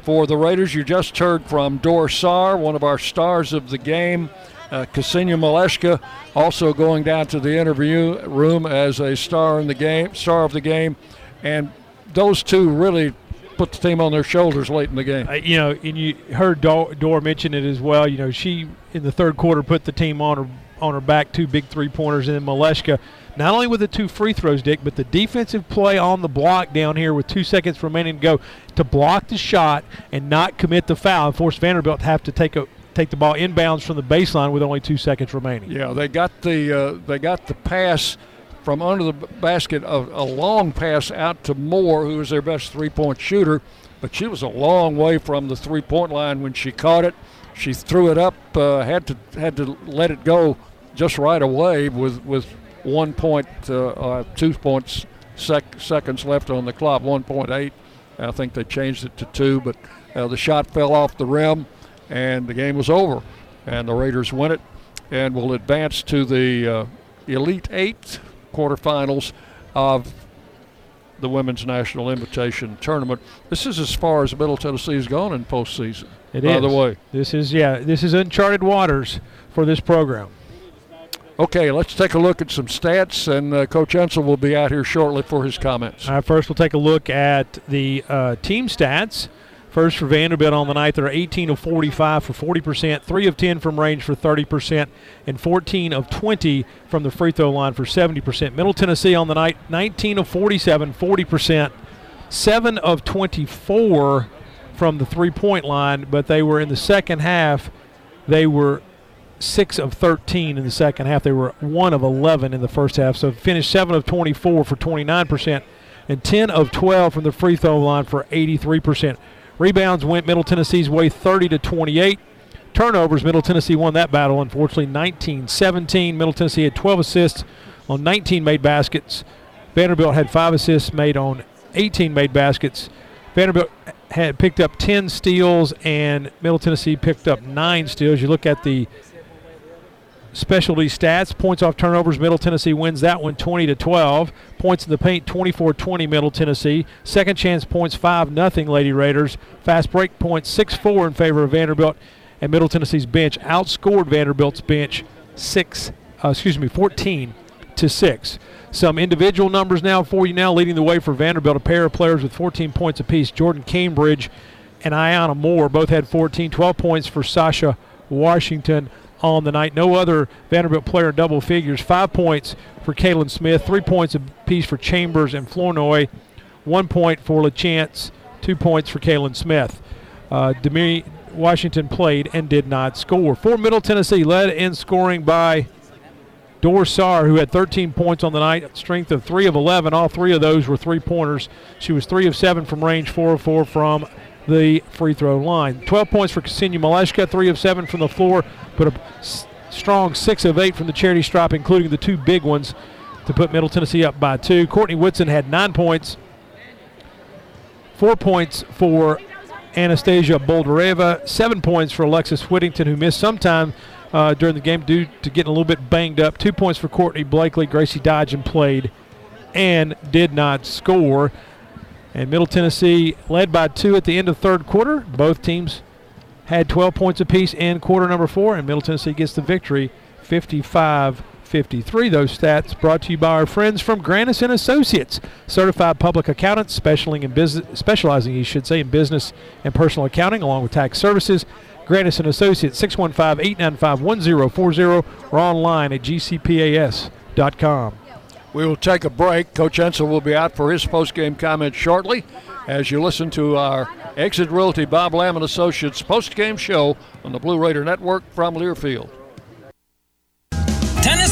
For the Raiders, you just heard from Dor Saar, one of our stars of the game. Uh, Ksenia Malashka also going down to the interview room as a star in the game, star of the game, and those two really put the team on their shoulders late in the game. Uh, you know, and you heard Dor mention it as well. You know, she in the third quarter put the team on her on her back, two big three pointers, and then Malashka, not only with the two free throws, Dick, but the defensive play on the block down here with two seconds remaining to go to block the shot and not commit the foul and force Vanderbilt to have to take a take the ball inbounds from the baseline with only two seconds remaining. Yeah, they got the uh, they got the pass from under the basket, a, a long pass out to Moore, who was their best three-point shooter, but she was a long way from the three-point line when she caught it. She threw it up, uh, had to had to let it go just right away with with one point, uh, uh, two points sec- seconds left on the clock, 1.8. I think they changed it to two, but uh, the shot fell off the rim. and the game was over. And the Raiders win it and will advance to the uh, Elite Eight quarterfinals of the Women's National Invitation Tournament. This is as far as Middle Tennessee has gone in postseason. It by is. the way. This is yeah. This is uncharted waters for this program. Okay, let's take a look at some stats, and uh, Coach Insell will be out here shortly for his comments. All right, first we'll take a look at the uh, team stats. First for Vanderbilt on the night, they're 18 of 45 for 40%, 3 of 10 from range for 30%, and 14 of 20 from the free throw line for 70%. Middle Tennessee on the night, 19 of 47, 40%, 7 of 24 from the three point line, but they were in the second half, they were 6 of 13 in the second half. They were 1 of 11 in the first half, so finished 7 of 24 for 29%, and 10 of 12 from the free throw line for 83%. Rebounds went Middle Tennessee's way 30 to 28. Turnovers, Middle Tennessee won that battle, unfortunately, 19 17. Middle Tennessee had 12 assists on 19 made baskets. Vanderbilt had five assists made on 18 made baskets. Vanderbilt had picked up 10 steals, and Middle Tennessee picked up nine steals. You look at the specialty stats points off turnovers middle tennessee wins that one 20 to 12 points in the paint 24-20 middle tennessee. Second chance points 5 nothing lady raiders. Fast break points 6-4 in favor of vanderbilt and middle tennessee's bench outscored vanderbilt's bench 6 uh, excuse me 14 to 6 some individual numbers now for you now leading the way for vanderbilt a pair of players with 14 points apiece Jordyn Cambridge and Iyana Moore both had 14 12 points for Sacha Washington on the night. No other Vanderbilt player in double figures. Five points for Kalen Smith, three points apiece for Chambers and Flournoy, one point for LaChance, two points for Kalen Smith. Uh, Washington played and did not score. For Middle Tennessee, led in scoring by Dor Saar, who had 13 points on the night, strength of 3 of 11. All three of those were three pointers. She was 3 of 7 from range, 4 of 4 from the free throw line. 12 points for Ksenia Malashka, 3 of 7 from the floor, but a strong 6 of 8 from the charity stripe, including the two big ones to put Middle Tennessee up by 2. Courtney Whitson had 9 points, 4 points for Anastasia Boldyreva, 7 points for Alexis Whittington, who missed some time uh, during the game due to getting a little bit banged up. 2 points for Courtney Blakely. Gracie Dodgen played and did not score. And Middle Tennessee led by two at the end of third quarter. Both teams had 12 points apiece in quarter number four, and Middle Tennessee gets the victory 55 53. Those stats brought to you by our friends from Granis and Associates, certified public accountants specializing in business, specializing, you should say, in business and personal accounting, along with tax services. Granis and Associates, 615-895-1040, or online at gcpas.com. We will take a break. Coach Insell will be out for his post-game comments shortly as you listen to our Exit Realty Bob Lamb and Associates post-game show on the Blue Raider Network from Learfield.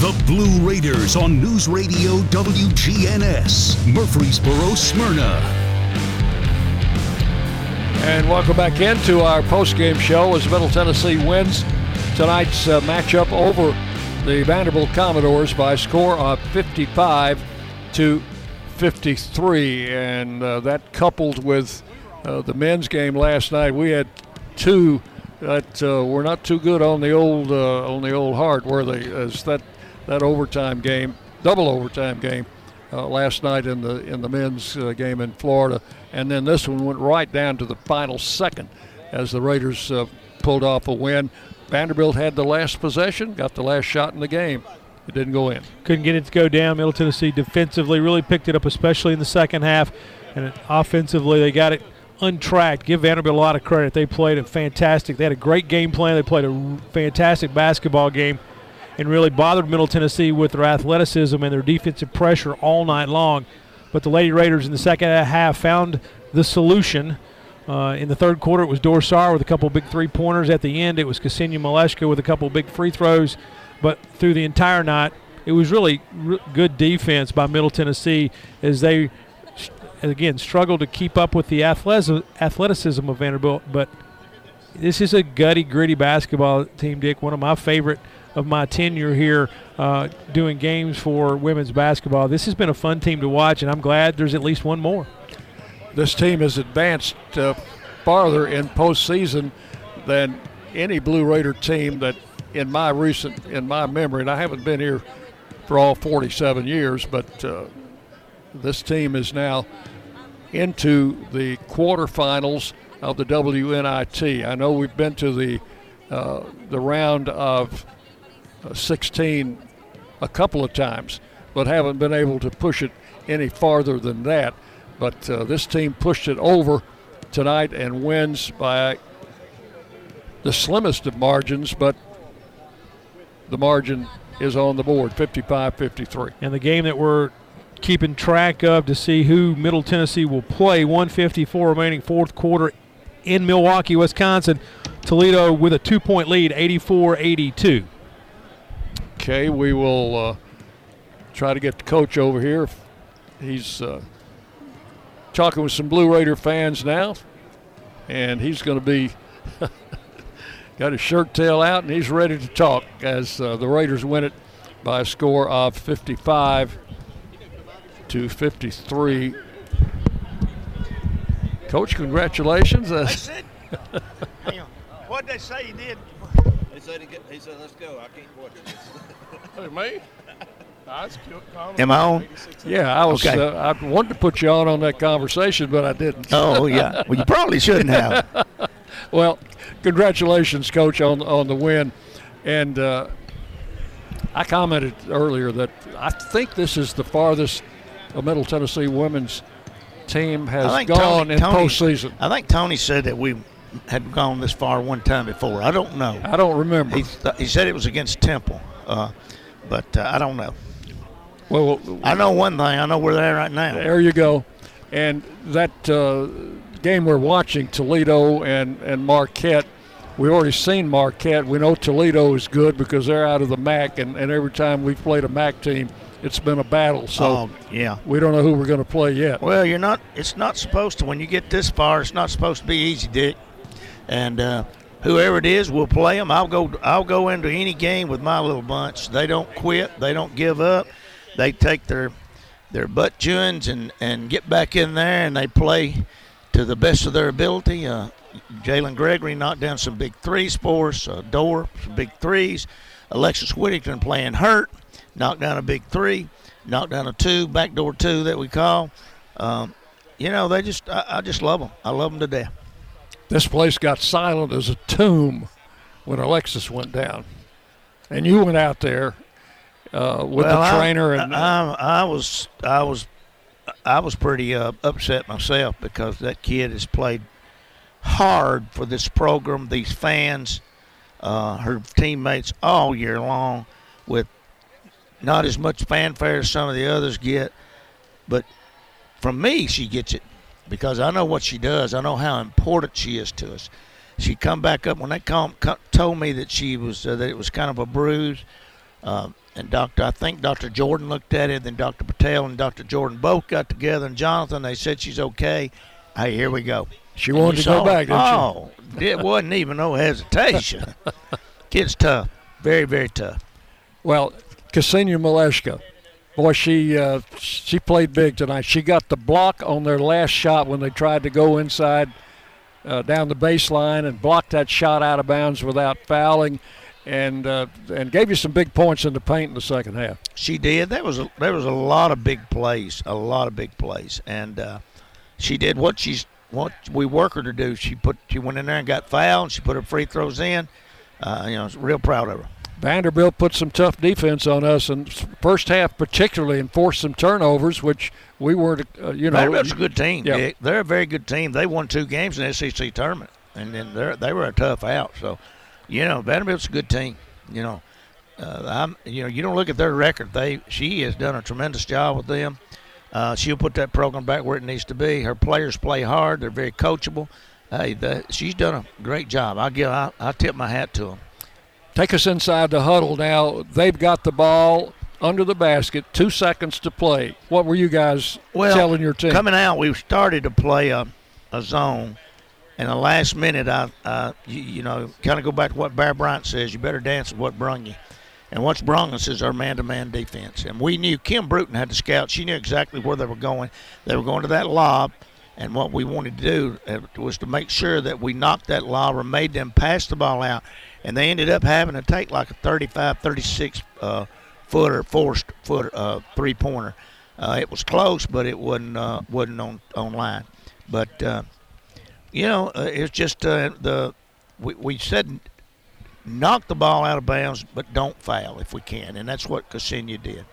The Blue Raiders on News Radio WGNS, Murfreesboro, Smyrna. And welcome back into our post-game show as Middle Tennessee wins tonight's uh, matchup over the Vanderbilt Commodores by a score of 55 to 53. And uh, that coupled with uh, the men's game last night, we had two that uh, were not too good on the old uh, on the old heart, were they? As that that overtime game, double overtime game uh, last night in the in the men's uh, game in Florida, and then this one went right down to the final second as the Raiders uh, pulled off a win. Vanderbilt had the last possession, got the last shot in the game. It didn't go in. Couldn't get it to go down. Middle Tennessee defensively really picked it up, especially in the second half, and offensively they got it untracked. Give Vanderbilt a lot of credit. They played it fantastic. They had a great game plan. They played a fantastic basketball game and really bothered Middle Tennessee with their athleticism and their defensive pressure all night long. But the Lady Raiders in the second half found the solution. Uh, in the third quarter, it was Dor Saar with a couple big three pointers. At the end, it was Ksenia Malashka with a couple big free throws. But through the entire night, it was really r- good defense by Middle Tennessee as they, again, struggled to keep up with the athleticism of Vanderbilt. But this is a gutty, gritty basketball team, Dick. One of my favorite of my tenure here uh, doing games for women's basketball. This has been a fun team to watch, and I'm glad there's at least one more. This team has advanced uh, farther in postseason than any Blue Raider team that, in my recent, in my memory, and I haven't been here for all 47 years, but uh, this team is now into the quarterfinals of the WNIT. I know we've been to the uh, the round of 16 a couple of times, but haven't been able to push it any farther than that. But uh, this team pushed it over tonight and wins by the slimmest of margins, but the margin is on the board 55 53. And the game that we're keeping track of to see who Middle Tennessee will play 154 remaining fourth quarter in Milwaukee, Wisconsin. Toledo with a two point lead, 84 82. Okay, we will uh, try to get the coach over here. He's uh, talking with some Blue Raider fans now, and he's going to be got his shirt tail out and he's ready to talk as uh, the Raiders win it by a score of 55 to 53. Coach, congratulations. I said, what did they say he did? He said, he said, let's go. I can't watch this. Who, me? Am I on? Yeah, I was. Okay. Uh, I wanted to put you on on that conversation, but I didn't. Oh yeah. Well, you probably shouldn't have. well, congratulations, coach, on on the win, and uh, I commented earlier that I think this is the farthest a Middle Tennessee women's team has gone Tony, in Tony- postseason. I think Tony said that we had gone this far one time before. I don't know. I don't remember. He, th- he said it was against Temple, uh, but uh, I don't know. Well, I know one thing. I know where they're there right now. There you go. And that uh, game we're watching, Toledo and, and Marquette, we've already seen Marquette. We know Toledo is good because they're out of the MAC, and, and every time we've played a MAC team, it's been a battle. So Oh, yeah. we don't know who we're going to play yet. Well, you're not. It's not supposed to. When you get this far, it's not supposed to be easy, Dick. And uh, whoever it is, we'll play them. I'll go. I'll go into any game with my little bunch. They don't quit. They don't give up. They take their their butt chewings and and get back in there and they play to the best of their ability. Uh, Jalynn Gregory knocked down some big threes for us. Uh, Dor some big threes. Alexis Whittington playing hurt, knocked down a big three, knocked down a two, backdoor two that we call. Um, you know, they just I, I just love them. I love them to death. This place got silent as a tomb when Alexis went down, and you went out there uh, with well, the trainer I, and I, I was I was I was pretty uh, upset myself because that kid has played hard for this program, these fans, uh, her teammates all year long, with not as much fanfare as some of the others get, but from me she gets it because I know what she does. I know how important she is to us. She come back up when they call, told me that she was uh, that it was kind of a bruise. Uh, and Doctor, I think Dr. Jordan looked at it. Then Dr. Patel and Dr. Jordan both got together, and Jonathan. They said she's okay. Hey, here we go. She wanted to go back, didn't oh, it wasn't even no hesitation. Kid's tough, very, very tough. Well, Ksenia Malashka, boy, she uh, she played big tonight. She got the block on their last shot when they tried to go inside uh, down the baseline and blocked that shot out of bounds without fouling, and uh, and gave you some big points in the paint in the second half. She did. There was a, there was a lot of big plays, a lot of big plays, and uh, she did what she's what we work her to do. She put she went in there and got fouled. She put her free throws in. Uh, you know, real proud of her. Vanderbilt put some tough defense on us, and first half particularly, and forced some turnovers, which we weren't. Uh, you know, Vanderbilt's a good team. Yeah. Dick. They're a very good team. They won two games in the SEC tournament, and then they they were a tough out. So, you know, Vanderbilt's a good team. You know, uh, I'm. You know, you don't look at their record. They she has done a tremendous job with them. Uh, she'll put that program back where it needs to be. Her players play hard. They're very coachable. Hey, the, she's done a great job. I give. I, I tip my hat to them. Take us inside the huddle now. They've got the ball under the basket. Two seconds to play. What were you guys well, telling your team? Coming out, we started to play a, a zone. And the last minute, I, uh, you, you know, kind of go back to what Bear Bryant says. You better dance with what brung you. And what's brung us is our man-to-man defense. And we knew Kim Brewton had the scout. She knew exactly where they were going. They were going to that lob. And what we wanted to do uh, was to make sure that we knocked that lob or made them pass the ball out. And they ended up having to take like a 35, 36 uh, footer, forced foot uh, three pointer. Uh, it was close, but it wasn't uh, wasn't on on line. But uh, you know, uh, it's just uh, the we, we said knock the ball out of bounds, but don't foul if we can, and that's what Ksenia did.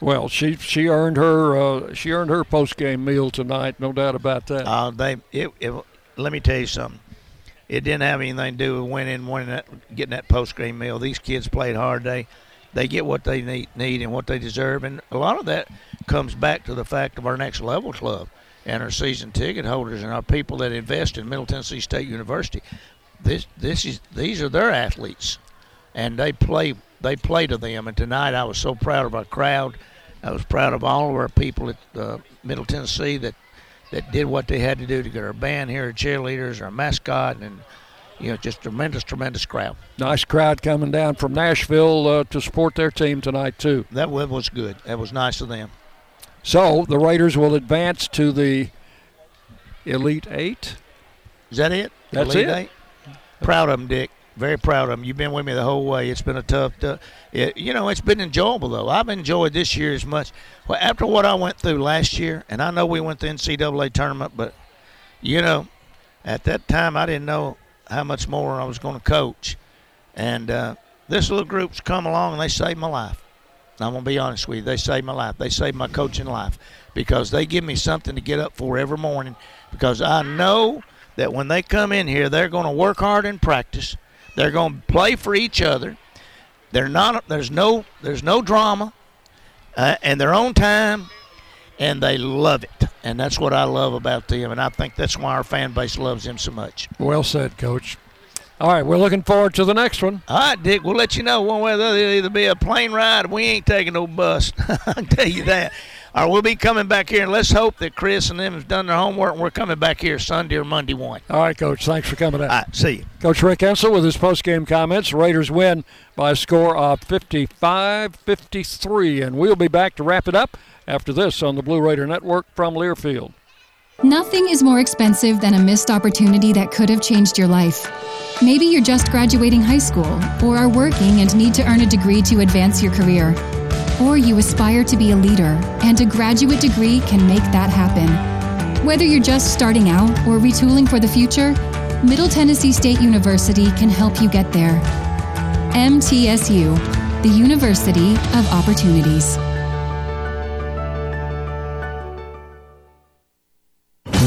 Well, she she earned her uh, she earned her post game meal tonight, no doubt about that. Uh, they it, it, let me tell you something. It didn't have anything to do with winning, winning that, getting that post game meal. These kids played hard. They they get what they need, need and what they deserve, and a lot of that comes back to the fact of our next level club and our season ticket holders and our people that invest in Middle Tennessee State University. This this is these are their athletes, and they play they play to them. And tonight I was so proud of our crowd. I was proud of all of our people at uh, Middle Tennessee that that did what they had to do to get our band here, our cheerleaders, our mascot, and you know just tremendous, tremendous crowd. Nice crowd coming down from Nashville uh, to support their team tonight too. That was good. That was nice of them. So the Raiders will advance to the Elite Eight. Is that it? That's Elite it. Eight? Proud of them, Dick. Very proud of them. You've been with me the whole way. It's been a tough, tough it, you know, it's been enjoyable though. I've enjoyed this year as much. Well, after what I went through last year, and I know we went to the NCAA tournament, but you know, at that time I didn't know how much more I was going to coach, and uh, this little group's come along and they saved my life. I'm gonna be honest with you. They saved my life. They saved my coaching life because they give me something to get up for every morning. Because I know that when they come in here, they're going to work hard in practice. They're going to play for each other. They're not. There's no. There's no drama, uh, and their own time, and they love it. And that's what I love about them. And I think that's why our fan base loves them so much. Well said, Coach. All right, we're looking forward to the next one. All right, Dick. We'll let you know one way or the other. It'll either be a plane ride. Or we ain't taking no bus. I can tell you that. Or we'll be coming back here, and let's hope that Chris and them have done their homework, and we're coming back here Sunday or Monday one. All right, Coach. Thanks for coming out. All right, see you. Coach Rick Insell with his post-game comments. Raiders win by a score of 55-53, and we'll be back to wrap it up after this on the Blue Raider Network from Learfield. Nothing is more expensive than a missed opportunity that could have changed your life. Maybe you're just graduating high school, or are working and need to earn a degree to advance your career. Or you aspire to be a leader, and a graduate degree can make that happen. Whether you're just starting out or retooling for the future, Middle Tennessee State University can help you get there. MTSU, the University of Opportunities.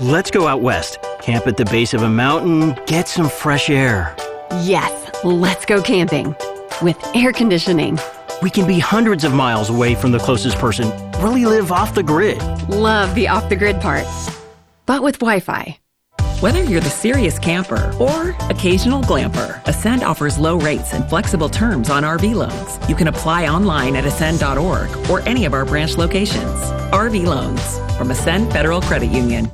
Let's go out west, camp at the base of a mountain, get some fresh air. Yes, let's go camping with air conditioning. We can be hundreds of miles away from the closest person, really live off the grid. Love the off the grid part, but with Wi Fi. Whether you're the serious camper or occasional glamper, Ascend offers low rates and flexible terms on RV loans. You can apply online at ascend.org or any of our branch locations. RV loans from Ascend Federal Credit Union.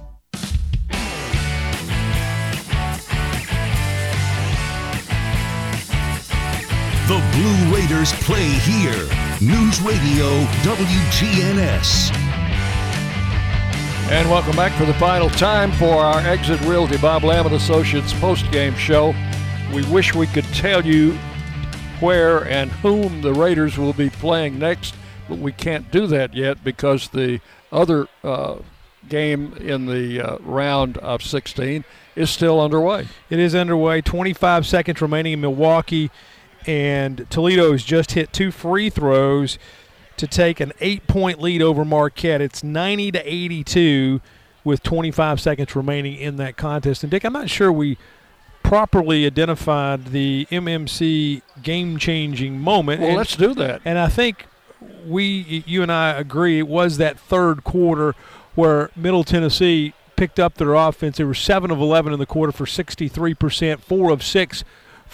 The Blue Raiders play here. News Radio WGNS. And welcome back for the final time for our Exit Realty Bob Lamb and Associates post-game show. We wish we could tell you where and whom the Raiders will be playing next, but we can't do that yet because the other uh, game in the uh, round of 16 is still underway. It is underway. 25 seconds remaining in Milwaukee, and Toledo's just hit two free throws to take an eight-point lead over Marquette. It's 90 to 82 with 25 seconds remaining in that contest. And Dick, I'm not sure we properly identified the MMC game-changing moment. Well, And- let's do that. And I think we, you and I agree, it was that third quarter where Middle Tennessee picked up their offense. They were 7 of 11 in the quarter for 63%, 4 of 6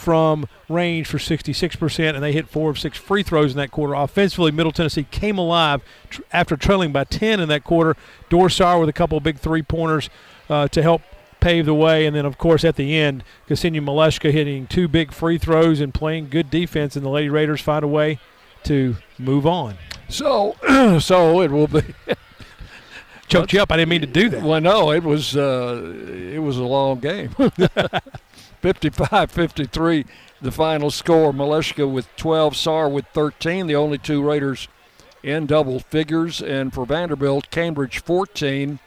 from range for 66%, and they hit 4 of 6 free throws in that quarter. Offensively, Middle Tennessee came alive tr- after trailing by 10 in that quarter. Dor Saar with a couple of big three pointers uh, to help pave the way. And then, of course, at the end, Ksenia Malashka hitting two big free throws and playing good defense, and the Lady Raiders find a way to move on. So, so it will be. Choked you up. I didn't mean to do that. Well, no, it was uh, it was a long game. 55-53, the final score. Malashka with 12, Saar with 13, the only two Raiders in double figures. And for Vanderbilt, Cambridge 14,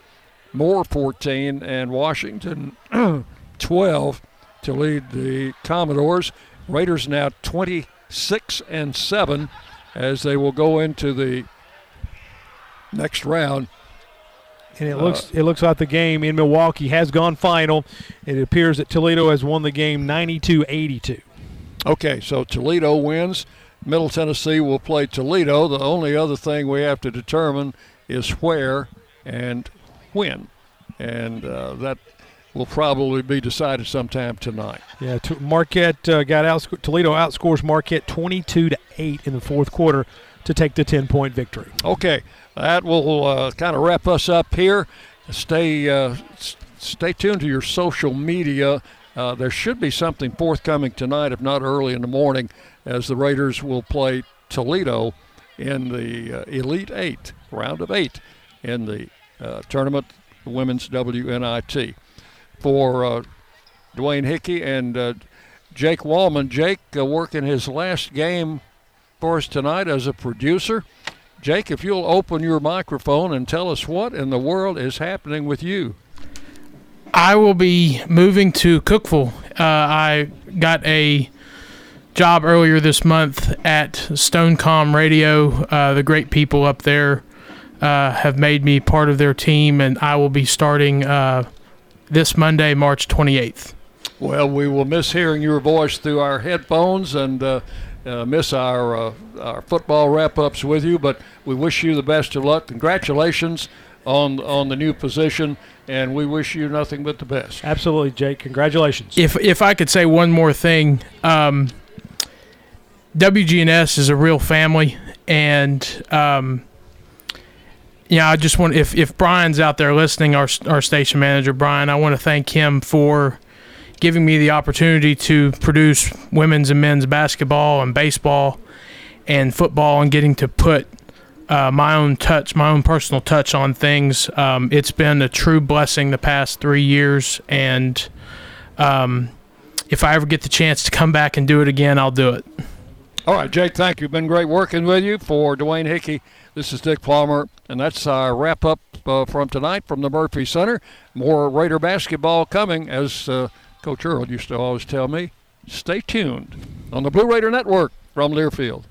Moore 14, and Washington 12 to lead the Commodores. Raiders now 26 and 7 as they will go into the next round. And it looks it looks like the game in Milwaukee has gone final. It appears that Toledo has won the game 92-82. Okay, so Toledo wins. Middle Tennessee will play Toledo. The only other thing we have to determine is where and when. And uh, that will probably be decided sometime tonight. Yeah, t- Marquette uh, got out. Toledo outscores Marquette 22 to 8 in the fourth quarter to take the 10 point victory. Okay, that will uh, kind of wrap us up here. Stay uh, stay tuned to your social media. Uh, there should be something forthcoming tonight, if not early in the morning, as the Raiders will play Toledo in the uh, Elite Eight, round of eight, in the uh, tournament, the women's WNIT. For uh, Dwayne Hickey and Jake Wallman, Jake working his last game for us tonight as a producer. Jake, if you'll open your microphone and tell us what in the world is happening with you. I will be moving to Cookeville. Uh, I got a job earlier this month at Stonecom Radio. Uh, the great people up there uh, have made me part of their team, and I will be starting uh, this Monday, March 28th. Well, we will miss hearing your voice through our headphones and uh, miss our uh, our football wrap ups with you. But we wish you the best of luck. Congratulations on on the new position, and we wish you nothing but the best. Absolutely, Jake. Congratulations. If if I could say one more thing, um, WGNS is a real family, and um, yeah, I just want if if Brian's out there listening, our our station manager Brian, I want to thank him for giving me the opportunity to produce women's and men's basketball and baseball and football, and getting to put uh, my own touch, my own personal touch on things. Um, it's been a true blessing the past three years, and um, if I ever get the chance to come back and do it again, I'll do it. All right, Jake, thank you. Been great working with you. For Dwayne Hickey, this is Dick Palmer, and that's our wrap up uh, from tonight from the Murphy Center. More Raider basketball coming, as uh, Coach Earl used to always tell me. Stay tuned on the Blue Raider Network from Learfield.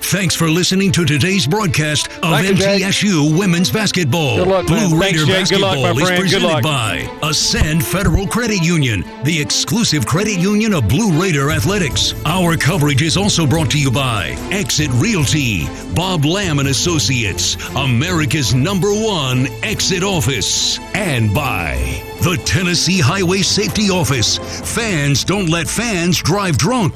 Thanks for listening to today's broadcast of Thank you, MTSU Women's Basketball. Good luck. Blue Raider. Good luck, Basketball is presented by Ascend Federal Credit Union, the exclusive credit union of Blue Raider Athletics. Our coverage is also brought to you by Exit Realty, Bob Lamb and Associates, America's number one exit office, and by the Tennessee Highway Safety Office. Fans don't let fans drive drunk.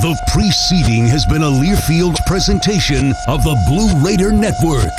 The preceding has been a Learfield presentation of the Blue Raider Network.